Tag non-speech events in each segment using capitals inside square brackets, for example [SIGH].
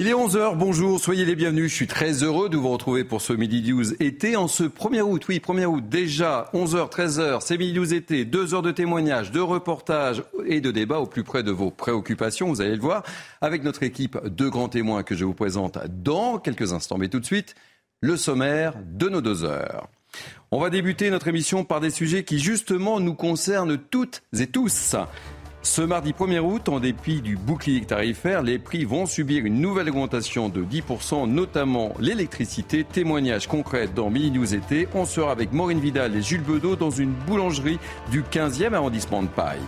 Il est 11h, bonjour, soyez les bienvenus. Je suis très heureux de vous retrouver pour ce Midi News été en ce 1er août. Oui, 1er août, déjà 11h, 13h, c'est Midi News été. Deux heures de témoignages, de reportages et de débats au plus près de vos préoccupations, vous allez le voir, avec notre équipe de grands témoins que je vous présente dans quelques instants. Mais tout de suite, le sommaire de nos deux heures. On va débuter notre émission par des sujets qui justement nous concernent toutes et tous. Ce mardi 1er août, en dépit du bouclier tarifaire, les prix vont subir une nouvelle augmentation de 10%, notamment l'électricité. Témoignage concret dans Mini News été. On sera avec Maureen Vidal et Jules Bedeau dans une boulangerie du 15e arrondissement de Paille.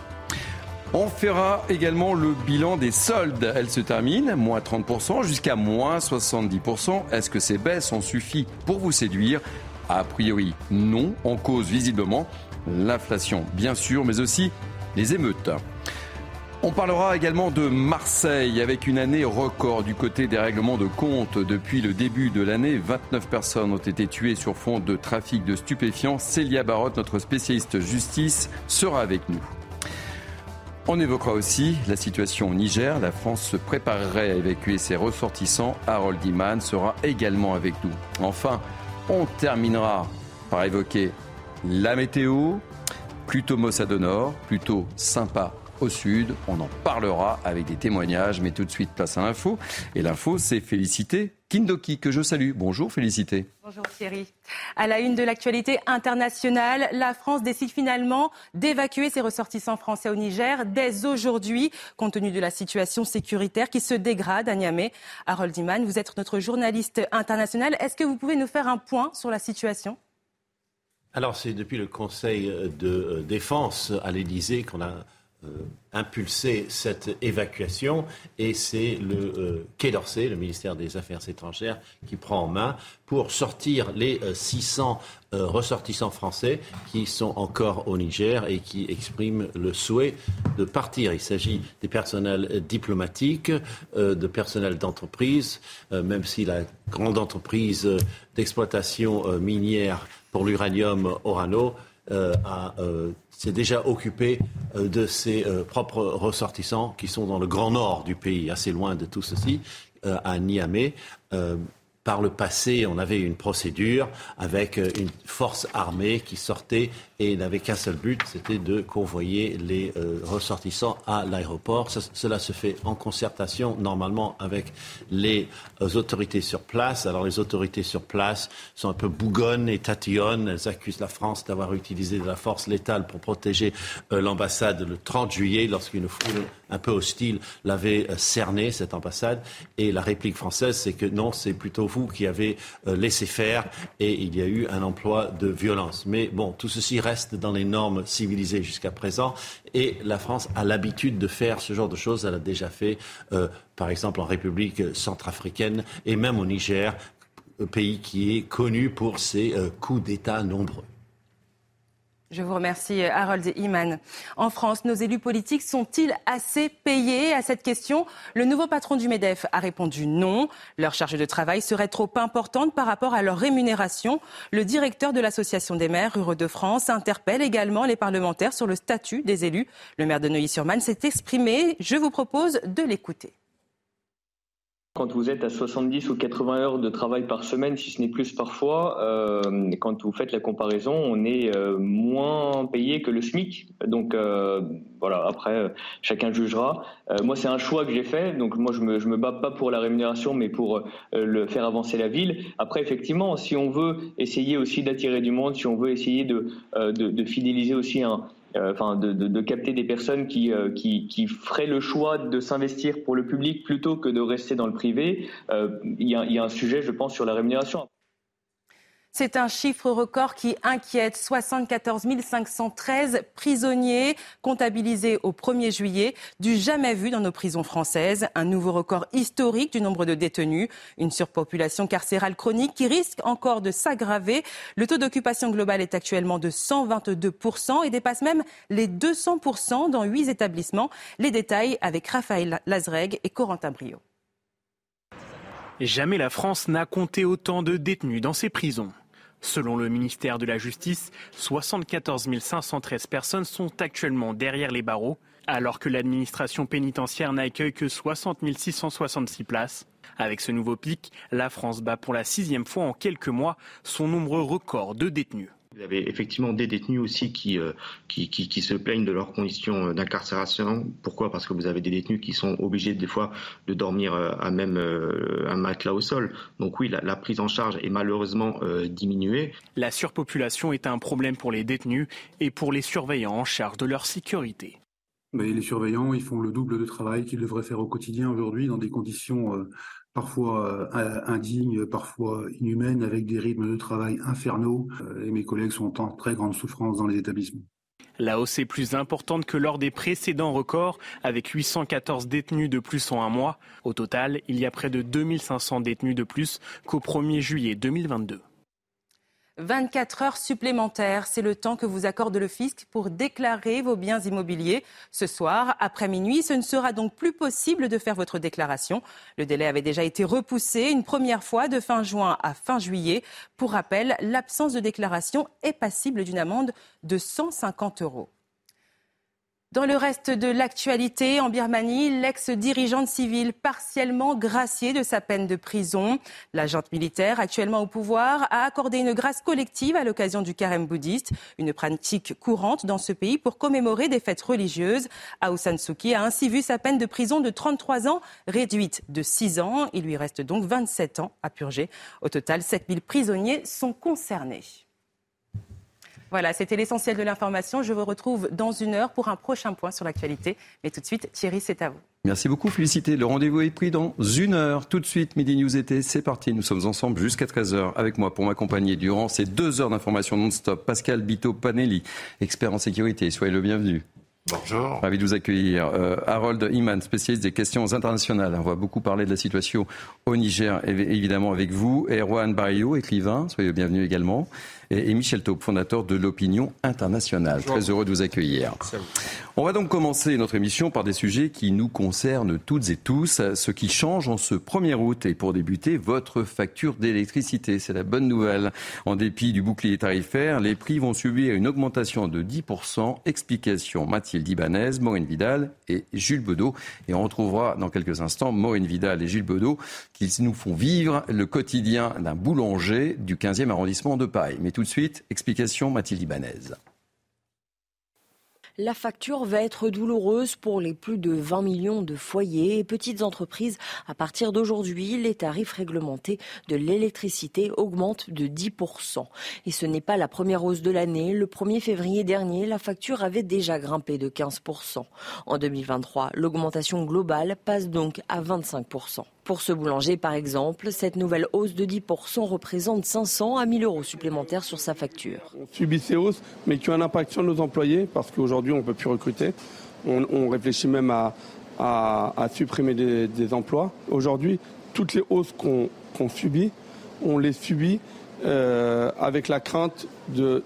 On fera également le bilan des soldes. Elle se termine, moins 30% jusqu'à moins 70%. Est-ce que ces baisses ont suffi pour vous séduire? A priori, non. En cause visiblement l'inflation, bien sûr, mais aussi les émeutes. On parlera également de Marseille avec une année record du côté des règlements de compte. Depuis le début de l'année, 29 personnes ont été tuées sur fond de trafic de stupéfiants. Célia Barotte, notre spécialiste justice, sera avec nous. On évoquera aussi la situation au Niger. La France se préparerait à évacuer ses ressortissants. Harold Iman sera également avec nous. Enfin, on terminera par évoquer la météo, plutôt Mossad au nord, plutôt sympa au sud. On en parlera avec des témoignages, mais tout de suite, place à l'info. Et l'info, c'est Félicité Kindoki, que je salue. Bonjour Félicité. Bonjour Thierry. À la une de l'actualité internationale, la France décide finalement d'évacuer ses ressortissants français au Niger dès aujourd'hui, compte tenu de la situation sécuritaire qui se dégrade à Niamey. Harold Iman, vous êtes notre journaliste international. Est-ce que vous pouvez nous faire un point sur la situation? Alors c'est depuis le Conseil de euh, défense à l'Élysée qu'on a euh, impulser cette évacuation et c'est le euh, Quai d'Orsay, le ministère des Affaires étrangères, qui prend en main pour sortir les 600 euh, ressortissants français qui sont encore au Niger et qui expriment le souhait de partir. Il s'agit des personnels diplomatiques, de personnels d'entreprise, même si la grande entreprise d'exploitation minière pour l'uranium Orano a s'est déjà occupé euh, de ses euh, propres ressortissants qui sont dans le grand nord du pays, assez loin de tout ceci, euh, à Niamey par le passé, on avait une procédure avec euh, une force armée qui sortait et n'avait qu'un seul but, c'était de convoyer les euh, ressortissants à l'aéroport. cela se fait en concertation normalement avec les euh, autorités sur place. Alors les autorités sur place sont un peu bougonnes et tatillonnes. Elles accusent la France d'avoir utilisé de la force létale pour protéger l'ambassade le 30 juillet lorsqu'une foule un peu hostile l'avait cerné, cette ambassade. Et la réplique française, c'est que non, c'est plutôt vous qui avez euh, laissé faire et il y a eu un emploi de violence. Mais bon, tout ceci reste dans les normes civilisées jusqu'à présent et la France a l'habitude de faire ce genre de choses. Elle a déjà fait, euh, par exemple, en République centrafricaine et même au Niger, pays qui est connu pour ses euh, coups d'État nombreux. Je vous remercie, Harold Iman. En France, nos élus politiques sont-ils assez payés À cette question, le nouveau patron du MEDEF a répondu non. Leur charge de travail serait trop importante par rapport à leur rémunération. Le directeur de l'Association des maires ruraux de France interpelle également les parlementaires sur le statut des élus. Le maire de Neuilly-sur-Marne s'est exprimé. Je vous propose de l'écouter. Quand vous êtes à 70 ou 80 heures de travail par semaine, si ce n'est plus parfois, euh, quand vous faites la comparaison, on est euh, moins payé que le SMIC. Donc euh, voilà, après, chacun jugera. moi, c'est un choix que j'ai fait. Donc moi, je me, je me bats pas pour la rémunération, mais pour le faire avancer la ville. Après, effectivement, si on veut essayer aussi d'attirer du monde, si on veut essayer de, de, de fidéliser aussi un, euh, enfin de, de, de, capter des personnes qui, euh, qui, qui, feraient le choix de s'investir pour le public plutôt que de rester dans le privé. Euh, il y, y, a un sujet, je pense, sur la rémunération. C'est un chiffre record qui inquiète. 74 513 prisonniers comptabilisés au 1er juillet, du jamais vu dans nos prisons françaises. Un nouveau record historique du nombre de détenus. Une surpopulation carcérale chronique qui risque encore de s'aggraver. Le taux d'occupation global est actuellement de 122% et dépasse même les 200% dans huit établissements. Les détails avec Raphaël Lazreg et Corentin Brio. Jamais la France n'a compté autant de détenus dans ses prisons. Selon le ministère de la Justice, 74 513 personnes sont actuellement derrière les barreaux. Alors que l'administration pénitentiaire n'accueille que 60 666 places, avec ce nouveau pic, la France bat pour la sixième fois en quelques mois son nombre record de détenus. Vous avez effectivement des détenus aussi qui, euh, qui, qui, se plaignent de leurs conditions euh, d'incarcération. Pourquoi? Parce que vous avez des détenus qui sont obligés des fois de dormir euh, à même un matelas au sol. Donc oui, la, la prise en charge est malheureusement diminuée. La surpopulation est un problème pour les détenus et pour les surveillants en charge de leur sécurité. Mais les surveillants, ils font le double de travail qu'ils devraient faire au quotidien aujourd'hui dans des conditions parfois euh, indignes, parfois inhumaines, avec des rythmes de travail infernaux. Euh, et mes collègues sont en très grande souffrance dans les établissements. La hausse est plus importante que lors des précédents records, avec 814 détenus de plus en un mois. Au total, il y a près de 2500 détenus de plus qu'au 1er juillet 2022. 24 heures supplémentaires, c'est le temps que vous accorde le fisc pour déclarer vos biens immobiliers. Ce soir, après minuit, ce ne sera donc plus possible de faire votre déclaration. Le délai avait déjà été repoussé une première fois de fin juin à fin juillet. Pour rappel, l'absence de déclaration est passible d'une amende de 150 euros. Dans le reste de l'actualité, en Birmanie, l'ex-dirigeante civile partiellement graciée de sa peine de prison. L'agente militaire, actuellement au pouvoir, a accordé une grâce collective à l'occasion du carême bouddhiste, une pratique courante dans ce pays pour commémorer des fêtes religieuses. Aung San Suu Kyi a ainsi vu sa peine de prison de 33 ans réduite de 6 ans. Il lui reste donc 27 ans à purger. Au total, 7000 prisonniers sont concernés. Voilà, c'était l'essentiel de l'information. Je vous retrouve dans une heure pour un prochain point sur l'actualité. Mais tout de suite, Thierry, c'est à vous. Merci beaucoup, Félicité. Le rendez-vous est pris dans une heure. Tout de suite, Midi News été, c'est parti. Nous sommes ensemble jusqu'à 13h avec moi pour m'accompagner durant ces deux heures d'information non-stop. Pascal Bito Panelli, expert en sécurité. Soyez le bienvenu. Bonjour. Ravi de vous accueillir. Euh, Harold Iman, spécialiste des questions internationales. On va beaucoup parler de la situation au Niger, évidemment, avec vous. Erwan Barrio, écrivain. Soyez le bienvenu également et, Michel Taupe, fondateur de l'Opinion internationale. Très heureux de vous accueillir. On va donc commencer notre émission par des sujets qui nous concernent toutes et tous. Ce qui change en ce 1er août et pour débuter, votre facture d'électricité. C'est la bonne nouvelle. En dépit du bouclier tarifaire, les prix vont subir une augmentation de 10%. Explication Mathilde Ibanez, Maureen Vidal et Jules Bedeau. Et on retrouvera dans quelques instants Maureen Vidal et Jules Bedeau qui nous font vivre le quotidien d'un boulanger du 15e arrondissement de Paris. Mais tout de suite, explication Mathilde Ibanez. La facture va être douloureuse pour les plus de 20 millions de foyers et petites entreprises. À partir d'aujourd'hui, les tarifs réglementés de l'électricité augmentent de 10%. Et ce n'est pas la première hausse de l'année. Le 1er février dernier, la facture avait déjà grimpé de 15%. En 2023, l'augmentation globale passe donc à 25%. Pour ce boulanger, par exemple, cette nouvelle hausse de 10% représente 500 à 1000 euros supplémentaires sur sa facture. On subit ces hausses, mais qui ont un impact sur nos employés, parce qu'aujourd'hui, on ne peut plus recruter. On, réfléchit même à, supprimer des, emplois. Aujourd'hui, toutes les hausses qu'on subit, on les subit euh, avec la crainte de,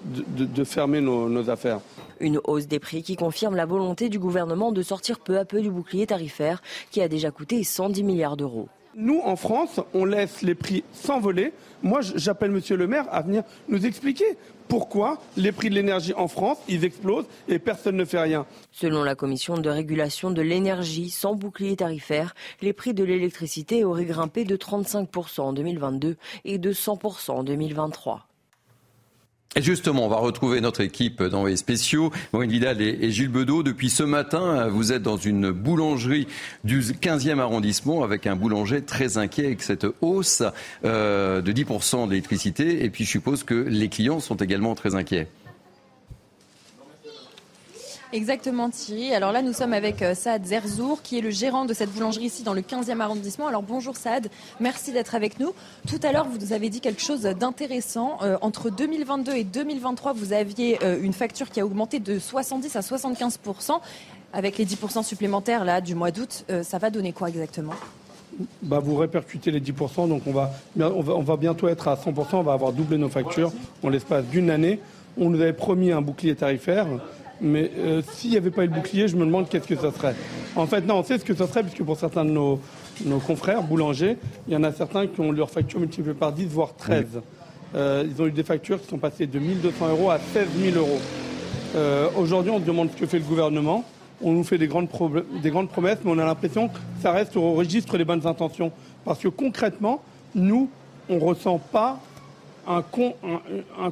fermer nos affaires. Une hausse des prix qui confirme la volonté du gouvernement de sortir peu à peu du bouclier tarifaire qui a déjà coûté 110 milliards d'euros. Nous, en France, on laisse les prix s'envoler. Moi, j'appelle Monsieur le maire à venir nous expliquer pourquoi les prix de l'énergie en France, ils explosent et personne ne fait rien. Selon la commission de régulation de l'énergie, sans bouclier tarifaire, les prix de l'électricité auraient grimpé de 35% en 2022 et de 100% en 2023. Et justement, on va retrouver notre équipe d'envoyés spéciaux, Maureen Vidal et, Gilles Bedeau. Depuis ce matin, vous êtes dans une boulangerie du 15e arrondissement avec un boulanger très inquiet avec cette hausse euh, de 10% d'électricité. Et puis je suppose que les clients sont également très inquiets. Exactement Thierry. Alors là nous sommes avec euh, Saad Zerzour qui est le gérant de cette boulangerie ici dans le 15e arrondissement. Alors bonjour Saad, merci d'être avec nous. Tout à l'heure vous nous avez dit quelque chose d'intéressant. Euh, entre 2022 et 2023 vous aviez euh, une facture qui a augmenté de 70 à 75% avec les 10% supplémentaires là du mois d'août. ça va donner quoi exactement? Bah, vous répercutez les 10%, donc on va, on, va, on va bientôt être à 100%, on va avoir doublé nos factures en l'espace d'une année. On nous avait promis un bouclier tarifaire. Mais euh, s'il n'y avait pas eu le bouclier, je me demande qu'est-ce que ça serait. En fait, non, on sait ce que ça serait, puisque pour certains de nos, confrères boulangers, il y en a certains qui ont leur facture multipliée par 10, voire 13. Euh, ils ont eu des factures qui sont passées de 1200 euros à 16 000 euros. Euh, aujourd'hui, on se demande ce que fait le gouvernement. on nous fait des grandes, des grandes promesses, mais on a l'impression que ça reste au registre des bonnes intentions. Parce que concrètement, nous, on ne ressent pas un, un, un,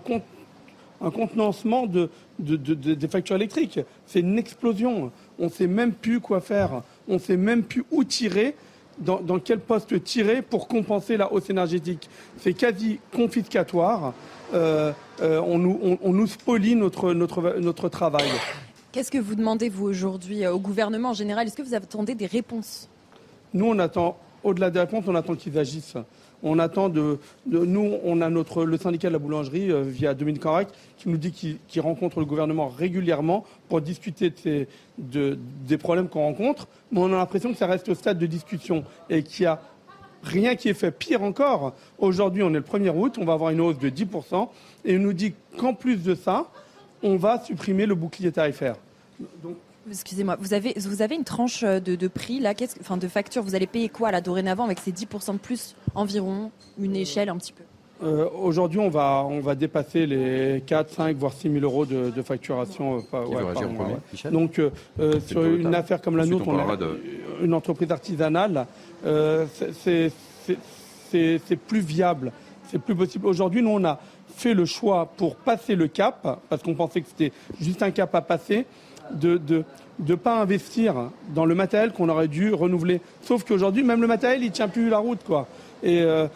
contenancement de, des factures électriques. C'est une explosion. On ne sait même plus quoi faire. On ne sait même plus où tirer. Dans, quel poste tirer pour compenser la hausse énergétique. C'est quasi confiscatoire. Euh, euh, on, nous, on, nous spolie notre, notre, notre travail. Qu'est-ce que vous demandez, vous, aujourd'hui, euh, au gouvernement en général? Est-ce que vous attendez des réponses? Nous, on attend, au-delà des réponses, on attend qu'ils agissent. On attend de, Nous, on a notre, le syndicat de la boulangerie, euh, via Dominique Carac, qui nous dit qu'il rencontre le gouvernement régulièrement pour discuter de des problèmes qu'on rencontre. Mais on a l'impression que ça reste au stade de discussion et qu'il n'y a rien qui est fait. Pire encore, aujourd'hui, on est le 1er août, on va avoir une hausse de 10%, et on nous dit qu'en plus de ça, on va supprimer le bouclier tarifaire. Excusez-moi, vous avez, vous avez une tranche euh, de, prix, là, enfin, de facture. Vous allez payer quoi, là, dorénavant, avec ces 10% de plus environ Une échelle un petit peu? Euh, Aujourd'hui, on va, on va dépasser les 4, 5, voire 6 000 euros de, facturation. Euh, Donc, sur une affaire comme la nôtre, on a une entreprise artisanale, c'est plus viable, c'est plus possible. Aujourd'hui, nous, on a fait le choix pour passer le cap, parce qu'on pensait que c'était juste un cap à passer, de ne de, pas investir dans le matériel qu'on aurait dû renouveler. Sauf qu'aujourd'hui, même le matériel, il tient plus la route, quoi. Et euh,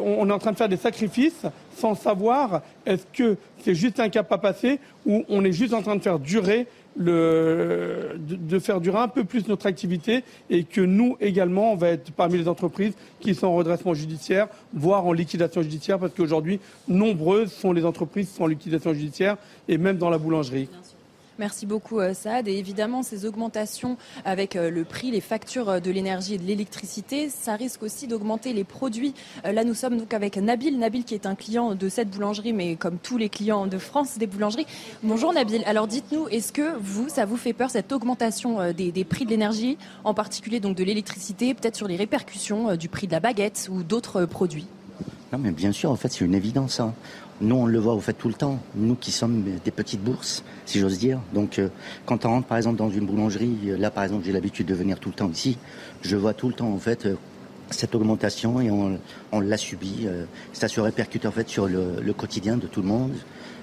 on est en train de faire des sacrifices sans savoir est-ce que c'est juste un cap à passer ou on est juste en train de faire durer le, de, faire durer un peu plus notre activité et que nous également, on va être parmi les entreprises qui sont en redressement judiciaire, voire en liquidation judiciaire, parce qu'aujourd'hui, nombreuses sont les entreprises qui sont en liquidation judiciaire et même dans la boulangerie. Merci beaucoup euh, Saad. Et évidemment, ces augmentations avec euh, le prix, les factures euh, de l'énergie et de l'électricité, ça risque aussi d'augmenter les produits. Là, nous sommes donc avec Nabil. Nabil qui est un client de cette boulangerie, mais comme tous les clients de France des boulangeries. Bonjour Nabil. Alors dites-nous, est-ce que vous, ça vous fait peur cette augmentation des, prix de l'énergie, en particulier donc de l'électricité, peut-être sur les répercussions du prix de la baguette ou d'autres produits? Non, mais bien sûr, en fait, c'est une évidence. Hein. Nous, on le voit au fait tout le temps. Nous qui sommes des petites bourses, si j'ose dire. Donc, euh, quand on rentre par exemple dans une boulangerie, euh, là par exemple, j'ai l'habitude de venir tout le temps ici. Je vois tout le temps en fait euh, cette augmentation et on, on l'a subi. ça se répercute en fait sur le, quotidien de tout le monde,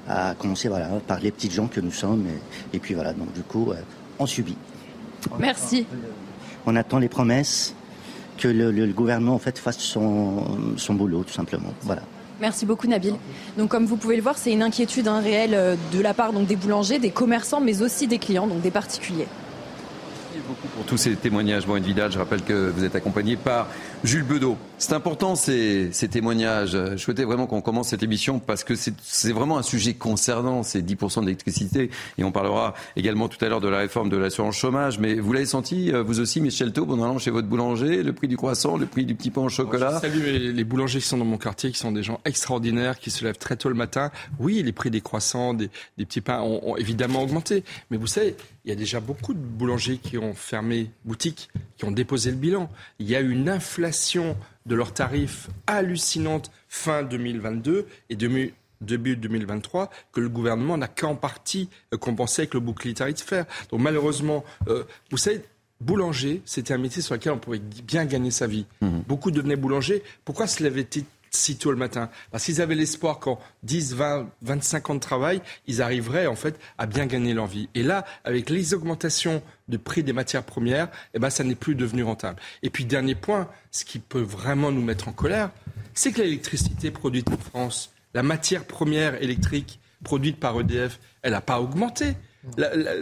à commencer voilà par les petites gens que nous sommes. Et, puis voilà, donc du coup, on subit. Merci. On attend les promesses que le, le, gouvernement en fait fasse son, son boulot tout simplement. Voilà. Merci beaucoup Nabil. Donc comme vous pouvez le voir, c'est une inquiétude hein, réelle euh, de la part donc, des boulangers, des commerçants, mais aussi des clients, donc des particuliers beaucoup pour tous ces témoignages. Mohamed Vidal, je rappelle que vous êtes accompagné par Jules Bedeau. C'est important ces, ces, témoignages. Je souhaitais vraiment qu'on commence cette émission parce que c'est vraiment un sujet concernant ces 10% d'électricité. Et on parlera également tout à l'heure de la réforme de l'assurance chômage. Mais vous l'avez senti, euh, vous aussi, Michel Taube, en allant chez votre boulanger, le prix du croissant, le prix du petit pain au chocolat? Salut les, les boulangers qui sont dans mon quartier, qui sont des gens extraordinaires, qui se lèvent très tôt le matin. Oui, les prix des croissants, des, des petits pains ont, ont évidemment augmenté. Mais vous savez, il y a déjà beaucoup de boulangers qui ont fermé boutique, qui ont déposé le bilan. Il y a une inflation de leurs tarifs hallucinante fin 2022 et début 2023 que le gouvernement n'a qu'en partie euh, compensé avec le bouclier tarifaire. Donc malheureusement, euh, vous savez, boulanger, c'était un métier sur lequel on pouvait bien gagner sa vie. Mmh. Beaucoup devenaient boulangers. Pourquoi cela avait été si tôt le matin. Parce qu'ils avaient l'espoir qu'en 10, 20, 25 ans de travail, ils arriveraient en fait à bien gagner leur vie. Et là, avec les augmentations de prix des matières premières, eh ben, ça n'est plus devenu rentable. Et puis, dernier point, ce qui peut vraiment nous mettre en colère, c'est que l'électricité produite en France, la matière première électrique produite par EDF, elle n'a pas augmenté.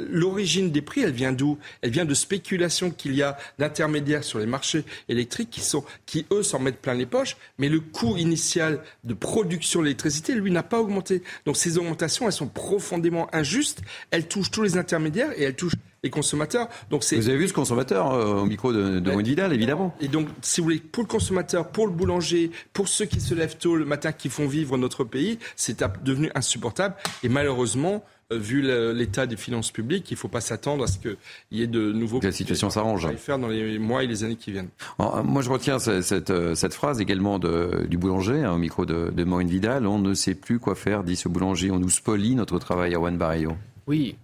L'origine des prix, elle vient d'où? Elle vient de spéculations qu'il y a d'intermédiaires sur les marchés électriques qui, sont, qui eux, s'en mettent plein les poches, mais le coût initial de production de l'électricité, lui, n'a pas augmenté. Donc ces augmentations, elles sont profondément injustes, elles touchent tous les intermédiaires et elles touchent les consommateurs. Donc Vous avez vu ce consommateur euh, au micro de, de Vidal, évidemment. Et donc, si vous voulez, pour le consommateur, pour le boulanger, pour ceux qui se lèvent tôt le matin, qui font vivre notre pays, c'est devenu insupportable. Et malheureusement, vu l'état des finances publiques, il ne faut pas s'attendre à ce qu'il y ait de nouveaux. Que la situation s'arrange. faire dans les mois et les années qui viennent. Euh, moi, je retiens cette, euh, cette, phrase également de, du boulanger, hein, au micro de, de Maureen Vidal. On ne sait plus quoi faire, dit ce boulanger. On nous spolie notre travail à Juan Barrio. Oui,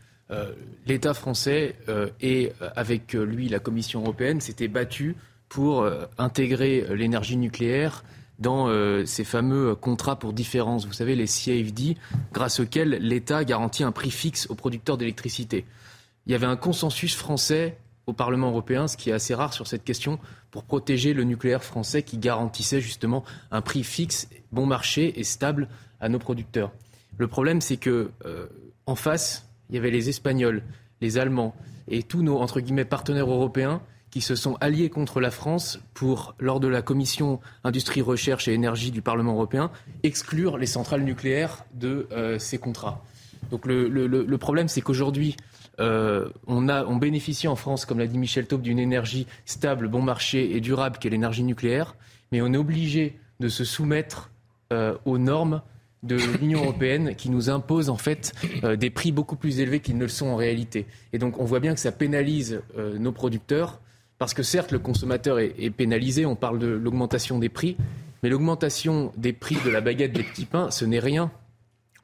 l'État français et avec lui la Commission européenne s'étaient battus pour intégrer l'énergie nucléaire dans ces fameux contrats pour différence, vous savez, les CFD, grâce auxquels l'État garantit un prix fixe aux producteurs d'électricité. Il y avait un consensus français au Parlement européen, ce qui est assez rare sur cette question, pour protéger le nucléaire français qui garantissait justement un prix fixe, bon marché et stable à nos producteurs. Le problème, c'est que euh, en face, il y avait les Espagnols, les Allemands et tous nos partenaires européens qui se sont alliés contre la France pour, lors de la commission industrie, recherche et énergie du Parlement européen, exclure les centrales nucléaires de euh, ces contrats. Donc le, le problème, c'est qu'aujourd'hui, euh, on, a, on bénéficie en France, comme l'a dit Michel Taube, d'une énergie stable, bon marché et durable qu'est l'énergie nucléaire, mais on est obligé de se soumettre euh, aux normes de l'Union [COUGHS] européenne qui nous impose en fait euh, des prix beaucoup plus élevés qu'ils ne le sont en réalité. Et donc on voit bien que ça pénalise nos producteurs parce que certes le consommateur est, pénalisé, on parle de l'augmentation des prix, mais l'augmentation des prix de la baguette des petits pains, ce n'est rien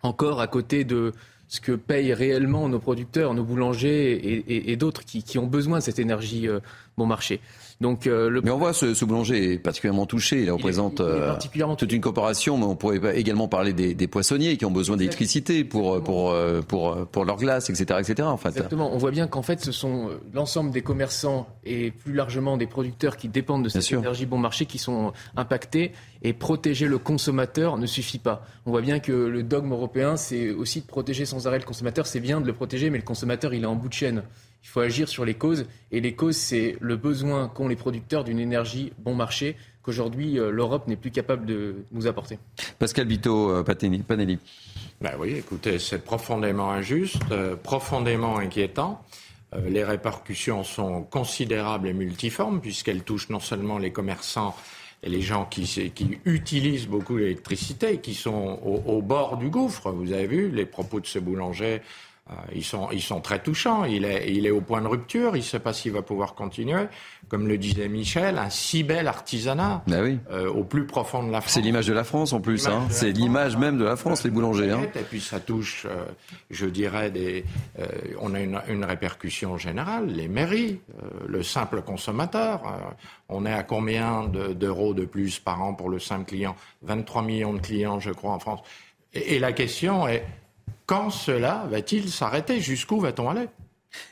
encore à côté de, ce que payent réellement nos producteurs, nos boulangers et, d'autres qui, ont besoin de cette énergie euh, bon marché. Donc, euh, Mais on voit ce, ce, boulanger est particulièrement touché. Il représente euh, toute une corporation, mais on pourrait également parler des, poissonniers qui ont besoin d'électricité pour, pour, pour, pour leur glace, etc. etc. En fait. Exactement. On voit bien qu'en fait, ce sont l'ensemble des commerçants et plus largement des producteurs qui dépendent de cette énergie bon marché qui sont impactés. Et protéger le consommateur ne suffit pas. On voit bien que le dogme européen, c'est aussi de protéger sans arrêt le consommateur. C'est bien de le protéger, mais le consommateur, il est en bout de chaîne. Il faut agir sur les causes. Et les causes, c'est le besoin qu'ont les producteurs d'une énergie bon marché qu'aujourd'hui euh, l'Europe n'est plus capable de nous apporter. Pascal Vito, euh, Panelli. Ben oui, écoutez, c'est profondément injuste, euh, profondément inquiétant. les répercussions sont considérables et multiformes puisqu'elles touchent non seulement les commerçants et les gens qui, qui utilisent beaucoup l'électricité, qui sont au, au, bord du gouffre. Vous avez vu les propos de ce boulanger euh, ils, sont, ils sont très touchants. Il est, il est au point de rupture. Il ne sait pas s'il va pouvoir continuer. Comme le disait Michel, un si bel artisanat bah oui. euh, au plus profond de la France. C'est l'image de la France en plus. Hein. C'est l'image même de la France, les boulangers. Hein. Et puis ça touche, euh, je dirais, des, euh, on a une, une, répercussion générale. Les mairies, euh, le simple consommateur. on est à combien d'euros de, plus par an pour le simple client? 23 millions de clients, je crois, en France. et, et la question est quand cela va-t-il s'arrêter? Jusqu'où va-t-on aller?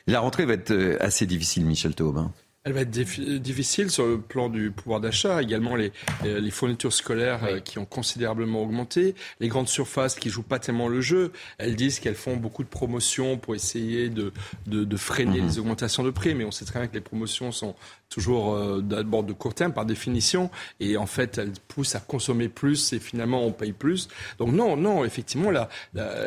La rentrée va être euh, assez difficile, Michel Taubin. Elle va être difficile sur le plan du pouvoir d'achat, également les, les, fournitures scolaires euh, qui ont considérablement augmenté, les grandes surfaces qui jouent pas tellement le jeu. Elles disent qu'elles font beaucoup de promotions pour essayer de, de, de freiner mhm. les augmentations de prix, mais on sait très bien que les promotions sont toujours euh, d'abord de court terme par définition, et en fait elles poussent à consommer plus et finalement on paye plus. Donc non, non, effectivement, là,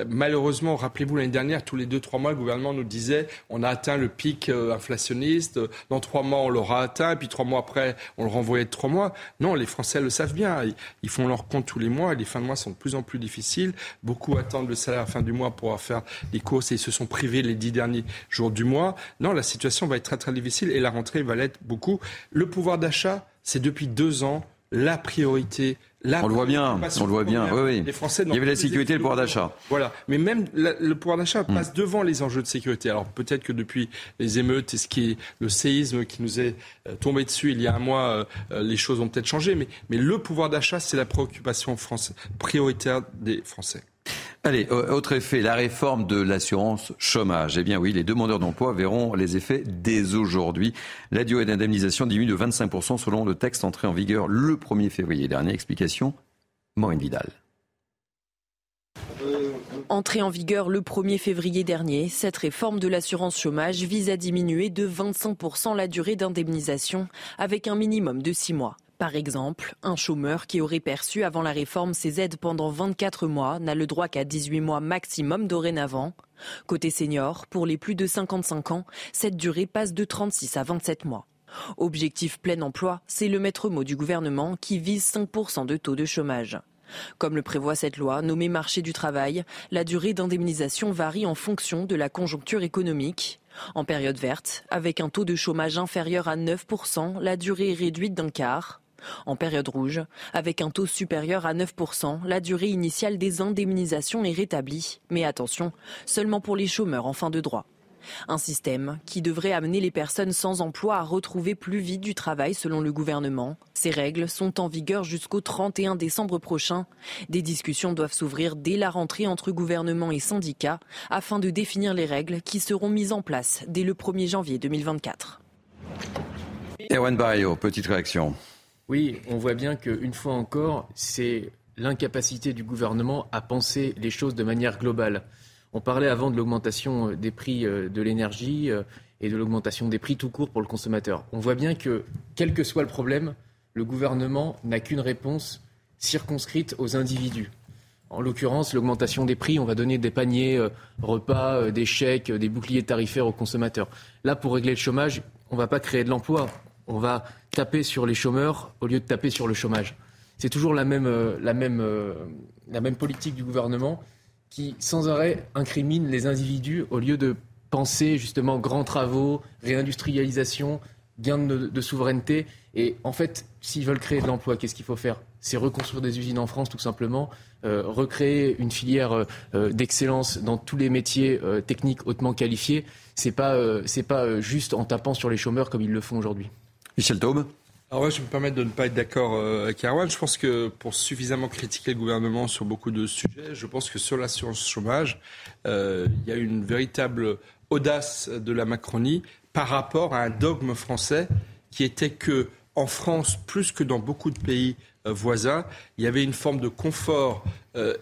malheureusement, rappelez-vous l'année dernière, tous les deux trois mois, le gouvernement nous disait on a atteint le pic euh, inflationniste, dans trois mois on l'aura atteint, puis trois mois après, on le renvoyait de trois mois. Non, les Français le savent bien. Ils, font leur compte tous les mois et les fins de mois sont de plus en plus difficiles. Beaucoup attendent le salaire à la fin du mois pour faire les courses et ils se sont privés les dix derniers jours du mois. Non, la situation va être très très difficile et la rentrée va l'être beaucoup. Le pouvoir d'achat, c'est depuis deux ans la priorité on le voit bien, on le voit bien. Oui, oui. Les Français Il y avait la sécurité et le pouvoir d'achat. Voilà, mais même le pouvoir d'achat hmm. passe devant les enjeux de sécurité. Alors peut-être que depuis les émeutes et ce qui est le séisme qui nous est euh, tombé dessus il y a un mois, euh, euh, les choses ont peut-être changé. Mais, mais le pouvoir d'achat, c'est la préoccupation prioritaire des Français. Allez, autre effet, la réforme de l'assurance chômage. Eh bien oui, les demandeurs d'emploi verront les effets dès aujourd'hui. La durée d'indemnisation diminue de 25% selon le texte entré en vigueur le 1er février dernier. Explication, Maureen Vidal. Entrée en vigueur le 1er février dernier, cette réforme de l'assurance chômage vise à diminuer de 25% la durée d'indemnisation avec un minimum de 6 mois. Par exemple, un chômeur qui aurait perçu avant la réforme ses aides pendant 24 mois n'a le droit qu'à 18 mois maximum dorénavant. Côté senior, pour les plus de 55 ans, cette durée passe de 36 à 27 mois. Objectif plein emploi, c'est le maître mot du gouvernement qui vise 5% de taux de chômage. Comme le prévoit cette loi nommée marché du travail, la durée d'indemnisation varie en fonction de la conjoncture économique. En période verte, avec un taux de chômage inférieur à 9%, la durée est réduite d'un quart. En période rouge, avec un taux supérieur à 9%, la durée initiale des indemnisations est rétablie. Mais attention, seulement pour les chômeurs en fin de droit. Un système qui devrait amener les personnes sans emploi à retrouver plus vite du travail selon le gouvernement. Ces règles sont en vigueur jusqu'au 31 décembre prochain. Des discussions doivent s'ouvrir dès la rentrée entre gouvernement et syndicats afin de définir les règles qui seront mises en place dès le 1er janvier 2024. Erwan Barrio, petite réaction. Oui, on voit bien qu'une fois encore, c'est l'incapacité du gouvernement à penser les choses de manière globale. On parlait avant de l'augmentation euh, des prix euh, de l'énergie euh, et de l'augmentation des prix tout court pour le consommateur. On voit bien que, quel que soit le problème, le gouvernement n'a qu'une réponse circonscrite aux individus. En l'occurrence, l'augmentation des prix, on va donner des paniers repas, des chèques, des boucliers tarifaires aux consommateurs. Là, pour régler le chômage, on ne va pas créer de l'emploi. On va taper sur les chômeurs au lieu de taper sur le chômage. C'est toujours la même, la, même, politique du gouvernement qui, sans arrêt, incrimine les individus au lieu de penser justement grands travaux, réindustrialisation, gain de, souveraineté. Et en fait, s'ils veulent créer de l'emploi, qu'est-ce qu'il faut faire? C'est reconstruire des usines en France, tout simplement, euh, recréer une filière euh, euh, d'excellence dans tous les métiers techniques hautement qualifiés. C'est pas juste en tapant sur les chômeurs comme ils le font aujourd'hui. Michel Taube alors je me permets de ne pas être d'accord euh, avec Erwan. Je pense que pour suffisamment critiquer le gouvernement sur beaucoup de sujets, je pense que sur l'assurance chômage, euh, il y a une véritable audace de la Macronie par rapport à un dogme français qui était que en France, plus que dans beaucoup de pays euh, voisins, il y avait une forme de confort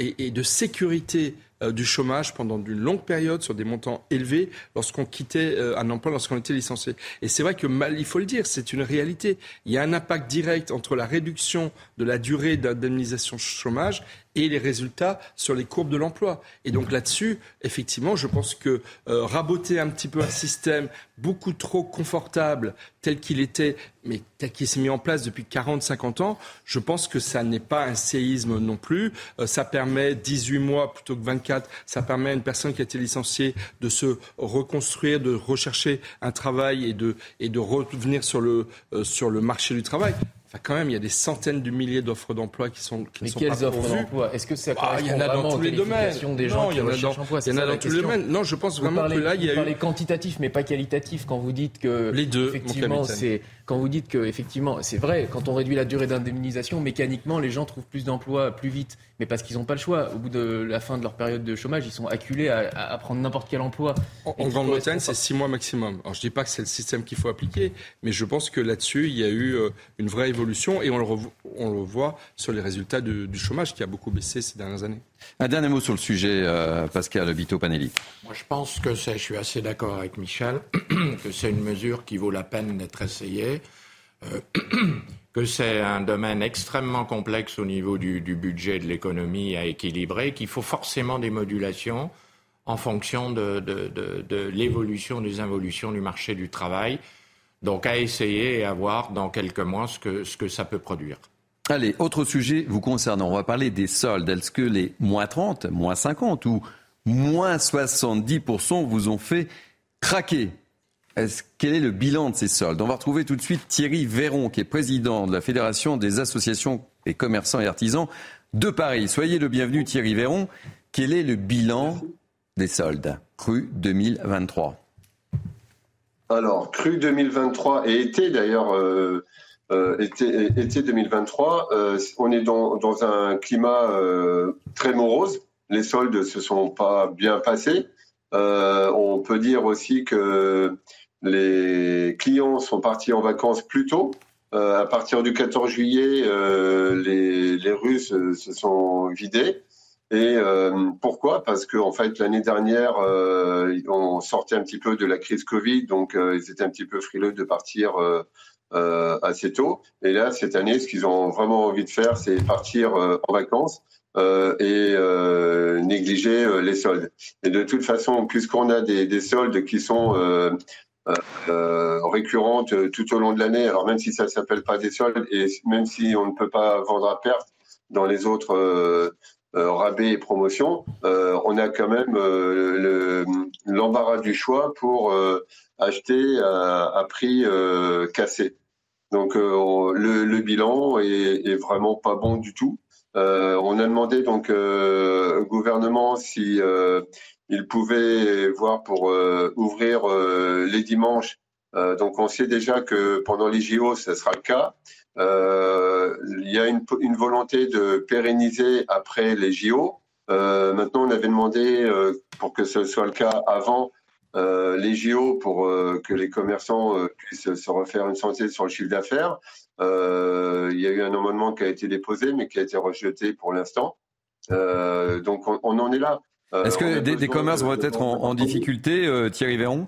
et, de sécurité du chômage pendant une longue période sur des montants élevés lorsqu'on quittait euh, un emploi, lorsqu'on était licencié. Et c'est vrai que, mal, il faut le dire, c'est une réalité. Il y a un impact direct entre la réduction de la durée d'indemnisation chômage et les résultats sur les courbes de l'emploi. Et donc là-dessus, effectivement, je pense que euh, raboter un petit peu un système beaucoup trop confortable tel qu'il était, mais tel qu'il s'est mis en place depuis 40-50 ans, je pense que ça n'est pas un séisme non plus. ça permet 18 mois plutôt que 24 ça permet à une personne qui a été licenciée de se reconstruire, de rechercher un travail et de, et de revenir sur le, euh, sur le marché du travail. Enfin, quand même, il y a des centaines de milliers d'offres d'emploi qui sont qui Mais sont quelles pas offres d'emploi? Est-ce que ça ah, Il y en a dans tous les domaines. Des gens non, il y en a dans, y en a dans tous les domaines. Non, je pense vraiment que là, il y a vous parlez quantitatif, mais pas qualitatif quand vous dites que les deux. Effectivement, c'est quand vous dites que effectivement, c'est vrai. Quand on réduit la durée d'indemnisation, mécaniquement, les gens trouvent plus d'emplois plus vite, mais parce qu'ils n'ont pas le choix. Au bout de la fin de leur période de chômage, ils sont acculés à, à prendre n'importe quel emploi. En, Grande-Bretagne, c'est six mois maximum. Alors, je dis pas que c'est le système qu'il faut appliquer, mais je pense que là-dessus, il y a eu euh, une vraie évolution et on le on le voit sur les résultats du, chômage qui a beaucoup baissé ces dernières années. Un dernier mot sur le sujet, euh, Pascal Vito Panelli. Je pense que je suis assez d'accord avec Michel, [COUGHS] que c'est une mesure qui vaut la peine d'être essayée, euh, [COUGHS] que c'est un domaine extrêmement complexe au niveau du, budget de l'économie à équilibrer, qu'il faut forcément des modulations en fonction de, de l'évolution des involutions du marché du travail. Donc à essayer et à voir dans quelques mois ce que, ce que ça peut produire. Allez, autre sujet vous concernant. On va parler des soldes. Est-ce que les moins 30, moins 50 ou moins 70% vous ont fait craquer? Quel est le bilan de ces soldes? On va retrouver tout de suite Thierry Véron, qui est président de la Fédération des associations et commerçants et artisans de Paris. Soyez le bienvenu Thierry Véron. Quel est le bilan des soldes? Cru 2023 alors, cru 2023 et été d'ailleurs, euh, euh, été, 2023, euh, on est dans, un climat très morose. Les soldes se sont pas bien passés. on peut dire aussi que les clients sont partis en vacances plus tôt. à partir du 14 juillet, les, les rues se, sont vidées. Et euh, pourquoi? Parce que en fait l'année dernière, euh, on sortait un petit peu de la crise Covid, donc euh, ils étaient un petit peu frileux de partir euh, assez tôt. Et là, cette année, ce qu'ils ont vraiment envie de faire, c'est partir en vacances et négliger les soldes. Et de toute façon, puisqu'on a des, des, soldes qui sont récurrentes tout au long de l'année, alors même si ça s'appelle pas des soldes et même si on ne peut pas vendre à perte dans les autres euh, rabais et promotion, euh, on a quand même euh, l'embarras du choix pour acheter à, prix cassé. Donc le, bilan est, vraiment pas bon du tout. on a demandé donc au gouvernement si il pouvait voir pour ouvrir les dimanches. donc on sait déjà que pendant les JO, ce sera le cas. Il y a une, une, volonté de pérenniser après les JO. maintenant, on avait demandé pour que ce soit le cas avant euh, les JO pour euh, que les commerçants euh, puissent se refaire une santé sur le chiffre d'affaires. il y a eu un amendement qui a été déposé, mais qui a été rejeté pour l'instant. donc on, en est là. Est-ce que des, commerces vont être en, en difficulté, Thierry Véron?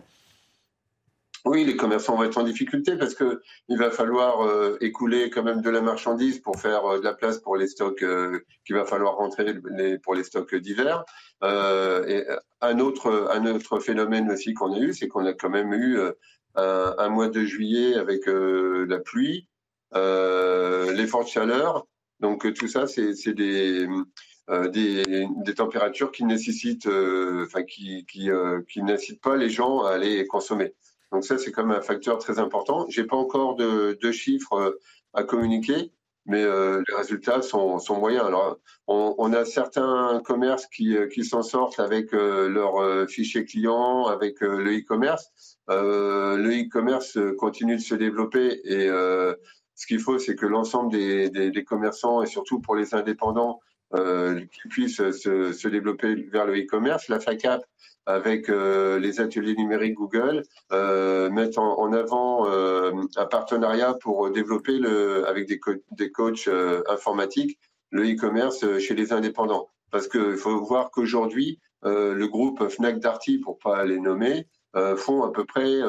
Oui, les commerçants vont être en difficulté parce que il va falloir euh, écouler quand même de la marchandise pour faire euh, de la place pour les stocks euh, qu'il va falloir rentrer pour les stocks d'hiver. et un autre un autre phénomène aussi qu'on a eu, c'est qu'on a quand même eu un, mois de juillet avec la pluie, les fortes chaleurs. Donc tout ça, c'est des des, des, températures qui nécessitent, enfin qui qui, qui n'incitent pas les gens à aller consommer. Donc ça, c'est quand même un facteur très important. J'ai pas encore de, de, chiffres euh, à communiquer, mais euh, les résultats sont, sont, moyens. Alors, on, on, a certains commerces qui, euh, qui s'en sortent avec euh, leur fichier client, avec le e-commerce. le e-commerce continue de se développer et ce qu'il faut, c'est que l'ensemble des, des, des, commerçants et surtout pour les indépendants qui puissent se, se développer vers le e-commerce. La FACAP avec euh, les ateliers numériques Google, euh, mettre en, avant euh, un partenariat pour développer le, avec des, des coachs informatiques le e-commerce chez les indépendants. Parce qu'il faut voir qu'aujourd'hui, le groupe Fnac Darty, pour pas les nommer, font à peu près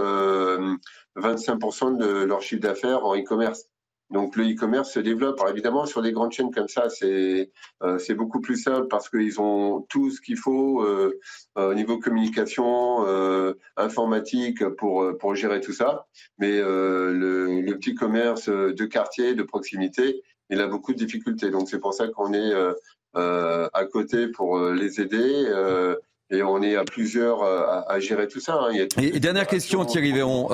25% de leur chiffre d'affaires en e-commerce. Donc le e-commerce se développe. Alors évidemment, sur des grandes chaînes comme ça, c'est euh, c'est beaucoup plus simple parce qu'ils ont tout ce qu'il faut euh, au niveau communication, euh, informatique pour pour gérer tout ça. Mais le, le, petit commerce de quartier, de proximité, il a beaucoup de difficultés. Donc c'est pour ça qu'on est à côté pour les aider. Et on est à plusieurs à, gérer tout ça. Hein. et, dernière question, Thierry Véron.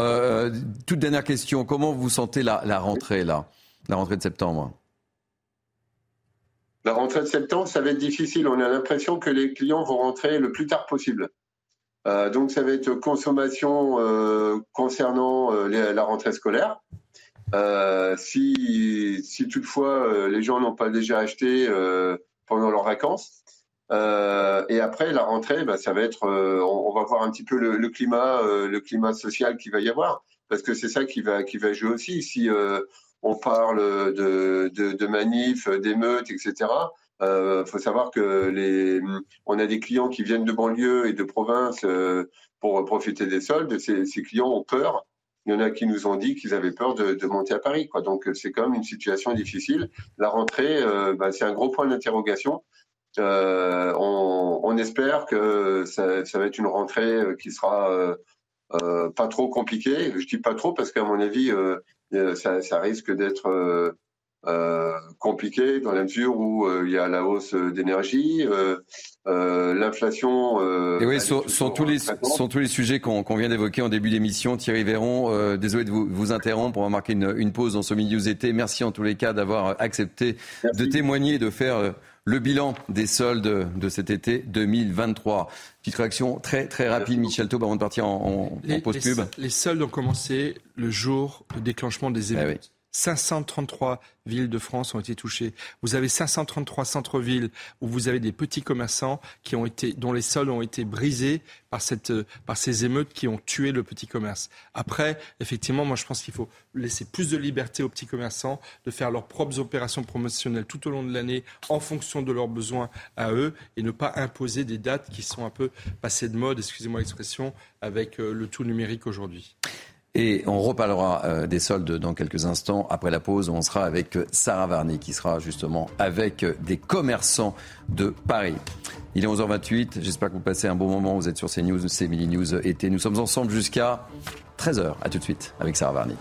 toute dernière question. Comment vous sentez la, la rentrée là? La rentrée de septembre La rentrée de septembre, ça va être difficile. On a l'impression que les clients vont rentrer le plus tard possible. Euh, donc ça va être consommation euh, concernant euh, la rentrée scolaire. Si, si, toutefois les gens n'ont pas déjà acheté pendant leurs vacances. Et après la rentrée, bah, ça va être, on, va voir un petit peu le, le climat, le climat social qu'il va y avoir, parce que c'est ça qui va qui va jouer aussi. Si on parle de, de, de manifs, d'émeutes, etc. Euh, faut savoir que les, on a des clients qui viennent de banlieue et de province euh, pour profiter des soldes. Ces, ces, clients ont peur. Il y en a qui nous ont dit qu'ils avaient peur de, de, monter à Paris. Quoi. Donc c'est quand même une situation difficile. La rentrée, euh, bah, c'est un gros point d'interrogation. Euh, on, on, espère que ça, ça, va être une rentrée qui sera euh, pas trop compliquée. Je dis pas trop parce qu'à mon avis, euh, ça, ça risque d'être euh, euh, compliqué dans la mesure où il y a la hausse d'énergie, l'inflation. et oui, sont, sont, tous les, sont tous les sujets qu'on vient d'évoquer en début d'émission. Thierry Véron, désolé de vous, vous interrompre, on va marquer une, une pause dans ce News été. Merci en tous les cas d'avoir accepté de témoigner et de faire le bilan des soldes de cet été 2023. Petite réaction très très rapide, Michel Taub, avant de partir en, en, post-pub. Les, soldes ont commencé le jour de déclenchement des ah événements. 533 villes de France ont été touchées. Vous avez 533 centres-villes où vous avez des petits commerçants qui ont été, dont les sols ont été brisés par, cette, par ces émeutes qui ont tué le petit commerce. Après, effectivement, moi je pense qu'il faut laisser plus de liberté aux petits commerçants de faire leurs propres opérations promotionnelles tout au long de l'année en fonction de leurs besoins à eux et ne pas imposer des dates qui sont un peu passées de mode, excusez-moi l'expression, avec euh, le tout numérique aujourd'hui. Et on reparlera euh, des soldes dans quelques instants. Après la pause, on sera avec euh, Sarah Varney qui sera justement avec euh, des commerçants de Paris. Il est 11h28. J'espère que vous passez un bon moment. Vous êtes sur CNews, Mini News été. Nous sommes ensemble jusqu'à 13h. A tout de suite avec Sarah Varney.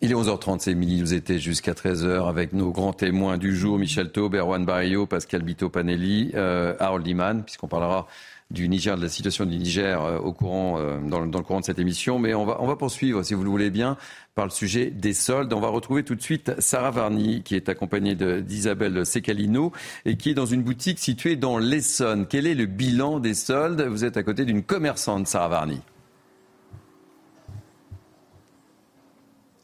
Il est 11h30, c'est Mini News été jusqu'à 13h avec nos grands témoins du jour, Michel Taub, Erwan Barrio, Pascal Bito Panelli, Harold Iman, puisqu'on parlera du Niger, de la situation du Niger au courant, dans, le, courant de cette émission. Mais on va, on va poursuivre, si vous le voulez bien, par le sujet des soldes. On va retrouver tout de suite Sarah Varny, qui est accompagnée d'Isabelle Secalino et qui est dans une boutique située dans l'Essonne. Quel est le bilan des soldes? Vous êtes à côté d'une commerçante, Sarah Varny.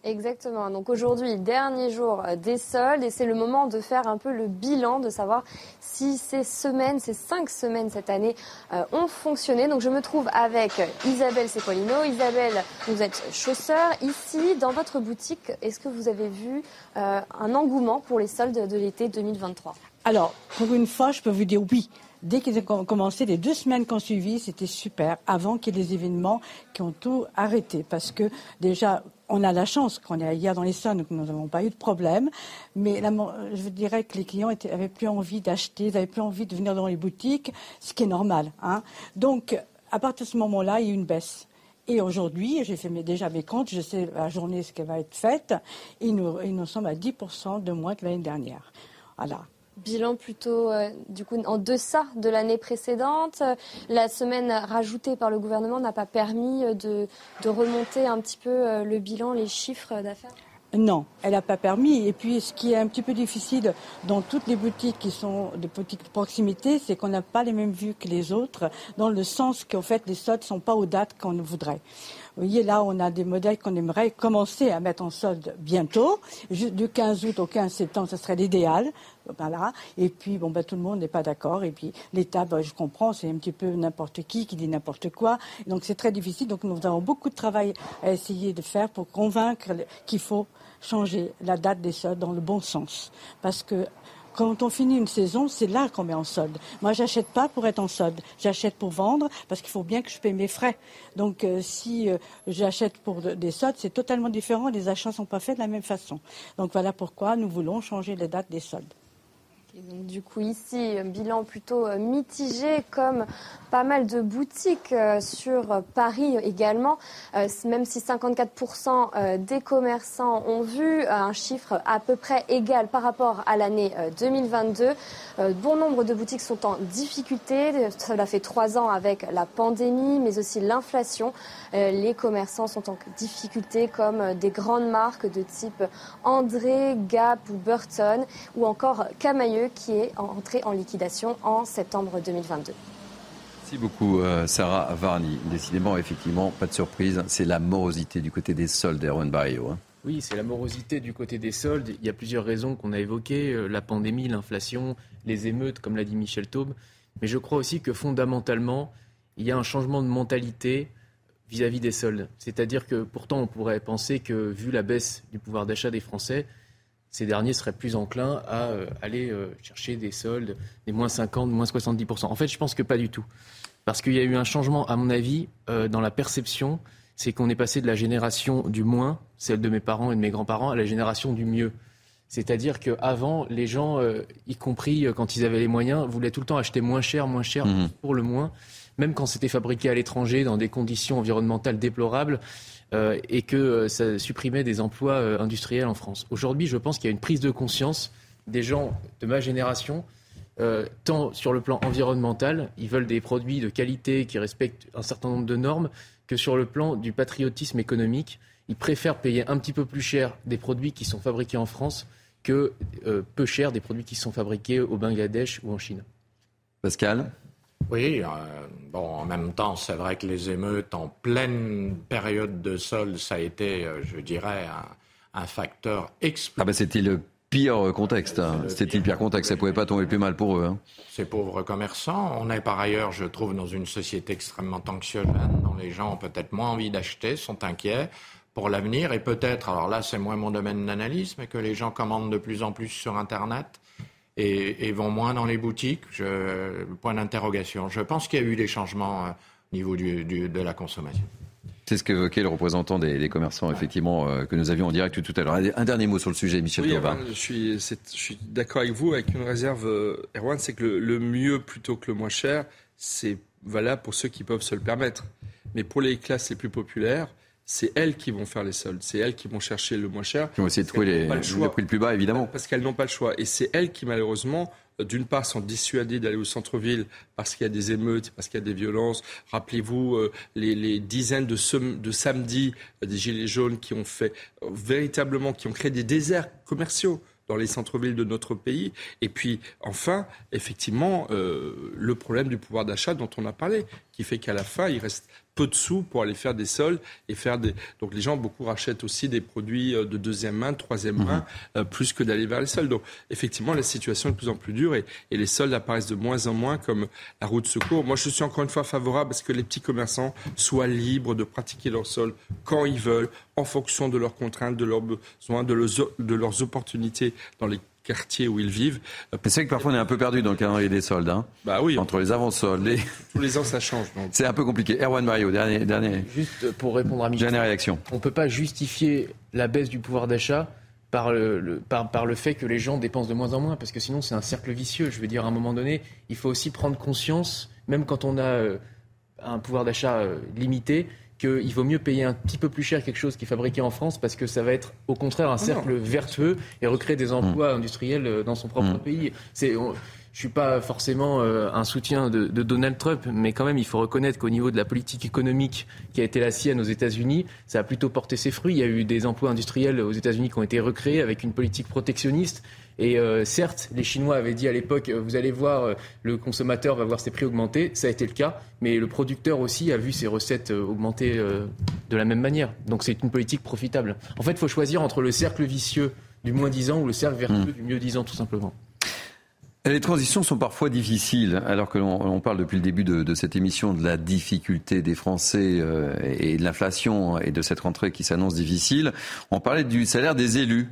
Exactement. Donc aujourd'hui, dernier jour des soldes et c'est le moment de faire un peu le bilan, de savoir si ces semaines, ces cinq semaines cette année euh, ont fonctionné. Donc je me trouve avec Isabelle Sepolino. Isabelle, vous êtes chausseur. Ici, dans votre boutique, est-ce que vous avez vu euh, un engouement pour les soldes de l'été 2023 Alors, pour une fois, je peux vous dire oui. Dès qu'ils ont commencé, les deux semaines qu'on suivi, c'était super, avant qu'il y ait des événements qui ont tout arrêté. Parce que déjà, on a la chance qu'on est dans les que nous n'avons pas eu de problème. Mais je dirais que les clients n'avaient plus envie d'acheter, ils n'avaient plus envie de venir dans les boutiques, ce qui est normal. Hein. Donc, à partir de ce moment-là, il y a eu une baisse. Et aujourd'hui, j'ai fait déjà mes comptes, je sais la journée ce qui va être faite, et nous, et sommes à 10% de moins que l'année dernière. Voilà bilan plutôt euh, du coup en deçà de l'année précédente. La semaine rajoutée par le gouvernement n'a pas permis euh, de, de, remonter un petit peu euh, le bilan, les chiffres d'affaires? Non, elle n'a pas permis. Et puis, ce qui est un petit peu difficile dans toutes les boutiques qui sont de petite proximité, c'est qu'on n'a pas les mêmes vues que les autres, dans le sens qu'en fait, les soldes ne sont pas aux dates qu'on voudrait. Vous voyez, là, on a des modèles qu'on aimerait commencer à mettre en solde bientôt. Du 15 août au 15 septembre, ce serait l'idéal. Voilà. Et puis, bon, ben, tout le monde n'est pas d'accord. Et puis, l'État, ben, je comprends, c'est un petit peu n'importe qui qui dit n'importe quoi. Donc, c'est très difficile. Donc, nous avons beaucoup de travail à essayer de faire pour convaincre qu'il faut changer la date des soldes dans le bon sens. Parce que quand on finit une saison, c'est là qu'on met en solde. Moi, j'achète pas pour être en solde. J'achète pour vendre parce qu'il faut bien que je paye mes frais. Donc, euh, si euh, j'achète pour des soldes, c'est totalement différent. Les achats sont pas faits de la même façon. Donc, voilà pourquoi nous voulons changer les dates des soldes du coup, ici, un bilan plutôt euh, mitigé, comme pas mal de boutiques euh, sur Paris également, euh, même si 54% des commerçants ont vu un chiffre à peu près égal par rapport à l'année 2022. Bon nombre de boutiques sont en difficulté. Cela fait trois ans avec la pandémie, mais aussi l'inflation. Les commerçants sont en difficulté, comme des grandes marques de type André, Gap ou Burton, ou encore Camailleux qui est entré en liquidation en septembre 2022. Merci beaucoup, euh, Sarah Varni. Décidément, effectivement, pas de surprise, c'est la morosité du côté des soldes, Erwan Barrio. Hein. Oui, c'est la morosité du côté des soldes. Il y a plusieurs raisons qu'on a évoquées, euh, la pandémie, l'inflation, les émeutes, comme l'a dit Michel Taube. Mais je crois aussi que fondamentalement, il y a un changement de mentalité vis-à-vis -vis des soldes. C'est-à-dire que pourtant, on pourrait penser que, vu la baisse du pouvoir d'achat des Français, ces derniers seraient plus enclins à euh, aller euh, chercher des soldes, des moins 50, moins 70%. En fait, je pense que pas du tout. Parce qu'il y a eu un changement, à mon avis, euh, dans la perception. C'est qu'on est passé de la génération du moins, celle de mes parents et de mes grands-parents, à la génération du mieux. C'est-à-dire qu'avant, les gens, y compris quand ils avaient les moyens, voulaient tout le temps acheter moins cher, moins cher mmh. pour le moins. Même quand c'était fabriqué à l'étranger, dans des conditions environnementales déplorables, euh, et que euh, ça supprimait des emplois euh, industriels en France. Aujourd'hui, je pense qu'il y a une prise de conscience des gens de ma génération, tant sur le plan environnemental, ils veulent des produits de qualité qui respectent un certain nombre de normes, que sur le plan du patriotisme économique, ils préfèrent payer un petit peu plus cher des produits qui sont fabriqués en France que peu cher des produits qui sont fabriqués au Bangladesh ou en Chine. Pascal? Oui, euh, bon, en même temps, c'est vrai que les émeutes en pleine période de sol, ça a été, euh, je dirais, un, facteur explosif. Ah ben c'était le pire contexte. Hein. C'était le pire contexte. Ça ne pouvait pas tomber plus mal pour eux. Hein. Ces pauvres commerçants. On est par ailleurs, je trouve, dans une société extrêmement anxiogène, dont les gens ont peut-être moins envie d'acheter, sont inquiets pour l'avenir. Et peut-être, alors là, c'est moins mon domaine d'analyse, mais que les gens commandent de plus en plus sur Internet et, vont moins dans les boutiques je, Point d'interrogation. Je pense qu'il y a eu des changements euh, au niveau de la consommation. C'est ce qu'évoquait le représentant des, commerçants, effectivement, euh, que nous avions en direct tout à l'heure. Un dernier mot sur le sujet, Michel oui, je suis, je suis d'accord avec vous, avec une réserve, euh, Erwan, c'est que le, mieux plutôt que le moins cher, c'est valable pour ceux qui peuvent se le permettre. Mais pour les classes les plus populaires, c'est elles qui vont faire les soldes, c'est elles qui vont chercher le moins cher. Qui vont essayer de trouver les, le prix le plus bas, évidemment. Parce qu'elles n'ont pas le choix. Et c'est elles qui, malheureusement, d'une part, sont dissuadés d'aller au centre-ville parce qu'il y a des émeutes, parce qu'il y a des violences. Rappelez-vous les, dizaines de, de samedis des Gilets jaunes qui ont fait véritablement, qui ont créé des déserts commerciaux dans les centres-villes de notre pays. Et puis, enfin, effectivement, le problème du pouvoir d'achat dont on a parlé, qui fait qu'à la fin, il reste peu de sous pour aller faire des soldes et faire des. Donc les gens beaucoup rachètent aussi des produits euh, de deuxième main, de troisième mhm. main, euh, plus que d'aller vers les soldes. Donc effectivement, la situation est de plus en plus dure et, les soldes apparaissent de moins en moins comme la route de secours. Moi, je suis encore une fois favorable à ce que les petits commerçants soient libres de pratiquer leurs soldes quand ils veulent, en fonction de leurs contraintes, de leurs besoins, de leurs, de leurs opportunités dans les quartier où ils vivent. C'est vrai que parfois on est un peu perdu dans le calendrier des soldes. Hein. bah oui. Entre les avant-soldes. Les... Tous les ans ça change. C'est un peu compliqué. Erwan Mario, dernier, dernier. Juste pour répondre à Michel. Dernière réaction. On ne peut pas justifier la baisse du pouvoir d'achat par le, par, par, le fait que les gens dépensent de moins en moins, parce que sinon c'est un cercle vicieux. Je veux dire, à un moment donné, il faut aussi prendre conscience, même quand on a euh, un pouvoir d'achat euh, limité, qu'il vaut mieux payer un petit peu plus cher quelque chose qui est fabriqué en France parce que ça va être au contraire un cercle vertueux et recréer des emplois mm. industriels euh, dans son propre mm. pays. C'est, je suis pas forcément euh, un soutien de, de, Donald Trump, mais quand même, il faut reconnaître qu'au niveau de la politique économique qui a été la sienne aux États-Unis, ça a plutôt porté ses fruits. Il y a eu des emplois industriels aux États-Unis qui ont été recréés avec une politique protectionniste et euh, certes, les Chinois avaient dit à l'époque, euh, vous allez voir, euh, le consommateur va voir ses prix augmenter. Ça a été le cas, mais le producteur aussi a vu ses recettes augmenter de la même manière. Donc c'est une politique profitable. En fait, il faut choisir entre le cercle vicieux du moins disant ou le cercle vertueux hmm. du mieux disant, tout simplement. Les transitions sont parfois difficiles, alors que l'on parle depuis le début de, cette émission de la difficulté des Français et de l'inflation et de cette rentrée qui s'annonce difficile. On parlait du salaire des élus.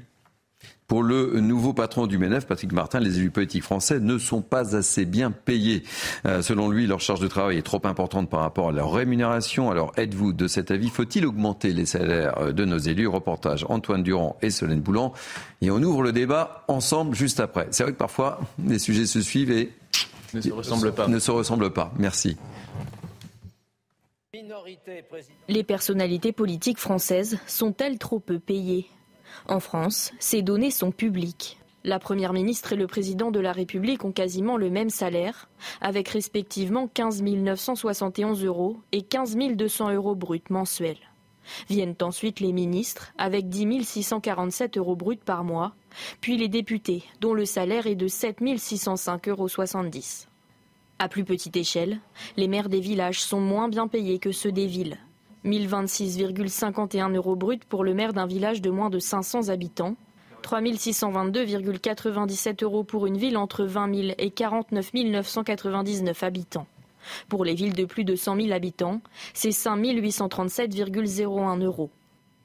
Pour le nouveau patron du MENEF, Patrick Martin, les élus politiques français ne sont pas assez bien payés. Euh, selon lui, leur charge de travail est trop importante par rapport à leur rémunération. Alors êtes-vous de cet avis? Faut-il augmenter les salaires euh, de nos élus? Reportage Antoine Durand et Solène Boulan. Et on ouvre le débat ensemble juste après. C'est vrai que parfois, les sujets se suivent et ne se ressemblent pas. Ne se ressemblent pas. Merci. Les personnalités politiques françaises sont-elles trop peu payées? En France, ces données sont publiques. La Première ministre et le Président de la République ont quasiment le même salaire, avec respectivement 15 971 euros et 15 200 euros bruts mensuels. Viennent ensuite les ministres, avec 10 647 euros bruts par mois, puis les députés, dont le salaire est de 7 605,70 euros. À plus petite échelle, les maires des villages sont moins bien payés que ceux des villes, 1026,51 euros bruts pour le maire d'un village de moins de 500 habitants, 3622,97 euros pour une ville entre 20 000 et 49 999 habitants. Pour les villes de plus de 100 000 habitants, c'est 5 837,01 euros.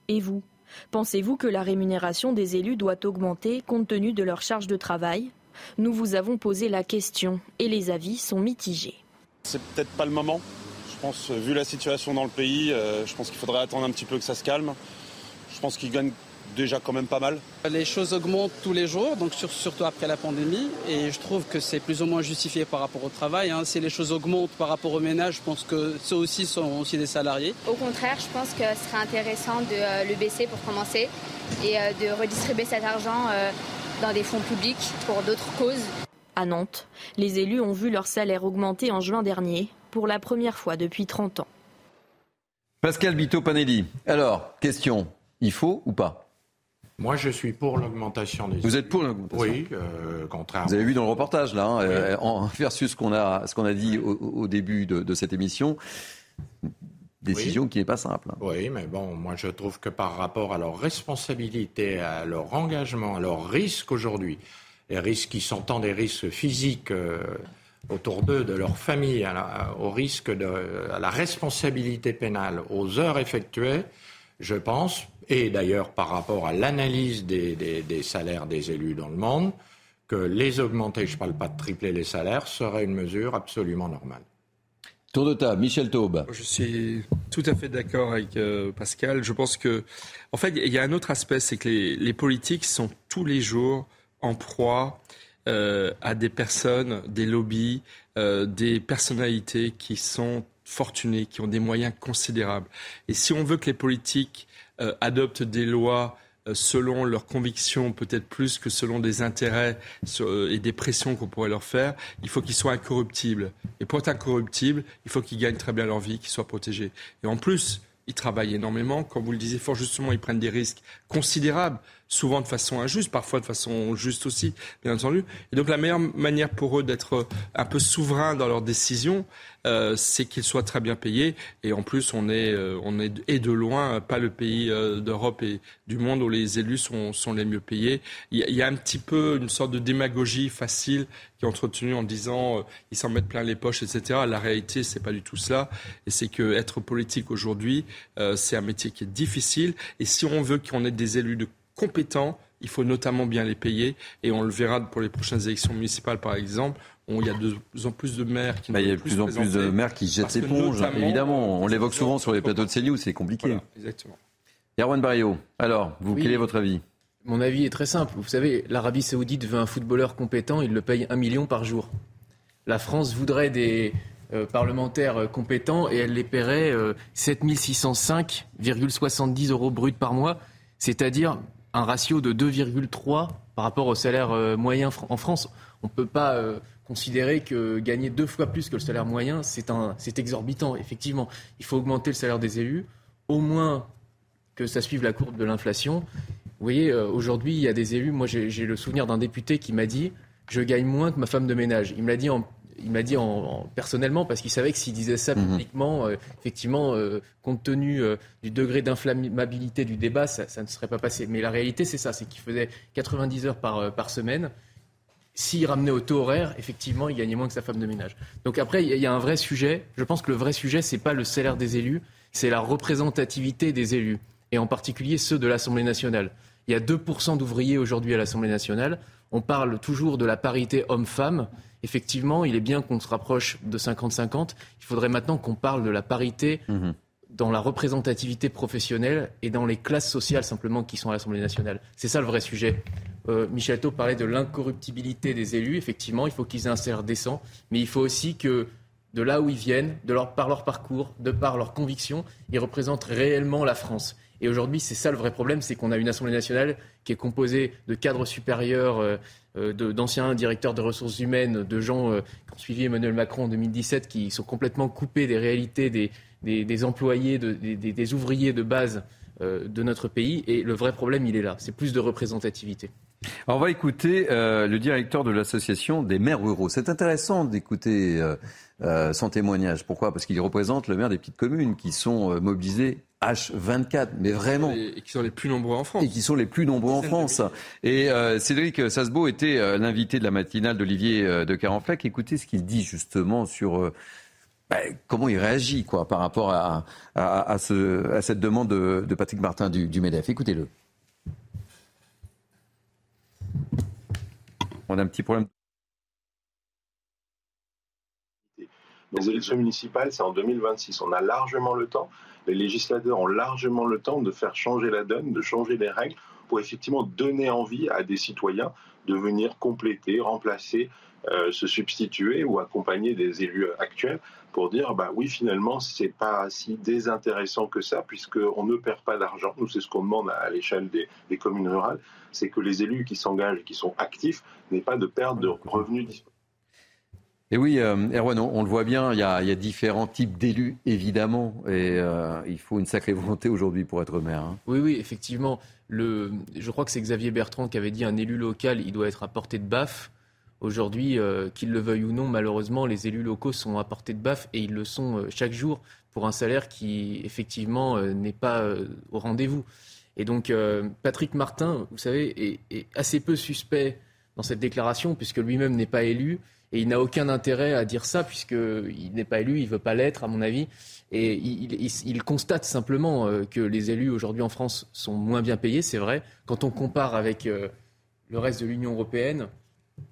Et vous? Pensez-vous que la rémunération des élus doit augmenter compte tenu de leur charge de travail? Nous vous avons posé la question et les avis sont mitigés. C'est peut-être pas le moment pense, vu la situation dans le pays, euh, je pense qu'il faudrait attendre un petit peu que ça se calme. Je pense qu'ils gagnent déjà quand même pas mal. Les choses augmentent tous les jours, donc surtout après la pandémie, et je trouve que c'est plus ou moins justifié par rapport au travail. Hein. Si les choses augmentent par rapport au ménage, je pense que ceux aussi sont aussi des salariés. Au contraire, je pense que ce serait intéressant de euh, le baisser pour commencer et euh, de redistribuer cet argent dans des fonds publics pour d'autres causes. À Nantes, les élus ont vu leur salaire augmenter en juin dernier pour la première fois depuis 30 ans. Pascal Bito-Panelli. Alors, question, il faut ou pas? Moi, je suis pour l'augmentation des. Vous êtes pour l'augmentation? Oui, euh, contrairement. Vous avez vu dans le reportage là, hein, euh, versus ce qu'on a, ce qu'on a dit au, début de, cette émission. Décision qui n'est pas simple. Hein. Oui, mais bon, moi je trouve que par rapport à leur responsabilité, à leur engagement, à leur risque aujourd'hui, les risques qui sont tant des risques physiques. Euh, autour d'eux, de leur famille, au risque de à la responsabilité pénale, aux heures effectuées, je pense, et d'ailleurs par rapport à l'analyse des, des, salaires des élus dans le monde, que les augmenter, je ne parle pas de tripler les salaires, serait une mesure absolument normale. Tour de table, Michel Taube. Je suis tout à fait d'accord avec euh, Pascal. Je pense que, en fait, il y a un autre aspect, c'est que les, les politiques sont tous les jours en proie euh, à des personnes, des lobbies, euh, des personnalités qui sont fortunées, qui ont des moyens considérables. Et si on veut que les politiques euh, adoptent des lois euh, selon leurs convictions, peut-être plus que selon des intérêts euh, et des pressions qu'on pourrait leur faire. Il faut qu'ils soient incorruptibles. Et pour être incorruptibles, il faut qu'ils gagnent très bien leur vie, qu'ils soient protégés. Et en plus, ils travaillent énormément. Comme vous le disiez fort justement, ils prennent des risques considérables souvent de façon injuste, parfois de façon juste aussi, bien entendu. Et donc la meilleure manière pour eux d'être un peu souverains dans leurs décisions, euh, c'est qu'ils soient très bien payés. Et en plus, on est, euh, on est et de loin pas le pays euh, d'Europe et du monde où les élus sont, sont les mieux payés. Il y, a, y, a, un petit peu une sorte de démagogie facile qui est entretenue en disant euh, ils s'en mettent plein les poches, etc. La réalité, c'est pas du tout cela. Et c'est que être politique aujourd'hui, euh, c'est un métier qui est difficile. Et si on veut qu'on ait des élus de compétents. Il faut notamment bien les payer. Et on le verra pour les prochaines élections municipales, par exemple. On, il y a de plus en plus de maires qui bah, Il y a de plus en plus de maires qui jettent l'éponge, évidemment. On l'évoque souvent sur les plateaux de CNews, c'est compliqué. Voilà, exactement. Erwan Barrio, alors, vous, oui, quel est votre avis? Mon avis est très simple. Vous savez, l'Arabie Saoudite veut un footballeur compétent, il le paye un million par jour. La France voudrait des euh, parlementaires compétents et elle les paierait euh, 7605,70 euros bruts par mois, c'est-à-dire un ratio de 2,3 par rapport au salaire euh, moyen en France. On ne peut pas euh, considérer que gagner deux fois plus que le salaire moyen, c'est exorbitant. Effectivement, il faut augmenter le salaire des élus, au moins que ça suive la courbe de l'inflation. Vous voyez, euh, aujourd'hui, il y a des élus, moi j'ai le souvenir d'un député qui m'a dit, je gagne moins que ma femme de ménage. Il me l'a dit en il m'a dit en, en, personnellement parce qu'il savait que s'il disait ça publiquement, euh, effectivement, euh, compte tenu euh, du degré d'inflammabilité du débat, ça, ça, ne serait pas passé. Mais la réalité, c'est ça, c'est qu'il faisait 90 heures par, par semaine. S'il ramenait au taux horaire, effectivement, il gagnait moins que sa femme de ménage. Donc après, il y, y, a un vrai sujet. Je pense que le vrai sujet, c'est pas le salaire des élus, c'est la représentativité des élus, et en particulier ceux de l'Assemblée nationale. Il y a 2% d'ouvriers aujourd'hui à l'Assemblée nationale. On parle toujours de la parité homme-femme effectivement, il est bien qu'on se rapproche de 50-50. Il faudrait maintenant qu'on parle de la parité mmh. dans la représentativité professionnelle et dans les classes sociales simplement qui sont à l'Assemblée nationale. C'est ça le vrai sujet. Euh, Michel Thau parlait de l'incorruptibilité des élus. Effectivement, il faut qu'ils aient un salaire décent, mais il faut aussi que de là où ils viennent, de leur, par leur parcours, de par leurs convictions, ils représentent réellement la France. Et aujourd'hui, c'est ça le vrai problème, c'est qu'on a une Assemblée nationale qui est composée de cadres supérieurs, euh, d'anciens directeurs de ressources humaines, de gens euh, qui ont suivi Emmanuel Macron en 2017, qui sont complètement coupés des réalités des, des, employés, de, des, ouvriers de base euh, de notre pays. Et le vrai problème, il est là. C'est plus de représentativité. On va écouter euh, le directeur de l'association des maires ruraux. C'est intéressant d'écouter euh, euh, son témoignage. Pourquoi? Parce qu'il représente le maire des petites communes qui sont mobilisées H24, mais vraiment. Et qui sont les plus nombreux en France. Et qui sont les plus nombreux en France. Et euh, Cédric Sasbeau était euh, l'invité de la matinale d'Olivier euh, de Carenfleck. Écoutez ce qu'il dit justement sur bah, comment il réagit quoi, par rapport à, à, à, ce, à cette demande de, de, Patrick Martin du, du MEDEF. Écoutez-le. On a un petit problème. Les élections municipales, c'est en 2026. On a largement le temps les législateurs ont largement le temps de faire changer la donne, de changer les règles pour effectivement donner envie à des citoyens de venir compléter, remplacer, euh, se substituer ou accompagner des élus actuels pour dire bah oui finalement c'est pas si désintéressant que ça puisqu'on ne perd pas d'argent. Nous c'est ce qu'on demande à l'échelle des, des, communes rurales, c'est que les élus qui s'engagent, qui sont actifs, n'aient pas de perte de revenus disponibles. Et oui, euh, Erwan, on, le voit bien, il y a, différents types d'élus, évidemment, et euh, il faut une sacrée [LAUGHS] volonté aujourd'hui pour être maire. Hein. Oui, oui, effectivement. Je crois que c'est Xavier Bertrand qui avait dit un élu local, il doit être à portée de baffe. Aujourd'hui, euh, qu'il le veuille ou non, malheureusement, les élus locaux sont à portée de baffe et ils le sont euh, chaque jour pour un salaire qui, effectivement, n'est pas au rendez-vous. Et donc, Patrick Martin, vous savez, est assez peu suspect dans cette déclaration puisque lui-même n'est pas élu. Et il n'a aucun intérêt à dire ça, puisqu'il n'est pas élu, il ne veut pas l'être, à mon avis. Et il, il, constate simplement euh, que les élus aujourd'hui en France sont moins bien payés, c'est vrai. Quand on compare avec euh, le reste de l'Union européenne,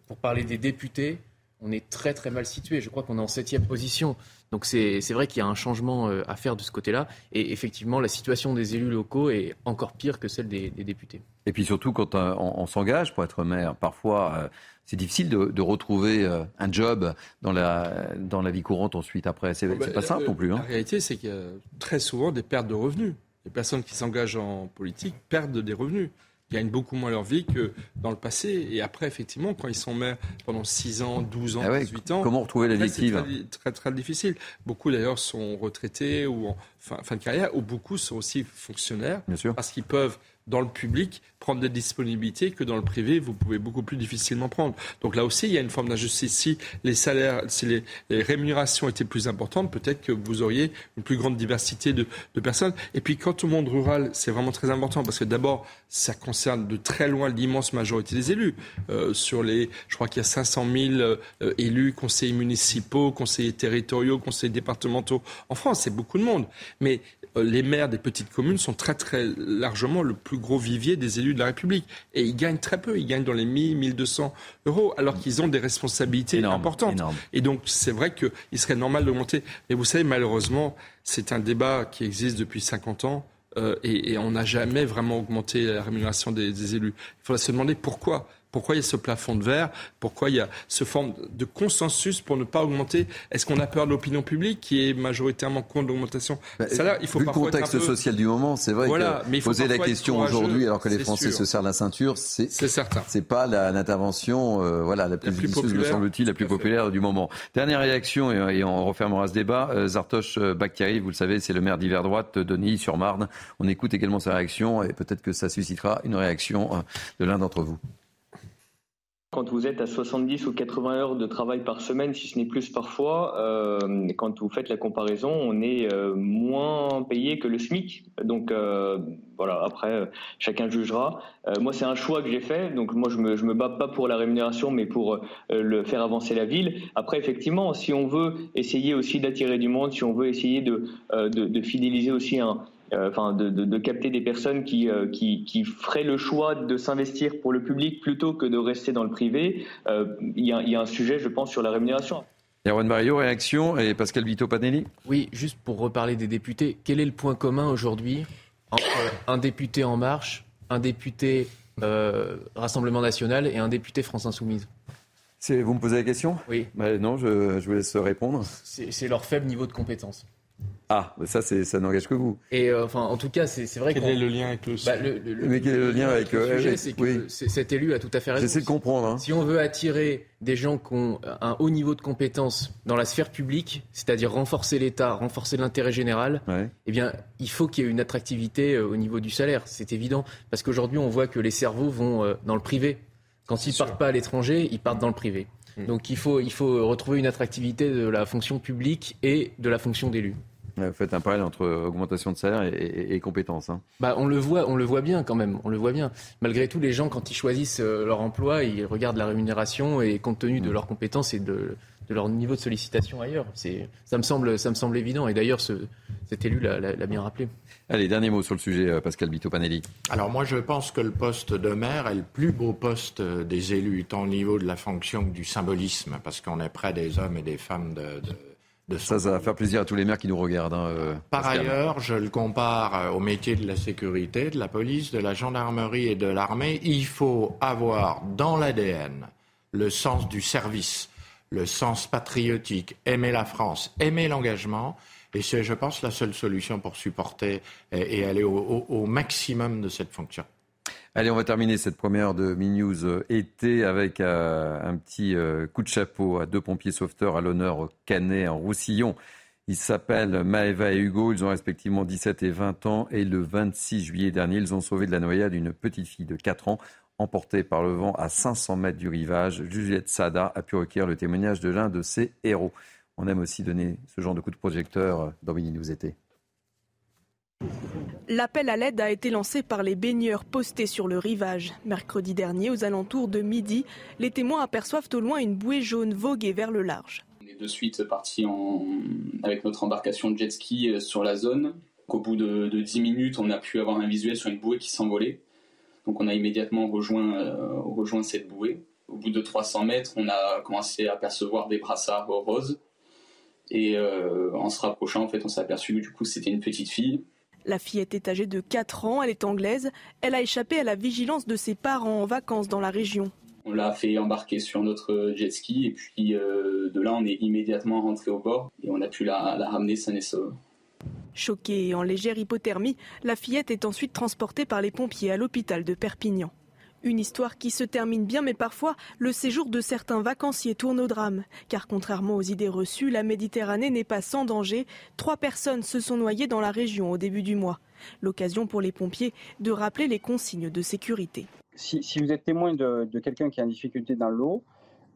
pour parler des députés, on est très très mal situé. Je crois qu'on est en septième position. Donc c'est vrai qu'il y a un changement euh, à faire de ce côté-là. Et effectivement, la situation des élus locaux est encore pire que celle des, des députés. Et puis surtout, quand on, on s'engage pour être maire, parfois c'est difficile de, de retrouver euh, un job dans la, dans la vie courante ensuite après. C'est bah, pas simple le, non plus. Hein. La réalité, c'est qu'il y a très souvent des pertes de revenus. les personnes qui s'engagent en politique perdent des revenus gagnent beaucoup moins leur vie que dans le passé. Et après, effectivement, quand ils sont maires pendant 6 ans, 12 ans, 18 ans. Comment retrouver la C'est très, très, difficile. Beaucoup d'ailleurs sont retraités ou en fin, fin, de carrière, ou beaucoup sont aussi fonctionnaires. Bien sûr. Parce qu'ils peuvent dans le public prendre des disponibilités que dans le privé, vous pouvez beaucoup plus difficilement prendre. Donc là aussi, il y a une forme d'injustice. Si les salaires, si les, rémunérations étaient plus importantes, peut-être que vous auriez une plus grande diversité de, personnes. Et puis, quant au monde rural, c'est vraiment très important parce que d'abord, ça concerne de très loin l'immense majorité des élus. Euh, sur les, je crois qu'il y a 500 000 euh, élus, conseillers municipaux, conseillers territoriaux, conseillers départementaux en France. C'est beaucoup de monde. Mais les maires des petites communes sont très très largement le plus gros vivier des élus de la République. Et ils gagnent très peu, ils gagnent dans les 1000, 1200 euros, alors qu'ils ont des responsabilités importantes. Et donc c'est vrai qu'il serait normal d'augmenter. Mais vous savez, malheureusement, c'est un débat qui existe depuis 50 ans. Euh, et, on n'a jamais vraiment augmenté la rémunération des élus. Il faudrait se demander pourquoi. Pourquoi il y a ce plafond de verre? Pourquoi il y a ce forme de consensus pour ne pas augmenter? Est-ce qu'on a peur de l'opinion publique qui est majoritairement contre l'augmentation? Bah, il faut Vu le contexte social du moment, c'est vrai que mais poser la question aujourd'hui alors que les Français se serrent la ceinture, c'est certain. C'est pas l'intervention euh, voilà, la plus, la me semble-t-il, la plus populaire du moment. Dernière réaction, et, on refermera ce débat. Euh, Zartoche euh, Bakhtiari, vous le savez, c'est le maire d'hiver droite de Neuilly-sur-Marne. On écoute également sa réaction et peut-être que ça suscitera une réaction de l'un d'entre vous. Quand vous êtes à 70 ou 80 heures de travail par semaine, si ce n'est plus parfois, euh, quand vous faites la comparaison, on est euh, moins payé que le SMIC. Donc euh, voilà, après, chacun jugera. moi, c'est un choix que j'ai fait. Donc moi, je me, je me bats pas pour la rémunération, mais pour le faire avancer la ville. Après, effectivement, si on veut essayer aussi d'attirer du monde, si on veut essayer de, de, de fidéliser aussi un, euh, enfin de, de, de, capter des personnes qui, euh, qui, qui, feraient le choix de s'investir pour le public plutôt que de rester dans le privé. Euh, il y, y, a un sujet, je pense, sur la rémunération. Erwan Mario, réaction, et Pascal Vito Panelli Oui, juste pour reparler des députés, quel est le point commun aujourd'hui entre un député En Marche, un député euh, Rassemblement National et un député France Insoumise? Vous me posez la question? Oui. Bah, non, je, je vous laisse répondre. C'est leur faible niveau de compétence. Ah, ça, ça n'engage que vous. Et euh, enfin, en tout cas, c'est vrai. Quel est le lien avec le, bah, Mais quel est le lien avec, le sujet C'est que cet élu a tout à fait raison. J'essaie de comprendre. Hein. Si on veut attirer des gens qui ont un haut niveau de compétences dans la sphère publique, c'est-à-dire renforcer l'État, renforcer l'intérêt général, eh bien, il faut qu'il y ait une attractivité euh, au niveau du salaire. C'est évident, parce qu'aujourd'hui, on voit que les cerveaux vont euh, dans le privé. Quand ils partent pas à l'étranger, ils partent dans le privé. Hmm. Donc, il faut, il faut retrouver une attractivité de la fonction publique et de la fonction d'élu. Vous faites un parallèle entre augmentation de salaire et, compétences. Hein. Bah, on le voit, on le voit bien quand même. On le voit bien. Malgré tout, les gens, quand ils choisissent euh, leur emploi, ils regardent la rémunération et compte tenu de mm. leurs compétences et de, leur niveau de sollicitation ailleurs. ça me semble, ça me semble évident. Et d'ailleurs, cet élu l'a bien rappelé. Allez, dernier mot sur le sujet, euh, Pascal Bito-Panelli. Alors moi, je pense que le poste de maire est le plus beau poste euh, des élus, tant au niveau de la fonction que du symbolisme, parce qu'on est près des hommes et des femmes de ça, ça va faire plaisir à tous les maires qui nous regardent. Hein, euh, Par ailleurs, je le compare euh, au métier de la sécurité, de la police, de la gendarmerie et de l'armée. Il faut avoir dans l'ADN le sens du service, le sens patriotique, aimer la France, aimer l'engagement. Et c'est, je pense, la seule solution pour supporter et, aller au maximum de cette fonction. Allez, on va terminer cette première de News euh, été avec euh, un petit euh, coup de chapeau à deux pompiers sauveteurs à l'honneur Canet en Roussillon. Ils s'appellent Maëva et Hugo, ils ont respectivement 17 et 20 ans et le 26 juillet dernier, ils ont sauvé de la noyade une petite fille de 4 ans emportée par le vent à 500 mètres du rivage. Juliette Sada a pu recueillir le témoignage de l'un de ses héros. On aime aussi donner ce genre de coup de projecteur dans Mini News été. L'appel à l'aide a été lancé par les baigneurs postés sur le rivage. Mercredi dernier, aux alentours de midi, les témoins aperçoivent au loin une bouée jaune voguer vers le large. On est de suite parti avec notre embarcation de jet ski euh, sur la zone. Au bout de, de 10 minutes, on a pu avoir un visuel sur une bouée qui s'envolait. Donc on a immédiatement rejoint, euh, cette bouée. Au bout de 300 mètres, on a commencé à apercevoir des brassards roses. Et euh, en se rapprochant, en fait, on s'est aperçu que du coup, c'était une petite fille la fillette est âgée de 4 ans, elle est anglaise. Elle a échappé à la vigilance de ses parents en vacances dans la région. On l'a fait embarquer sur notre jet ski et puis euh, de là on est immédiatement rentré au bord et on a pu la, ramener saine et sauve. Choquée et en légère hypothermie, la fillette est ensuite transportée par les pompiers à l'hôpital de Perpignan. Une histoire qui se termine bien, mais parfois le séjour de certains vacanciers tourne au drame. Car contrairement aux idées reçues, la Méditerranée n'est pas sans danger. Trois personnes se sont noyées dans la région au début du mois. L'occasion pour les pompiers de rappeler les consignes de sécurité. Si, vous êtes témoin de, quelqu'un qui est en difficulté dans l'eau,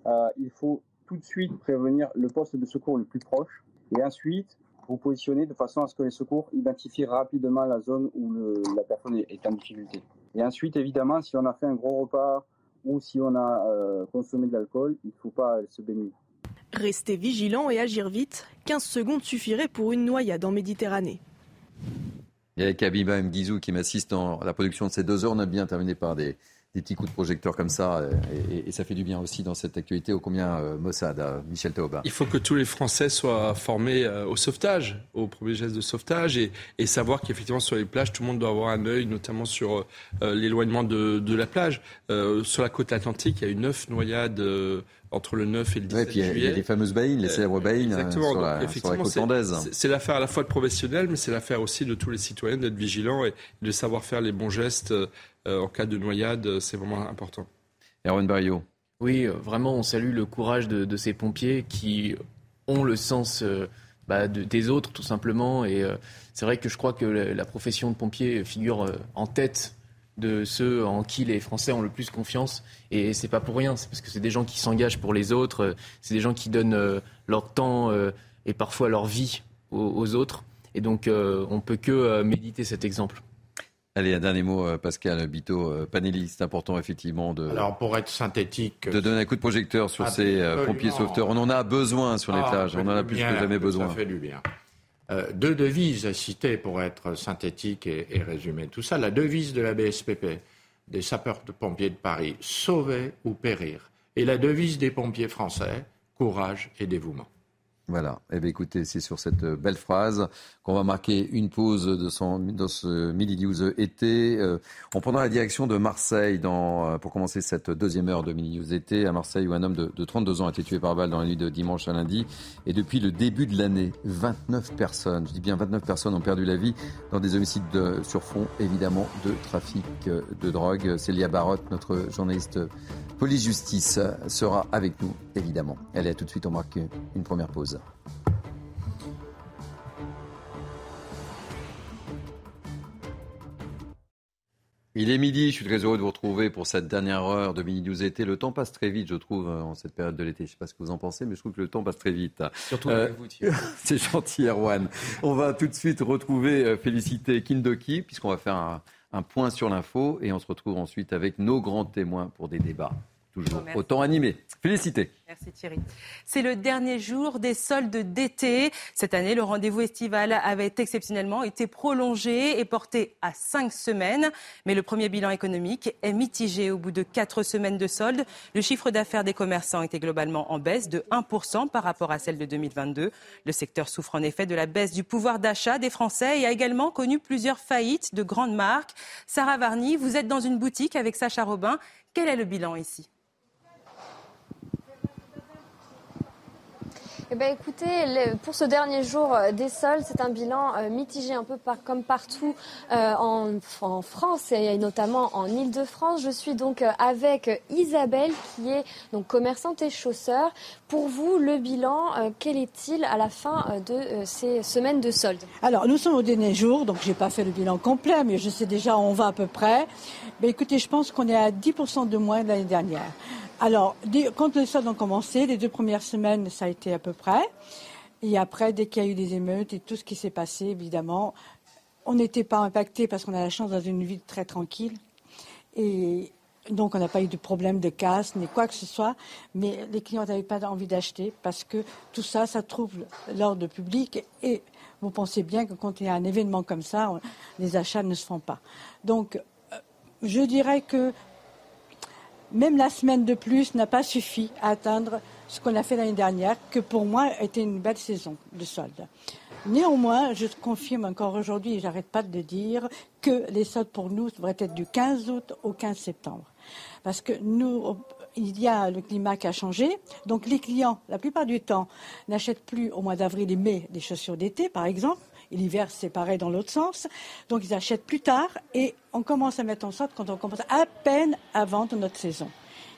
euh, il faut tout de suite prévenir le poste de secours le plus proche et ensuite vous positionner de façon à ce que les secours identifient rapidement la zone où la personne est en difficulté. Et ensuite, évidemment, si on a fait un gros repas ou si on a euh, consommé de l'alcool, il ne faut pas se baigner. Rester vigilant et agir vite, 15 secondes suffiraient pour une noyade en Méditerranée. Il y a Kabiba Mguizou qui m'assiste dans la production de ces deux heures. On a bien terminé par des, des petits coups de projecteur comme ça, euh, et, ça fait du bien aussi dans cette actualité ô combien euh, Mossad, euh, Michel Taoba. Il faut que tous les Français soient formés au sauvetage, au premier geste de sauvetage, et, savoir qu'effectivement sur les plages, tout le monde doit avoir un œil, notamment sur l'éloignement de, la plage. sur la côte atlantique, il y a eu neuf noyades entre le 9 et le 17 juillet. Il y a les fameuses baïnes, les célèbres baïnes sur, la, sur la côte andaise. C'est l'affaire à la fois de professionnels, mais c'est l'affaire aussi de tous les citoyens d'être vigilants et de savoir faire les bons gestes en cas de noyade, c'est vraiment important. Erwan Barrio. Oui, euh, vraiment, on salue le courage de, ces pompiers qui ont le sens euh, bah, des autres, tout simplement. Et c'est vrai que je crois que la, profession de pompier figure en tête de ceux en qui les Français ont le plus confiance. Et c'est pas pour rien, c'est parce que c'est des gens qui s'engagent pour les autres, c'est des gens qui donnent leur temps et parfois leur vie aux, autres. Et donc, on peut que méditer cet exemple. Allez, un dernier mot, euh, Pascal Bito, euh, panéliste, important effectivement de. Alors pour être synthétique. De donner un coup de projecteur sur ces euh, pompiers sauveteurs. On en a besoin sur les ah, plages, on en a plus que jamais besoin. Ça fait du bien. deux devises à citer pour être synthétique et, et, résumer tout ça. La devise de la BSPP, des sapeurs-pompiers de Paris, sauver ou périr. Et la devise des pompiers français, courage et dévouement. Voilà. Eh bien, écoutez, c'est sur cette euh, belle phrase qu'on va marquer une pause de son, dans ce Midi News été. Euh, on prendra la direction de Marseille dans, euh, pour commencer cette deuxième heure de Midi News été. À Marseille, où un homme de, de 32 ans a été tué par balle dans la nuit de dimanche à lundi. Et depuis le début de l'année, 29 personnes, je dis bien 29 personnes, ont perdu la vie dans des homicides de, sur fond, évidemment, de trafic de drogue. Célia Barotte, notre journaliste police-justice, sera avec nous, évidemment. Elle est tout de suite, on marque une première pause. Il est midi, je suis très heureux de vous retrouver pour cette dernière heure de Mini News été. Le temps passe très vite, je trouve, en cette période de l'été. Je ne sais pas ce que vous en pensez, mais je trouve que le temps passe très vite. Surtout avec euh, vous, [LAUGHS] C'est gentil, Erwan. On va tout de suite retrouver euh, Félicité Kindoki, puisqu'on va faire un, un point sur l'info, et on se retrouve ensuite avec nos grands témoins pour des débats toujours autant animé. Félicité. Merci Thierry. C'est le dernier jour des soldes d'été. Cette année, le rendez-vous estival avait exceptionnellement été prolongé et porté à cinq semaines. Mais le premier bilan économique est mitigé au bout de quatre semaines de soldes. Le chiffre d'affaires des commerçants était globalement en baisse de 1% par rapport à celle de 2022. Le secteur souffre en effet de la baisse du pouvoir d'achat des Français et a également connu plusieurs faillites de grandes marques. Sarah Varny, vous êtes dans une boutique avec Sacha Robin. Quel est le bilan ici? Eh ben, écoutez, pour ce dernier jour euh, des sols, c'est un bilan euh, mitigé un peu comme partout euh, en, France et notamment en Ile-de-France. Je suis donc avec Isabelle qui est donc commerçante et chausseur. Pour vous, le bilan, quel est-il à la fin de ces semaines de soldes? Alors, nous sommes au dernier jour, donc je n'ai pas fait le bilan complet, mais je sais déjà où on va à peu près. Mais écoutez, je pense qu'on est à 10% de moins de l'année dernière. Alors, quand les soldes ont commencé, les deux premières semaines, ça a été à peu près. Et après, dès qu'il y a eu des émeutes et tout ce qui s'est passé, évidemment, on n'était pas impacté parce qu'on a la chance dans une ville très tranquille. Et donc, on n'a pas eu de problème de casse ni quoi que ce soit. Mais les clients n'avaient pas envie d'acheter parce que tout ça, ça trouve l'ordre public. Et vous pensez bien que quand il y a un événement comme ça, les achats ne se font pas. Donc, euh, je dirais que même la semaine de plus n'a pas suffi à atteindre ce qu'on a fait l'année dernière, que pour moi était une belle saison de soldes. Néanmoins, je confirme encore aujourd'hui, et j'arrête pas de le dire, que les soldes pour nous devraient être du 15 août au 15 septembre. Parce que nous, il y a le climat qui a changé. Donc les clients, la plupart du temps, n'achètent plus au mois d'avril et mai des chaussures d'été, par exemple. L'hiver, c'est pareil dans l'autre sens. Donc ils achètent plus tard et on commence à mettre en sorte quand on commence à peine vendre notre saison.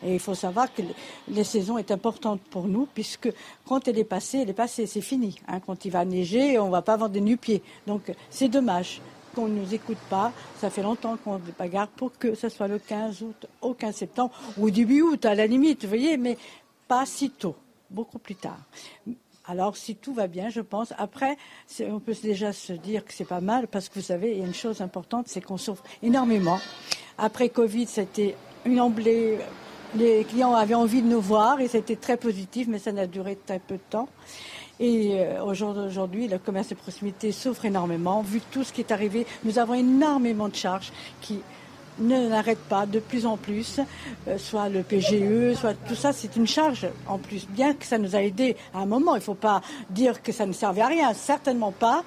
Et il faut savoir que les saisons est importante pour nous, puisque quand elle est passée, elle est passée, c'est fini. Hein. Quand il va neiger, on ne va pas vendre des nu-pieds. Donc c'est dommage qu'on ne nous écoute pas. Ça fait longtemps qu'on bagarre pour que ce soit le 15 août, au 15 septembre, ou début août, à la limite, vous voyez, mais pas si tôt, beaucoup plus tard. Alors, si tout va bien, je pense. Après, on peut déjà se dire que c'est pas mal, parce que vous savez, il y a une chose importante, c'est qu'on souffre énormément. Après Covid, c'était une emblée les clients avaient envie de nous voir et c'était très positif, mais ça n'a duré très peu de temps. Et euh, aujourd'hui, le commerce de proximité souffre énormément. Vu tout ce qui est arrivé, nous avons énormément de charges qui ne n'arrêtent pas de plus en plus, euh, soit le PGE, soit tout ça, c'est une charge en plus. Bien que ça nous a aidé à un moment, il ne faut pas dire que ça ne servait à rien, certainement pas,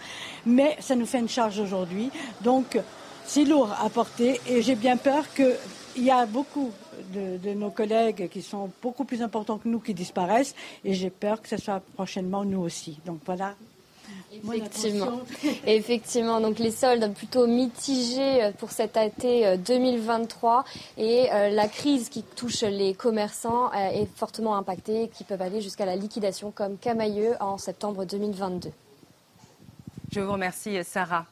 mais ça nous fait une charge aujourd'hui. Donc, c'est lourd à porter et j'ai bien peur qu'il y a beaucoup de, nos collègues qui sont beaucoup plus importants que nous qui disparaissent et j'ai peur que ce soit prochainement nous aussi. Donc voilà. Effectivement. [LAUGHS] Effectivement. Donc les soldes plutôt mitigés pour cet été 2023 et euh, la crise qui touche les commerçants euh, est fortement impactée, qui peuvent aller jusqu'à la liquidation comme Camailleux en septembre 2022. Je vous remercie, Sarah.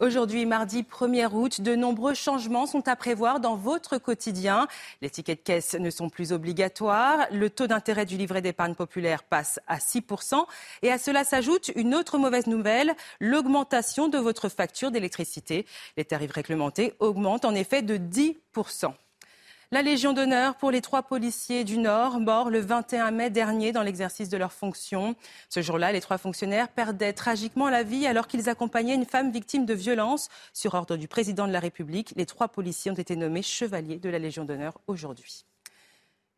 Aujourd'hui, mardi 1er août, de nombreux changements sont à prévoir dans votre quotidien. Les tickets de caisse ne sont plus obligatoires. Le taux d'intérêt du livret d'épargne populaire passe à 6%. Et à cela s'ajoute une autre mauvaise nouvelle, l'augmentation de votre facture d'électricité. Les tarifs réglementés augmentent en effet de 10%. La Légion d'honneur pour les trois policiers du Nord, morts le 21 mai dernier dans l'exercice de leurs fonctions. Ce jour-là, les trois fonctionnaires perdaient tragiquement la vie alors qu'ils accompagnaient une femme victime de violence. Sur ordre du président de la République, les trois policiers ont été nommés chevaliers de la Légion d'honneur aujourd'hui.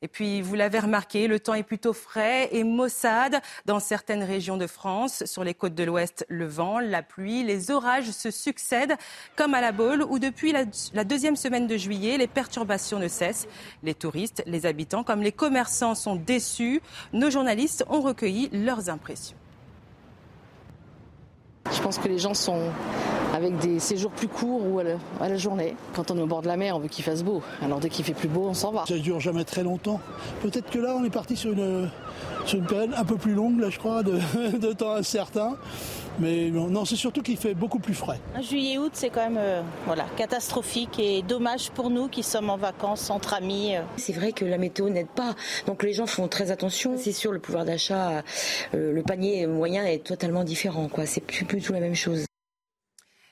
Et puis, vous l'avez remarqué, le temps est plutôt frais et maussade dans certaines régions de France. Sur les côtes de l'Ouest, le vent, la pluie, les orages se succèdent, comme à la Baule, où depuis la, deuxième semaine de juillet, les perturbations ne cessent. Les touristes, les habitants, comme les commerçants sont déçus. Nos journalistes ont recueilli leurs impressions. Je pense que les gens sont avec des séjours plus courts ou à la, journée. Quand on est au bord de la mer, on veut qu'il fasse beau. Alors dès qu'il fait plus beau, on s'en va. Ça dure jamais très longtemps. Peut-être que là, on est parti sur une, sur une période un peu plus longue, là, je crois, de [LAUGHS] temps incertain. Mais non, c'est surtout qu'il fait beaucoup plus frais. Juillet-août, c'est quand même euh, voilà, catastrophique et dommage pour nous qui sommes en vacances entre amis. Euh. C'est vrai que la météo n'aide pas, donc les gens font très attention. C'est sûr, le pouvoir d'achat, euh, le panier moyen est totalement différent. Quoi. C'est plus, plus tout la même chose.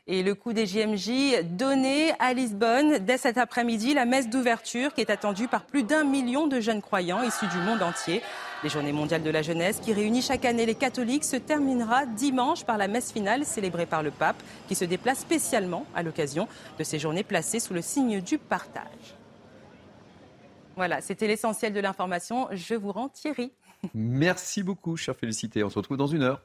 Et le coup des JMJ donné à Lisbonne dès cet après-midi, la messe d'ouverture qui est attendue par plus d'un million de jeunes croyants issus du monde entier. Les Journées mondiales de la jeunesse, qui réunit chaque année les catholiques, se terminera dimanche par la messe finale célébrée par le pape, qui se déplace spécialement à l'occasion de ces journées placées sous le signe du partage. Voilà, c'était l'essentiel de l'information. Je vous rends Thierry. Merci beaucoup, cher Félicité. On se retrouve dans une heure.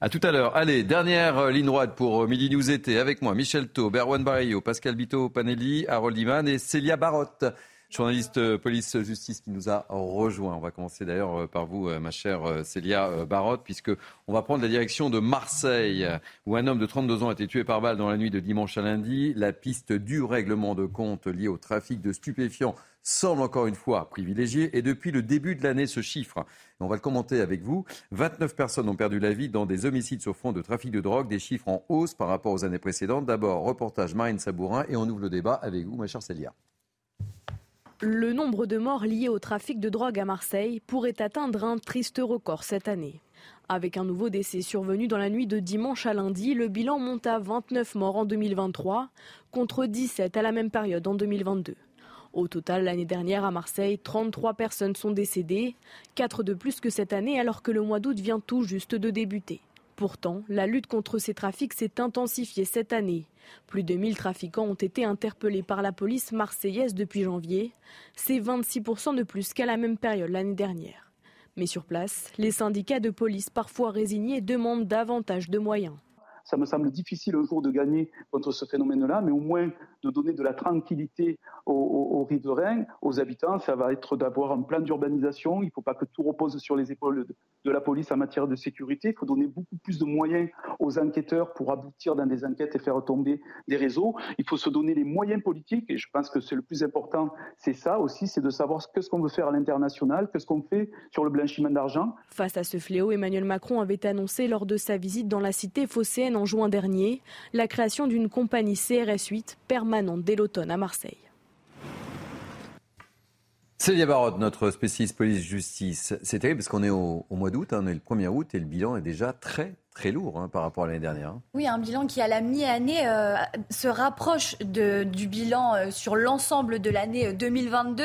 À tout à l'heure. Allez, dernière euh, ligne droite pour euh, Midi News été avec moi, Michel Thau, Berwan Barrio, Pascal Bito Panelli, Harold Iman et Célia Barotte journaliste euh, police-justice qui nous a rejoint. On va commencer d'ailleurs euh, par vous, euh, ma chère Célia Barotte, puisque on va prendre la direction de Marseille, où un homme de 32 ans a été tué par balle dans la nuit de dimanche à lundi. La piste du règlement de compte lié au trafic de stupéfiants semble encore une fois privilégiée. Et depuis le début de l'année, ce chiffre, on va le commenter avec vous, 29 personnes ont perdu la vie dans des homicides sur fond de trafic de drogue, des chiffres en hausse par rapport aux années précédentes. D'abord, reportage Marine Sabourin et on ouvre le débat avec vous, ma chère Célia. Le nombre de morts liés au trafic de drogue à Marseille pourrait atteindre un triste record cette année. Avec un nouveau décès survenu dans la nuit de dimanche à lundi, le bilan monte à 29 morts en 2023 contre 17 à la même période en 2022. Au total, l'année dernière à Marseille, 33 personnes sont décédées, 4 de plus que cette année alors que le mois d'août vient tout juste de débuter. Pourtant, la lutte contre ces trafics s'est intensifiée cette année. Plus de 1000 trafiquants ont été interpellés par la police marseillaise depuis janvier. C'est 26% de plus qu'à la même période l'année dernière. Mais sur place, les syndicats de police, parfois résignés, demandent davantage de moyens ça me semble difficile un jour de gagner contre ce phénomène-là, mais au moins de donner de la tranquillité aux, riverains, aux habitants. Ça va être d'avoir un plan d'urbanisation. Il ne faut pas que tout repose sur les épaules de, la police en matière de sécurité. Il faut donner beaucoup plus de moyens aux enquêteurs pour aboutir dans des enquêtes et faire tomber des réseaux. Il faut se donner les moyens politiques, et je pense que c'est le plus important, c'est ça aussi, c'est de savoir ce qu'on veut faire à l'international, qu'est-ce qu'on fait sur le blanchiment d'argent. Face à ce fléau, Emmanuel Macron avait annoncé lors de sa visite dans la cité phocéenne en juin dernier la création d'une compagnie CRS 8 permanente dès l'automne à Marseille. Célia Barotte, notre spécialiste police-justice. C'est terrible parce qu'on est au, mois d'août, hein, on est le 1er août et le bilan est déjà très très lourd hein, par rapport à l'année dernière. Hein. Oui, un bilan qui à la mi-année euh, se rapproche de, du bilan euh, sur l'ensemble de l'année 2022.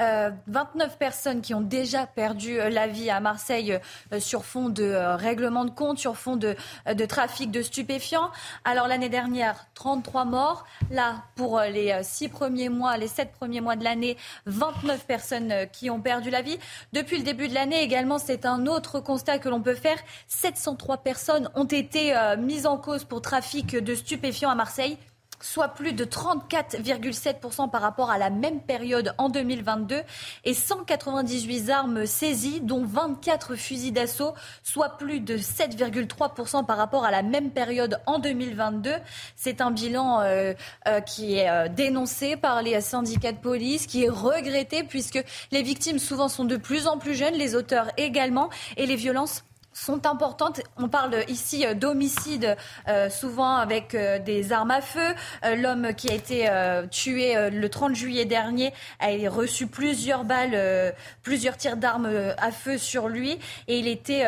Euh, 29 personnes qui ont déjà perdu la vie à Marseille sur fond de règlement de compte, sur fond de, de trafic de stupéfiants. Alors l'année dernière, 33 morts. Là, pour les six premiers mois, les sept premiers mois de l'année, 29 personnes qui ont perdu la vie. Depuis le début de l'année également, c'est un autre constat que l'on peut faire. 703 personnes personnes ont été euh, mises en cause pour trafic de stupéfiants à Marseille soit plus de 34,7% par rapport à la même période en 2022 et 198 armes saisies, dont 24 fusils d'assaut, soit plus de 7,3% par rapport à la même période en 2022. C'est un bilan euh, euh, qui est dénoncé par les syndicats de police, qui est regretté puisque les victimes souvent sont de plus en plus jeunes, les auteurs également, et les violences sont importantes. On parle ici euh, d'homicide, euh, souvent avec euh, des armes à feu. L'homme qui a été tué le 30 juillet dernier a reçu plusieurs balles, plusieurs tirs d'armes à feu sur lui, et il était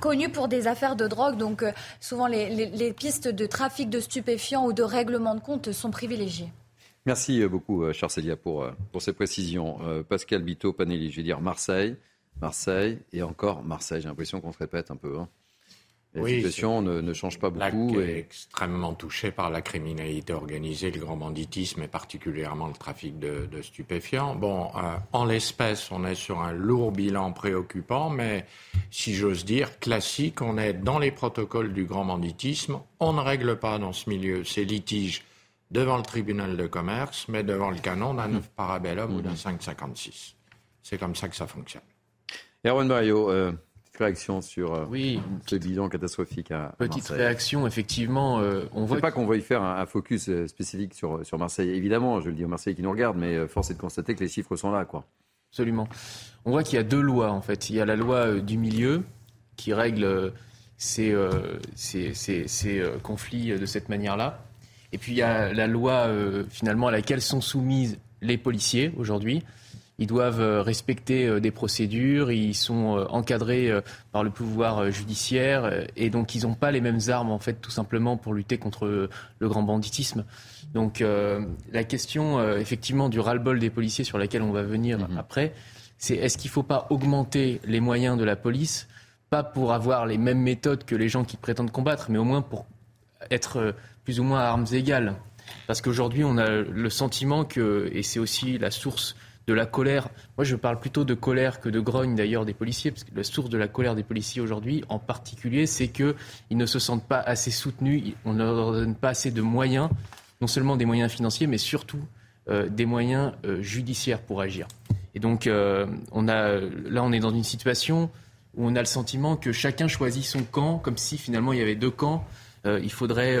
connu pour des affaires de drogue. Donc souvent les, pistes de trafic de stupéfiants ou de règlement de compte sont privilégiées. Merci beaucoup, Charcelia, pour, pour ces précisions. Pascal Bito, Panelli, je vais dire Marseille. Marseille et encore Marseille. J'ai l'impression qu'on se répète un peu. Hein. La situation ne, change pas beaucoup. est extrêmement touché par la criminalité organisée, le grand banditisme et particulièrement le trafic de, stupéfiants. Bon, euh, en l'espèce, on est sur un lourd bilan préoccupant, mais si j'ose dire, classique, on est dans les protocoles du grand banditisme. On ne règle pas dans ce milieu ces litiges devant le tribunal de commerce, mais devant le canon d'un 9 parabellum ou d'un 556. C'est comme ça que ça fonctionne. Erwan Barrio, euh, petite réaction sur euh, ce bilan catastrophique à, Petite réaction, effectivement. Euh, on voit pas qu'on va y faire un, focus spécifique sur, sur Marseille. Évidemment, je le dis aux Marseillais qui nous regardent, mais force est de constater que les chiffres sont là. Quoi. Absolument. On voit qu'il y a deux lois, en fait. Il y a la loi du milieu qui règle ces, ces, ces, conflits de cette manière-là. Et puis il y a la loi, finalement, à laquelle sont soumises les policiers aujourd'hui ils doivent euh, respecter euh, des procédures, ils sont euh, encadrés par le pouvoir judiciaire et donc ils n'ont pas les mêmes armes en fait tout simplement pour lutter contre le grand banditisme. Donc la question effectivement du ras-le-bol des policiers sur laquelle on va venir mhm. après, c'est est-ce qu'il ne faut pas augmenter les moyens de la police, pas pour avoir les mêmes méthodes que les gens qui prétendent combattre, mais au moins pour être plus ou moins à armes égales? Parce qu'aujourd'hui, on a le sentiment que, et c'est aussi la source de la colère. Moi, je parle plutôt de colère que de grogne d'ailleurs des policiers, parce que la source de la colère des policiers aujourd'hui, en particulier, c'est qu'ils ne se sentent pas assez soutenus, on ne leur donne pas assez de moyens, non seulement des moyens financiers, mais surtout euh, des moyens euh, judiciaires pour agir. Et donc, euh, on a, là, on est dans une situation où on a le sentiment que chacun choisit son camp, comme si finalement il y avait deux camps. il faudrait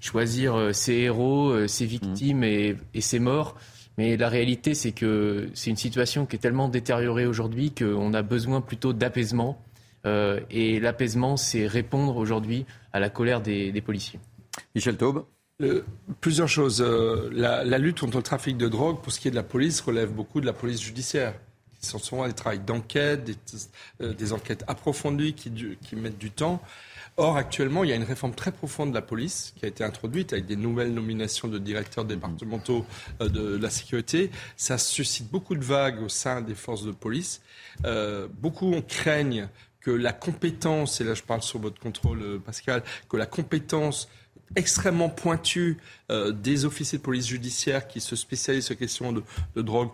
choisir ses héros, ses victimes et, et ses morts. Mais la réalité, c'est que c'est une situation qui est tellement détériorée aujourd'hui qu'on a besoin plutôt d'apaisement. Euh, et l'apaisement, c'est répondre aujourd'hui à la colère des, policiers. Michel Taube Plusieurs choses. Euh, la, lutte contre le trafic de drogue, pour ce qui est de la police, relève beaucoup de la police judiciaire. Ce sont souvent des travaux d'enquête, des, euh, des, enquêtes approfondies qui, qui mettent du temps. Or, actuellement, il y a une réforme très profonde de la police qui a été introduite avec des nouvelles nominations de directeurs départementaux euh, de la sécurité. Ça suscite beaucoup de vagues au sein des forces de police. Euh, beaucoup craignent que la compétence, et là je parle sur votre contrôle, euh, Pascal, que la compétence extrêmement pointu euh, des officiers de police judiciaire qui se spécialisent sur les questions de, drogue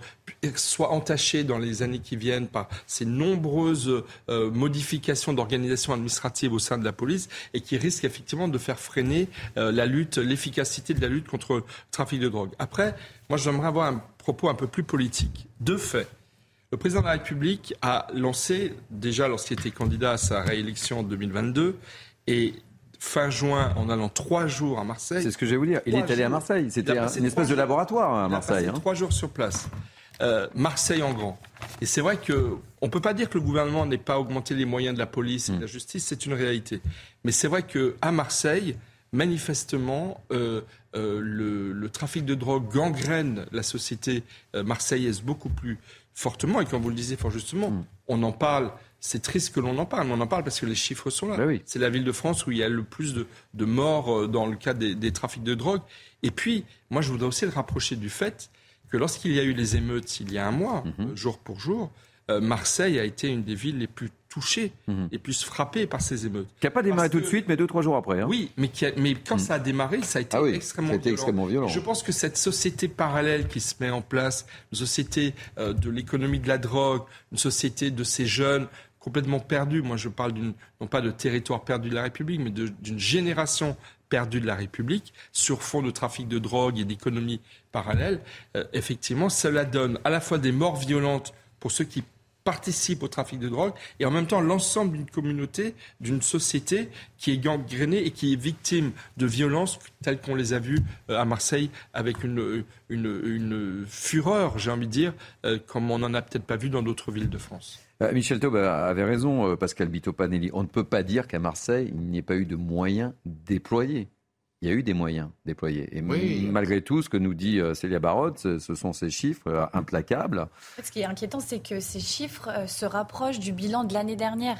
soient entachés dans les années qui viennent par ces nombreuses euh, modifications d'organisation administrative au sein de la police et qui risquent effectivement de faire freiner euh, la lutte, l'efficacité de la lutte contre le trafic de drogue. Après, moi j'aimerais avoir un propos un peu plus politique. De fait, le président de la République a lancé, déjà lorsqu'il était candidat à sa réélection en 2022, et fin juin en allant trois jours à Marseille. C'est ce que je vais vous dire. Il est allé à Marseille. C'était une espèce de laboratoire à Marseille. Il a hein. Trois jours sur place. Euh, Marseille en grand. Et c'est vrai que on peut pas dire que le gouvernement n'ait pas augmenté les moyens de la police et de la hmm. justice, c'est une réalité. Mais c'est vrai que à Marseille, manifestement, euh, euh, le, trafic de drogue gangrène la société marseillaise beaucoup plus fortement. Et comme vous le disiez fort justement, hmm. on en parle c'est triste que l'on en parle, mais on en parle parce que les chiffres sont là. Ben c'est la ville de France où il y a le plus de, morts euh, dans le cas des, trafics de drogue. Et puis, moi, je voudrais aussi le rapprocher du fait que lorsqu'il y a eu les émeutes il y a un mois, mhm. jour pour jour, euh, Marseille a été une des villes les plus touchées, mhm. les plus frappées par ces émeutes. Qui n'a pas démarré tout de suite, mais deux, trois jours après. Hein. Oui, mais, mais quand mhm. ça a démarré, ça a été, ah extrêmement, violent. extrêmement, violent. Je pense que cette société parallèle qui se met en place, une société euh, de l'économie de la drogue, une société de ces jeunes complètement perdus, moi je parle non pas de territoire perdu de la République, mais d'une génération perdue de la République sur fond de trafic de drogue et d'économie parallèle, euh, effectivement, cela donne à la fois des morts violentes pour ceux qui participent au trafic de drogue et en même temps l'ensemble d'une communauté, d'une société qui est gangrénée et qui est victime de violences telles qu'on les a vues euh, à Marseille avec une, une, fureur, j'ai envie de dire, euh, comme on n'en a peut-être pas vu dans d'autres villes de France. Euh, Michel Taub avait raison, Pascal Bito-Panelli. On ne peut pas dire qu'à Marseille, il n'y ait pas eu de moyens déployés il y a eu des moyens déployés. Et malgré tout, ce que nous dit euh, Célia Barotte, ce sont ces chiffres euh, implacables. Ce qui est inquiétant, c'est que ces chiffres euh, se rapprochent du bilan de l'année dernière.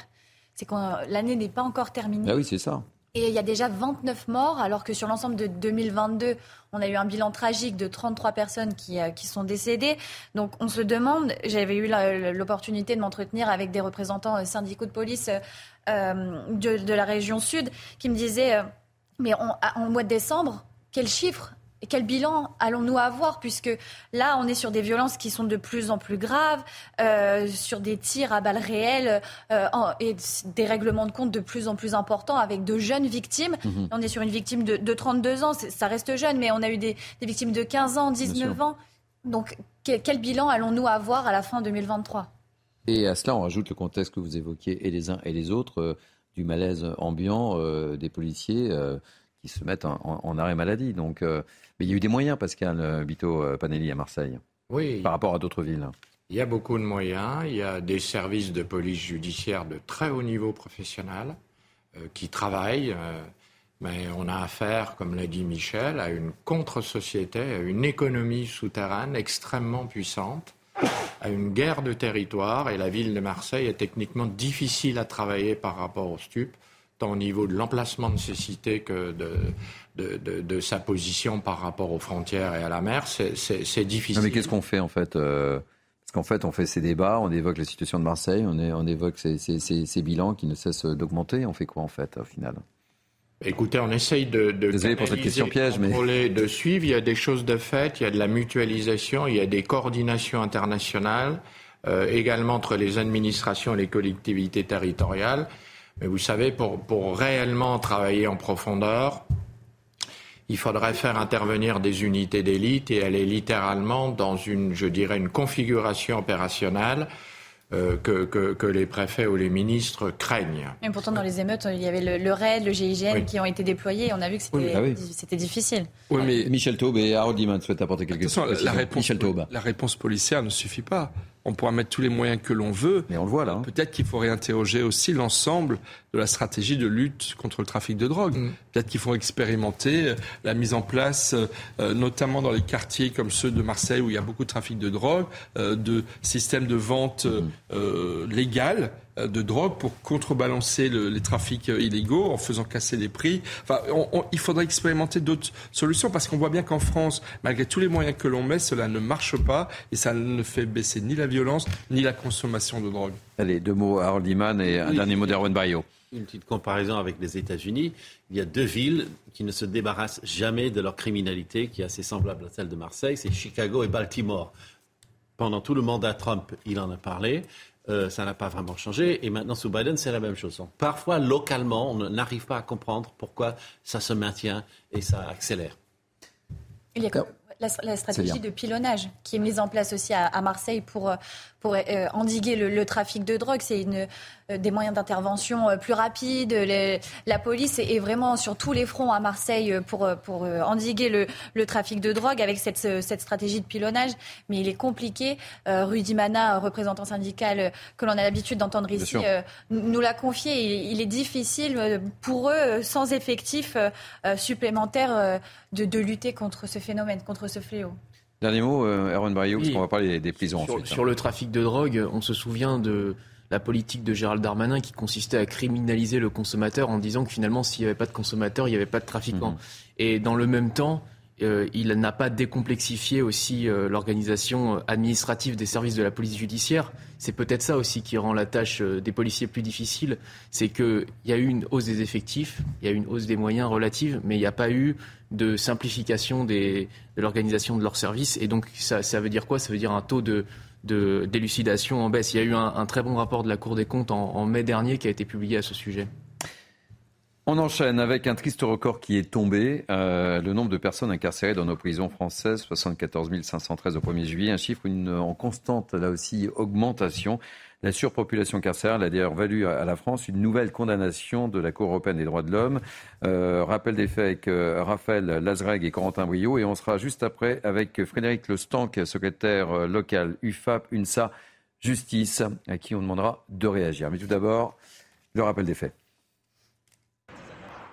C'est que l'année n'est pas encore terminée. Ah oui, c'est ça. Et il y a déjà 29 morts, alors que sur l'ensemble de 2022, on a eu un bilan tragique de 33 personnes qui, qui sont décédées. Donc on se demande, j'avais eu l'opportunité de m'entretenir avec des représentants syndicaux de police de, de, la région sud qui me disaient mais en mois de décembre, quel chiffre? Et quel bilan allons-nous avoir Puisque là, on est sur des violences qui sont de plus en plus graves, euh, sur des tirs à balles réelles euh, et des règlements de compte de plus en plus importants avec de jeunes victimes. Mhm. On est sur une victime de, 32 ans, ça reste jeune, mais on a eu des, victimes de 15 ans, 19 ans. Donc, quel, bilan allons-nous avoir à la fin 2023 Et à cela, on rajoute le contexte que vous évoquiez et les uns et les autres. Euh, du malaise ambiant des policiers qui se mettent en, arrêt maladie. Donc, mais il y a eu des moyens, Pascal Bito Panelli, à Marseille, oui. par rapport à d'autres villes. Il y a beaucoup de moyens. Il y a des services de police judiciaire de très haut niveau professionnel qui travaillent. mais on a affaire, comme l'a dit Michel, à une contre-société, à une économie souterraine extrêmement puissante à une guerre de territoire et la ville de Marseille est techniquement difficile à travailler par rapport aux stupes, tant au niveau de l'emplacement de ces cités que de, sa position par rapport aux frontières et à la mer. C'est difficile. mais qu'est-ce qu'on fait en fait euh, Parce qu'en fait, on fait ces débats, on évoque la situation de Marseille, on, on évoque ces, ces bilans qui ne cessent d'augmenter. On fait quoi en fait au final? Écoutez, on essaye de, de Désolé pour cette question piège, mais... de suivre. Il y a des choses de fait, il y a de la mutualisation, il y a des coordinations internationales, euh, également entre les administrations et les collectivités territoriales. Mais vous savez, pour, pour réellement travailler en profondeur, il faudrait faire intervenir des unités d'élite et aller littéralement dans une, je dirais, une configuration opérationnelle euh, que, les préfets ou les ministres craignent. Mais pourtant, dans les émeutes, il y avait le, RAID, le GIGN qui ont été déployés et on a vu que c'était ah difficile. Oui, mais... Michel Taube et Harold Diman souhaitent apporter quelque chose. La réponse, la réponse policière ne suffit pas on pourra mettre tous les moyens que l'on veut. Mais on le voit là. Hein. Peut-être qu'il faut réinterroger aussi l'ensemble de la stratégie de lutte contre le trafic de drogue. Mm. Peut-être qu'il faut expérimenter euh, la mise en place, euh, notamment dans les quartiers comme ceux de Marseille où il y a beaucoup de trafic de drogue, euh, de systèmes de vente mm. légales euh, de drogue pour contrebalancer les trafics euh, illégaux en faisant casser les prix. Enfin, il faudrait expérimenter d'autres solutions parce qu'on voit bien qu'en France, malgré tous les moyens que l'on met, cela ne marche pas et ça ne fait baisser ni la violence ni la consommation de drogue. Allez, deux mots à Harold Iman et un dernier mot d'Erwan Bayo. Une petite comparaison avec les États-Unis. Il y a deux villes qui ne se débarrassent jamais de leur criminalité, qui est assez semblable à celle de Marseille, c'est Chicago et Baltimore. Pendant tout le mandat Trump, il en a parlé. Euh, ça n'a pas vraiment changé. Et maintenant, sous Biden, c'est la même chose. parfois, localement, on n'arrive pas à comprendre pourquoi ça se maintient et ça accélère. Il y a la, stratégie de pilonnage qui est mise en place aussi à, Marseille pour, euh, pour euh, endiguer le, trafic de drogue. C'est une, euh, des moyens d'intervention plus rapides. la police est, vraiment sur tous les fronts à Marseille pour, pour endiguer le, le trafic de drogue avec cette, cette stratégie de pilonnage. Mais il est compliqué. Rudy Mana, représentant syndical que l'on a l'habitude d'entendre ici, nous l'a confié. Il, est difficile pour eux, sans effectifs supplémentaires, de, de lutter contre ce phénomène, contre ce fléau. Dernier mot, euh, Erwan Barrio, parce qu'on va parler des prisons sur, ensuite. Sur le trafic de drogue, on se souvient de la politique de Gérald Darmanin qui consistait à criminaliser le consommateur en disant que finalement, s'il n'y avait pas de consommateur, il n'y avait pas de trafiquant. Mhm. Et dans le même temps, euh, il n'a pas décomplexifié aussi euh, l'organisation administrative des services de la police judiciaire. C'est peut-être ça aussi qui rend la tâche des policiers plus difficile. C'est qu'il y a eu une hausse des effectifs, il y a eu une hausse des moyens relative, mais il n'y a pas eu de simplification de l'organisation de leurs services. Et donc, ça, ça, veut dire quoi? Ça veut dire un taux de d'élucidation en baisse. Il y a eu un, très bon rapport de la Cour des comptes en, mai dernier qui a été publié à ce sujet. On enchaîne avec un triste record qui est tombé. Euh, le nombre de personnes incarcérées dans nos prisons françaises, 74 513 au 1er juillet, un chiffre en constante, là aussi, augmentation. La surpopulation carcérale a d'ailleurs valu à la France une nouvelle condamnation de la Cour européenne des droits de l'homme. Euh, rappel des faits avec euh, Raphaël Lazreg et Corentin Brio. Et on sera juste après avec Frédéric Le Stank, secrétaire euh, local UFAP, UNSA, Justice, à qui on demandera de réagir. Mais tout d'abord, le rappel des faits.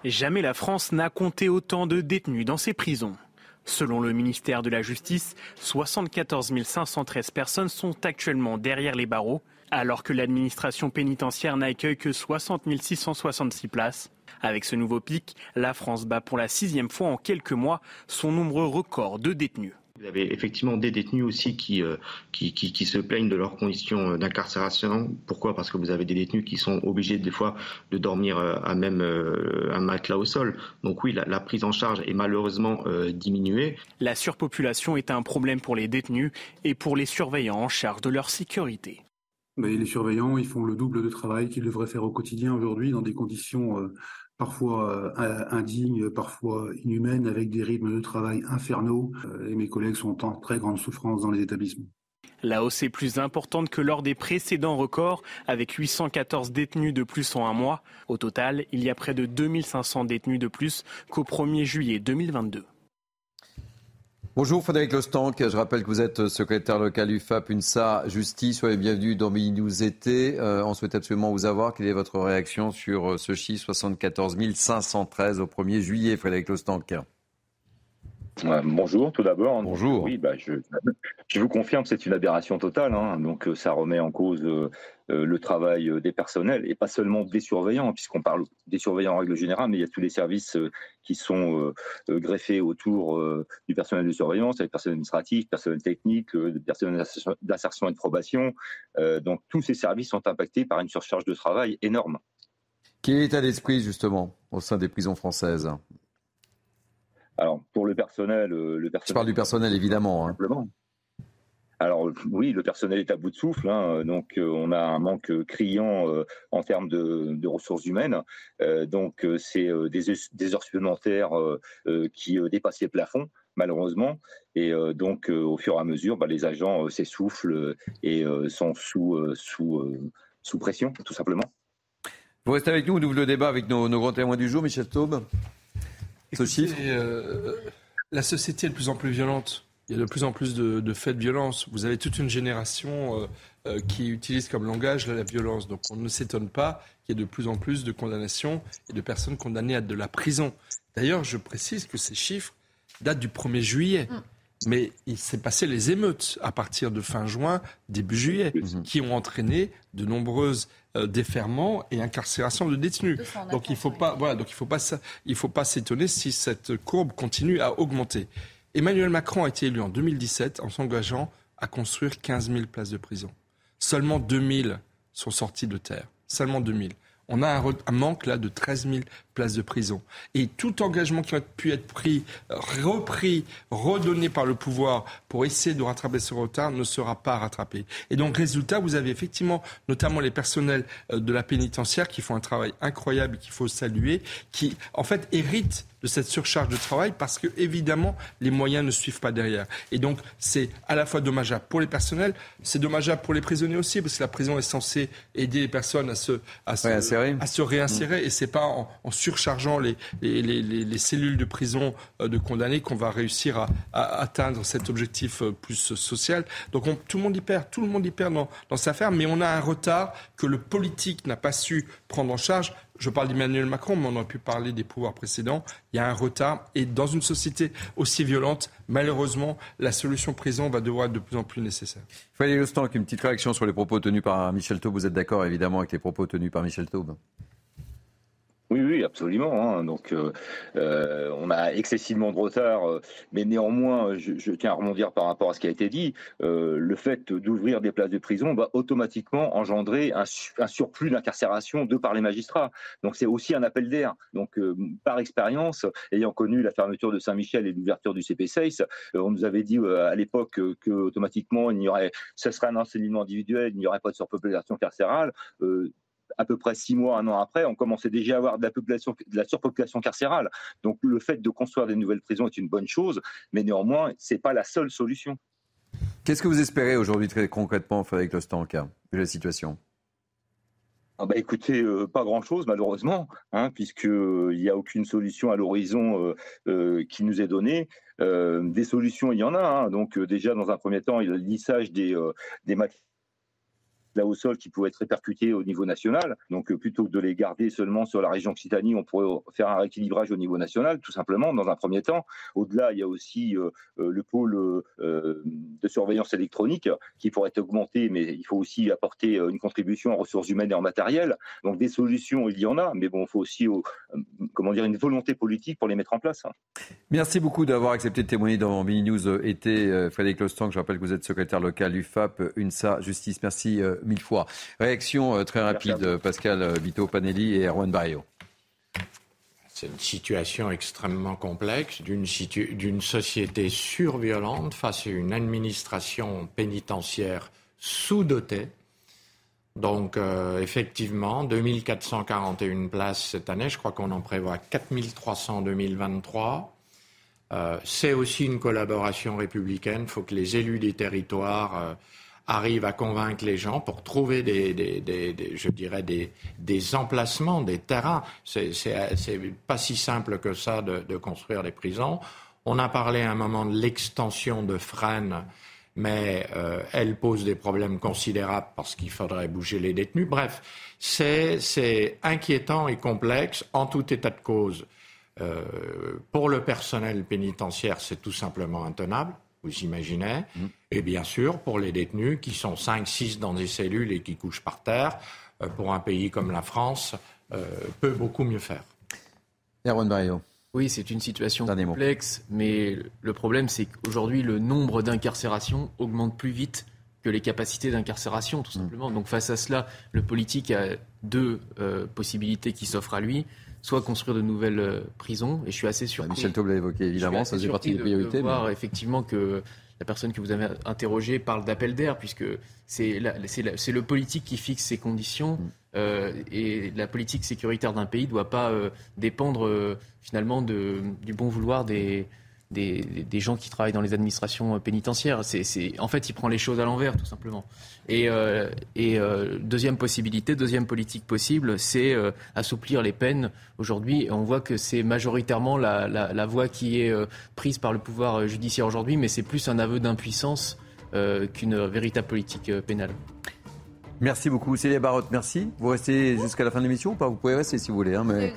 Jamais la France n'a compté autant de détenus dans ses prisons. Selon le ministère de la Justice, 74 513 personnes sont actuellement derrière les barreaux, alors que l'administration pénitentiaire n'accueille que 60 666 places. Avec ce nouveau pic, la France bat pour la sixième fois en quelques mois son nombre record de détenus. Vous avez effectivement des détenus aussi qui, euh, qui, qui, se plaignent de leurs conditions d'incarcération. Pourquoi? Parce que vous avez des détenus qui sont obligés des fois de dormir euh, à même euh, un matelas au sol. Donc oui, la, la prise en charge est malheureusement diminuée. La surpopulation est un problème pour les détenus et pour les surveillants en charge de leur sécurité les surveillants, ils font le double de travail qu'ils devraient faire au quotidien aujourd'hui dans des conditions euh, parfois euh, indignes, parfois inhumaines, avec des rythmes de travail infernaux. Euh, et mes collègues sont en très grande souffrance dans les établissements. La hausse est plus importante que lors des précédents records, avec 814 détenus de plus en un mois. Au total, il y a près de 2500 détenus de plus qu'au 1er juillet 2022. Bonjour Frédéric Lostank, je rappelle que vous êtes secrétaire local UFAP, UNSA, Justice. Soyez bienvenue dans Mini News été. Euh, on souhaite absolument vous avoir. Quelle est votre réaction sur euh, ce chiffre 74 513 au 1er juillet, Frédéric Lostank bonjour, tout d'abord. Bonjour. Oui, bah, je, je, vous confirme, c'est une aberration totale. Hein. Donc, euh, ça remet en cause euh, euh, le travail des personnels et pas seulement des surveillants, puisqu'on parle des surveillants en règle générale, mais il y a tous les services qui sont greffés autour du personnel de surveillance, avec personnel administratif, personnel technique, personnel d'insertion et de probation. donc, tous ces services sont impactés par une surcharge de travail énorme. Quel est l'état d'esprit, justement, au sein des prisons françaises? Alors pour le personnel, euh, le personnel. Je parle du personnel évidemment. Hein. Simplement. Alors oui, le personnel est à bout de souffle, hein, donc euh, on a un manque criant euh, en termes de, ressources humaines. donc c'est des, heures supplémentaires qui dépassent les plafonds, malheureusement. Et donc au fur et à mesure, bah, les agents s'essoufflent et sont sous, sous, sous pression, tout simplement. Vous restez avec nous, on ouvre le débat avec nos, nos grands témoins du jour, Michel Taube. Euh, la société est de plus en plus violente. Il y a de plus en plus de, faits de violence. Vous avez toute une génération euh, euh, qui utilise comme langage la violence. Donc on ne s'étonne pas qu'il y ait de plus en plus de condamnations et de personnes condamnées à de la prison. D'ailleurs, je précise que ces chiffres datent du 1er juillet. Mm. Mais il s'est passé les émeutes à partir de fin juin, début juillet, qui ont entraîné de nombreuses euh, déferments et incarcérations de détenus. Donc il faut pas, voilà, donc il faut pas, il faut pas s'étonner si cette courbe continue à augmenter. Emmanuel Macron a été élu en 2017 en s'engageant à construire 15 000 places de prison. Seulement 2 000 sont sorties de terre. Seulement 2 000. On a un, un manque là de 13 000 places de prison. Et tout engagement qui a pu être pris, repris, redonné par le pouvoir pour essayer de rattraper ce retard ne sera pas rattrapé. Et donc, résultat, vous avez effectivement notamment les personnels euh, de la pénitentiaire qui font un travail incroyable et qu'il faut saluer, qui en fait héritent de cette surcharge de travail parce que évidemment les moyens ne suivent pas derrière. Et donc c'est à la fois dommageable pour les personnels, c'est dommageable pour les prisonniers aussi parce que la prison est censée aider les personnes à se à se, à se réinsérer mmh. et c'est pas en, en surchargeant les les, les, les, cellules de prison euh, de condamnés qu'on va réussir à, atteindre cet objectif euh, plus social. Donc on, tout le monde y perd, tout le monde y perd dans, cette affaire, mais on a un retard que le politique n'a pas su prendre en charge je parle d'Emmanuel Macron, mais on aurait pu parler des pouvoirs précédents. Il y a un retard. Et dans une société aussi violente, malheureusement, la solution prison va devoir être de plus en plus nécessaire. Fallait une petite réaction sur les propos tenus par Michel Taube. Vous êtes d'accord évidemment avec les propos tenus par Michel Taube oui, oui, absolument. Hein. Donc, euh, euh, on a excessivement de retard, euh, mais néanmoins, je, tiens à rebondir par rapport à ce qui a été dit. le fait d'ouvrir des places de prison va automatiquement engendrer un, surplus d'incarcération de par les magistrats. Donc, c'est aussi un appel d'air. Donc, par expérience, ayant connu la fermeture de Saint-Michel et l'ouverture du CP6, on nous avait dit à l'époque que automatiquement, il y aurait, ce serait un enseignement individuel, il n'y aurait pas de surpopulation carcérale à peu près six mois, un an après, on commençait déjà à avoir de la, population, de la surpopulation carcérale. Donc le fait de construire des nouvelles prisons est une bonne chose, mais néanmoins, ce n'est pas la seule solution. Qu'est-ce que vous espérez aujourd'hui très concrètement, Frédéric Lostanka, de la situation? Ah bah écoutez, euh, pas grand-chose malheureusement, hein, puisqu'il n'y a aucune solution à l'horizon euh, euh, qui nous est donnée. des solutions, il y en a. Hein. donc déjà, dans un premier temps, il y a le lissage des, des matières là au sol qui pouvaient être répercutés au niveau national. Donc euh, plutôt que de les garder seulement sur la région Occitanie, on pourrait faire un rééquilibrage au niveau national, tout simplement, dans un premier temps. Au-delà, il y a aussi euh, euh, le pôle de surveillance électronique qui pourrait être augmenté, mais il faut aussi apporter une contribution en ressources humaines et en matériel. Donc des solutions, il y en a, mais bon, il faut aussi comment dire, une volonté politique pour les mettre en place. Merci beaucoup d'avoir accepté de témoigner dans Mini News été. Frédéric Lostang, je rappelle que vous êtes secrétaire local UFAP, UNSA, Justice. Merci mille fois. Réaction euh, très rapide, Pascal euh, Vito Panelli et Erwan Barrio. C'est une situation extrêmement complexe d'une société surviolente face à une administration pénitentiaire sous-dotée. Donc, euh, effectivement, 2441 places cette année. Je crois qu'on en prévoit 4300 en 2023. c'est aussi une collaboration républicaine. Il faut que les élus des territoires arrive à convaincre les gens pour trouver des, je dirais des, emplacements, des terrains. C'est pas si simple que ça de, de, construire des prisons. On a parlé à un moment de l'extension de Fresnes, mais euh, elle pose des problèmes considérables parce qu'il faudrait bouger les détenus. Bref, c'est inquiétant et complexe en tout état de cause. Euh, pour le personnel pénitentiaire, c'est tout simplement intenable vous imaginez. Mmh. Et bien sûr, pour les détenus qui sont 5, 6 dans des cellules et qui couchent par terre, euh, pour un pays comme la France, euh, peut beaucoup mieux faire. Erwan Barrio. Oui, c'est une situation complexe, mais le problème, c'est qu'aujourd'hui, le nombre d'incarcérations augmente plus vite que les capacités d'incarcération, tout mmh. simplement. Donc face à cela, le politique a deux euh, possibilités qui s'offrent à lui soit construire de nouvelles euh, prisons. Et je suis assez surpris. Bah, Michel Taub l'a évoqué, évidemment, ça faisait partie des priorités. De voir effectivement que la personne que vous avez interrogée parle d'appel d'air, puisque c'est le politique qui fixe ces conditions. Mm. Euh, et la politique sécuritaire d'un pays ne doit pas euh, dépendre finalement de, du bon vouloir des, des, gens qui travaillent dans les administrations pénitentiaires. C'est, en fait, il prend les choses à l'envers, tout simplement. Et, euh, euh, deuxième possibilité, deuxième politique possible, c'est euh, assouplir les peines. Aujourd'hui, on voit que c'est majoritairement la, voie qui est prise par le pouvoir judiciaire aujourd'hui, mais c'est plus un aveu d'impuissance qu'une véritable politique pénale. Merci beaucoup. Célia Barotte, merci. Vous restez jusqu'à la fin de l'émission ou pas? Vous pouvez rester si vous voulez. Hein, mais...